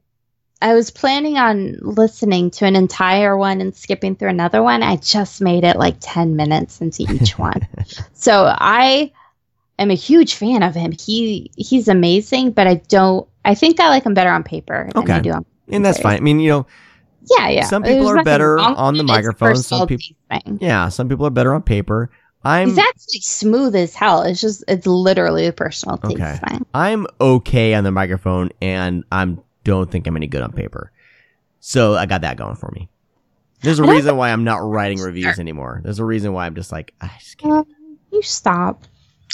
I was planning on listening to an entire one and skipping through another one. I just made it like 10 minutes into each one. So I am a huge fan of him. He he's amazing, but I don't I think I like him better on paper than I Okay. do on and that's fine. I mean, you know, Yeah, yeah. Some people There's are better on the. Microphone, some people, yeah, some people are better on paper. I'm He's actually smooth as hell. It's just it's literally a personal taste Okay. thing. I'm okay on the microphone, and I'm don't think I'm any good on paper. So I got that going for me. There's a reason why I'm not writing reviews anymore. There's a reason why I'm just like I just can't. Well, you stop.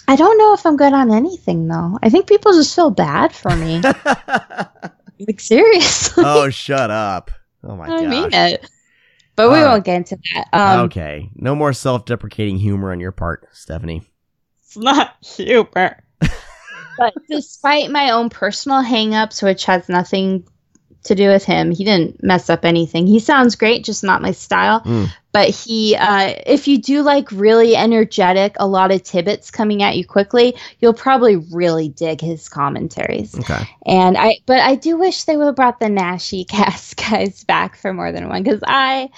I don't know if I'm good on anything though. I think people just feel bad for me. like seriously. oh, shut up! Oh my god. I gosh. mean it. But we Uh, won't get into that. Um, okay, no more self-deprecating humor on your part, Stephanie. It's not super. But despite my own personal hangups, which has nothing to do with him, he didn't mess up anything. He sounds great, just not my style. Mm. But he, uh, if you do like really energetic, a lot of tidbits coming at you quickly, you'll probably really dig his commentaries. Okay. And I, but I do wish they would have brought the Naschy cast guys back for more than one because I,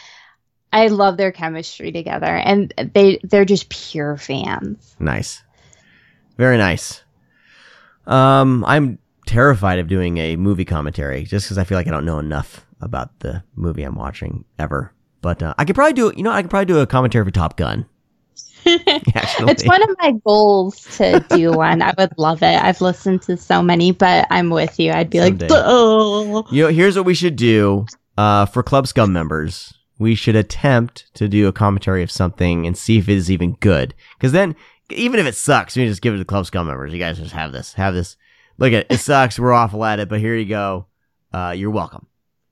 I love their chemistry together, and they they're just pure fans. Nice. Very nice. Um, I'm terrified of doing a movie commentary just because I feel like I don't know enough about the movie I'm watching ever. But uh, I could probably do, you know, I could probably do a commentary for Top Gun. It's one of my goals to do one. I would love it. I've listened to so many, but I'm with you. I'd be Someday. like, oh, You know, here's what we should do. Uh, for Club Scum members, we should attempt to do a commentary of something and see if it is even good. Because then, even if it sucks, we just give it to Club Scum members. You guys just have this, have this. Look at it. It sucks. We're awful at it, but here you go. Uh, you're welcome.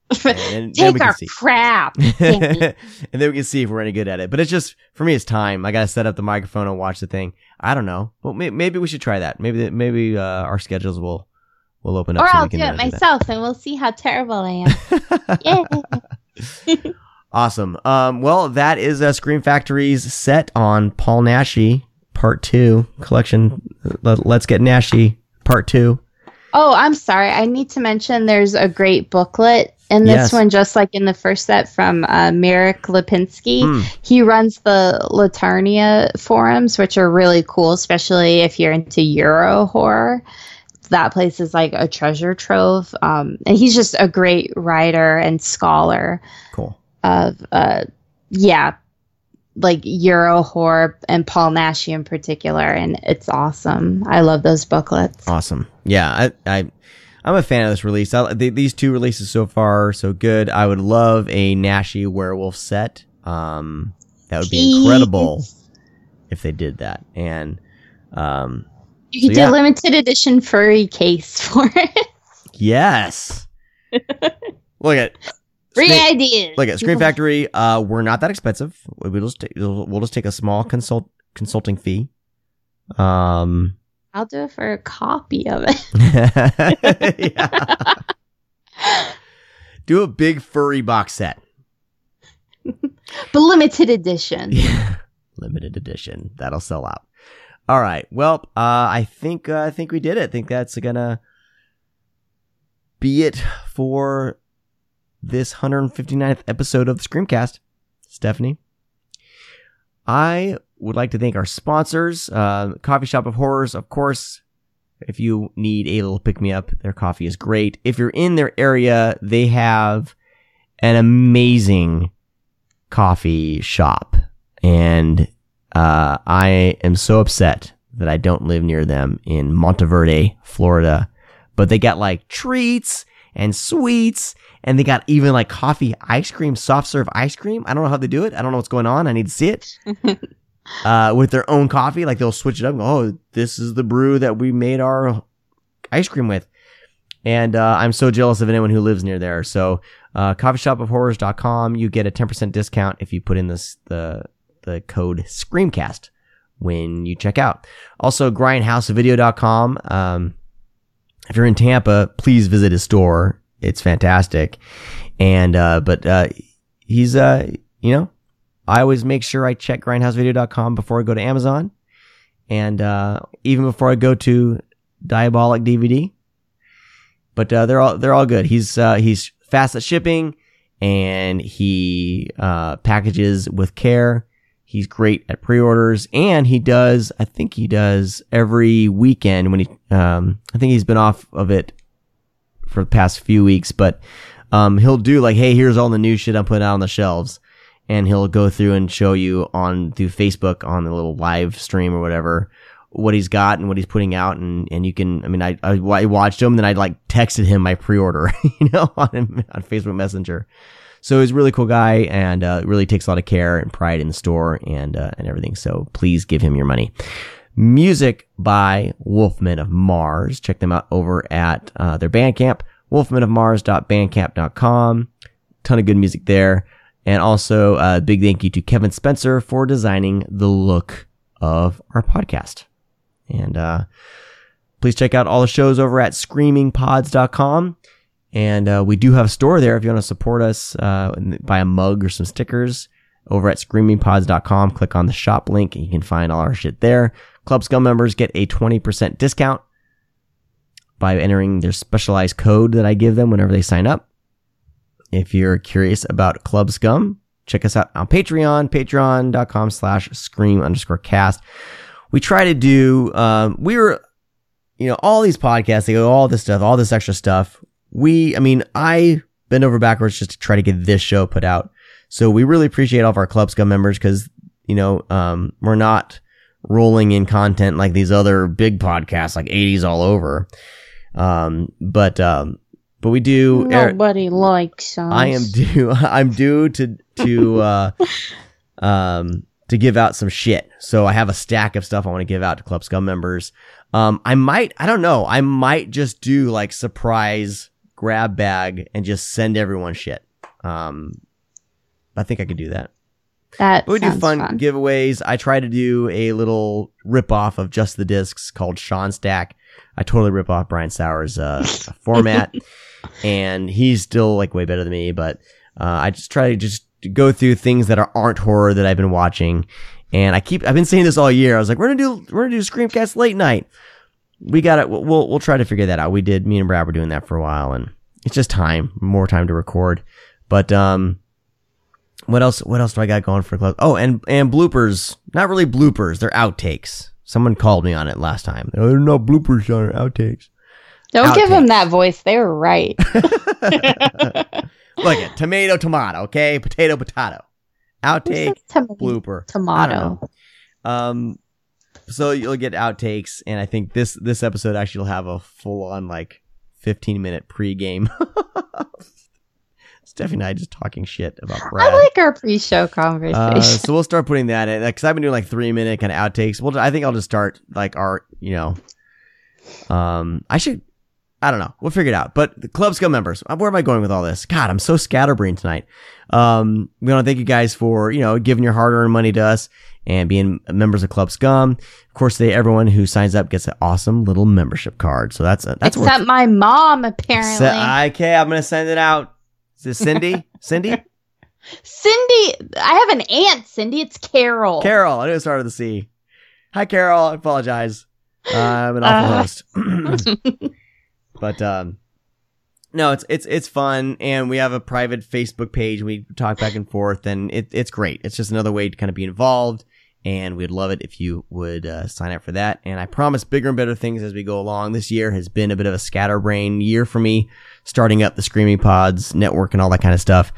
And then take our see. crap. and then we can see if we're any good at it. But it's just for me, it's time. I gotta set up the microphone and watch the thing. I don't know. Well, may- maybe we should try that. Maybe maybe uh, our schedules will will open up. or so I'll do it uh, that. myself, and we'll see how terrible I am. yeah. Awesome. Um, well, that is uh, Scream Factory's set on Paul Naschy Part Two collection. Let, us get Naschy Part Two. Oh, I'm sorry. I need to mention there's a great booklet in this Yes. one, just like in the first set from uh, Mirek Lipinski. Hmm. He runs the Latarnia forums, which are really cool, especially if you're into Euro horror. That place is like a treasure trove. Um, and he's just a great writer and scholar Cool. of, uh, yeah, like Euro horror and Paul Naschy in particular. And it's awesome. I love those booklets. Awesome. Yeah, I, I I'm a fan of this release. I, th- these two releases so far are so good. I would love a Naschy werewolf set. Um, that would be incredible if they did that. And um, You So, could yeah. do a limited edition furry case for it. yes, look at Free Screen- ideas. Look at Scream Factory. Uh, we're not that expensive. We'll just take, we'll just take a small consult consulting fee. Um, I'll do it for a copy of it. Do a big furry box set. But limited edition. Yeah. Limited edition. That'll sell out. All right. Well, uh, I think uh, I think we did it. I think that's gonna be it for this 159th episode of the Screamcast. Stephanie, I would like to thank our sponsors, uh, Coffee Shop of Horrors, of course. If you need a little pick me up, their coffee is great. If you're in their area, they have an amazing coffee shop. And uh, I am so upset that I don't live near them in Montverde, Florida. But they got like treats and sweets, and they got even like coffee ice cream, soft serve ice cream. I don't know how they do it. I don't know what's going on. I need to see it. uh, with their own coffee, like they'll switch it up. And go, oh, this is the brew that we made our ice cream with. And uh, I'm so jealous of anyone who lives near there. So, uh, coffeeshopofhorrors.com, you get a 10% discount if you put in this the the code Screamcast when you check out. Also, grindhousevideo.com. Um, if you're in Tampa, please visit his store. It's fantastic. And, uh, but, uh, he's, uh, you know, I always make sure I check grindhousevideo.com before I go to Amazon. And, uh, even before I go to Diabolic DVD. But, uh, they're all, they're all good. He's, uh, he's fast at shipping and he, uh, packages with care. He's great at pre-orders and he does, I think he does every weekend when he, um, I think he's been off of it for the past few weeks, but, um, he'll do like, Hey, here's all the new shit I'm putting out on the shelves. And he'll go through and show you on through Facebook on the little live stream or whatever what he's got and what he's putting out. And, and you can, I mean, I, I, I watched him, then I like texted him my pre-order, you know, on, on Facebook Messenger. So he's a really cool guy and uh, really takes a lot of care and pride in the store and uh, and everything. So please give him your money. Music by Wolfmen of Mars. Check them out over at uh, their Bandcamp, wolfmenofmars.bandcamp.com. Ton of good music there. And also a big thank you to Kevin Spencer for designing the look of our podcast. And uh, please check out all the shows over at screamingpods.com. And uh, we do have a store there if you want to support us, uh, buy a mug or some stickers over at screamingpods.com. Click on the shop link and you can find all our shit there. Club Scum members get a 20% discount by entering their specialized code that I give them whenever they sign up. If you're curious about Club Scum, check us out on Patreon, patreon.com slash scream underscore cast. We try to do, um, we were, you know, all these podcasts, they go, all this stuff, all this extra stuff we, I mean, I bend over backwards just to try to get this show put out. So we really appreciate all of our Club Scum members because, you know, um, we're not rolling in content like these other big podcasts like 80s all over. Um, but, um, but we do. Nobody likes us. I am due. I'm due to to uh, um to give out some shit. So I have a stack of stuff I want to give out to Club Scum members. Um, I might. I don't know. I might just do like surprise grab bag and just send everyone shit. Um, I think I could do that. That But we do fun, fun. giveaways. I try to do a little rip off of just the discs called Sean Stack. I totally rip off Brian Saur's uh, format, and he's still like way better than me. But uh, I just try to just go through things that are, aren't horror that I've been watching, and I keep I've been saying this all year. I was like, we're gonna do we're gonna do Screamcast late night. We got it. We'll, we'll try to figure that out. We did. Me and Brad were doing that for a while, and it's just time, more time to record. But um, what else? What else do I got going for club? Oh, and and bloopers. Not really bloopers. They're outtakes. Someone called me on it last time. Oh, they're not bloopers. They're outtakes. Don't give him that voice. They were right. Look at tomato, tomato. Okay, potato, potato. Outtake, blooper. Tomato. Um, so you'll get outtakes, and I think this this episode actually will have a full on like fifteen minute pregame. Stephanie and I just talking shit about Brad. I like our pre-show conversation. Uh, so we'll start putting that in because I've been doing like three minute kind of outtakes. Well, I think I'll just start like our, you know, um, I should, I don't know, we'll figure it out. But the Club Scum members, uh, where am I going with all this? God, I'm so scatterbrained tonight. Um, we want to thank you guys for you know giving your hard earned money to us and being members of Club Scum. Of course, they everyone who signs up gets an awesome little membership card. So that's a, that's worth- Except my mom, apparently. Se- okay, I'm gonna send it out. Is this Cindy? Cindy? Cindy, I have an aunt, Cindy. It's Carol. Carol, I knew it started with a C. Hi, Carol. I apologize. Uh, I'm an awful Uh. host. but um, no, it's it's it's fun, and we have a private Facebook page. We talk back and forth, and it, it's great. It's just another way to kind of be involved and we'd love it if you would uh, sign up for that. And I promise bigger and better things as we go along. This year has been a bit of a scatterbrain year for me, starting up the Screaming Pods network and all that kind of stuff.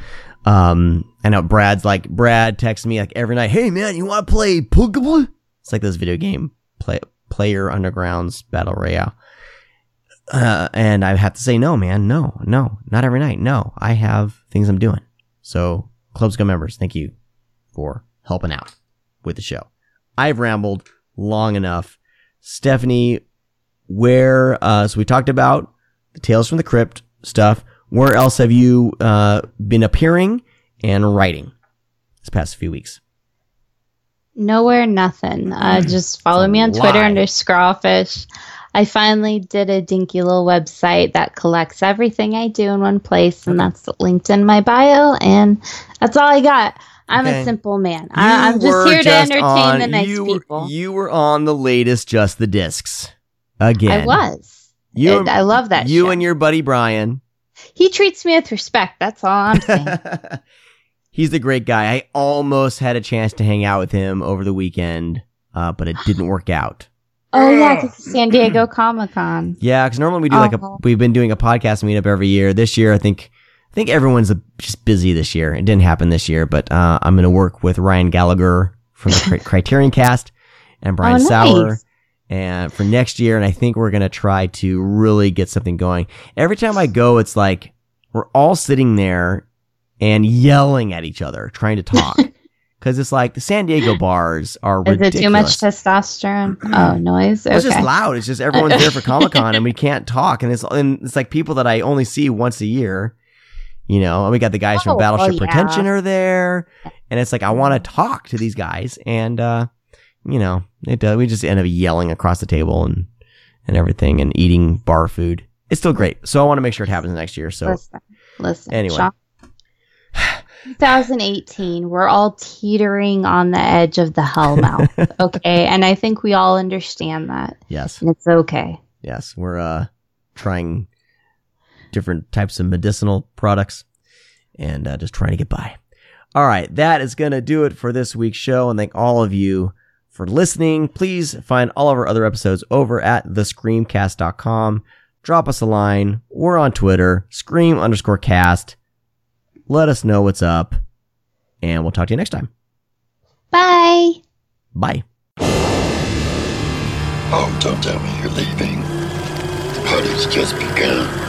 Um, I know Brad's like Brad texts me like every night, "Hey man, you want to play Pokeball?" It's like this video game play player undergrounds battle royale. Uh, and I have to say, no, man, no, no, not every night. No, I have things I'm doing. So, Club Scum members, thank you for helping out with the show. I've rambled long enough. Stephanie, where, uh, so we talked about the Tales from the Crypt stuff. Where else have you, uh, been appearing and writing this past few weeks? Nowhere, nothing. Uh, just follow me on Twitter lie. under Scrawfish. I finally did a dinky little website that collects everything I do in one place, and that's linked in my bio. And that's all I got. I'm Okay. a simple man. I, I'm just here to entertain on- the nice you were- people. you were on the latest Just the Discs again. I was. You, I- I love that You show. and your buddy Brian. He treats me with respect. That's all I'm saying. He's a great guy. I almost had a chance to hang out with him over the weekend, uh, but it didn't work out. Oh yeah, 'cause it's San Diego Comic Con. Yeah, because normally we do like a Oh. we've been doing a podcast meetup every year. This year, I think I think everyone's just busy this year. It didn't happen this year, but uh, I'm going to work with Ryan Gallagher from the Criterion Cast and Brian Oh, nice. Saur, and for next year. And I think we're going to try to really get something going. Every time I go, it's like we're all sitting there and yelling at each other, trying to talk. Because it's like the San Diego bars are Is ridiculous. it too much testosterone? Oh, noise. Okay. It's just loud. It's just everyone's there for Comic Con and we can't talk. And it's and it's like people that I only see once a year. You know, and we got the guys from Oh, Battleship oh, yeah. Pretension are there, and it's like I want to talk to these guys, and uh, you know, it does. We just end up yelling across the table and and everything, and eating bar food. It's still great. So I want to make sure it happens next year. So Listen, listen. Anyway. Sean. 2018, we're all teetering on the edge of the hell mouth. okay. And I think we all understand that. yes, And it's okay. yes, we're uh trying different types of medicinal products and uh, just trying to get by. All right, that is going to do it for this week's show. And thank all of you for listening. Please find all of our other episodes over at thescreamcast.com. Drop us a line. We're on Twitter, scream underscore cast. Let us know what's up. And we'll talk to you next time. Bye. Bye. Oh, don't tell me you're leaving. The party's just begun.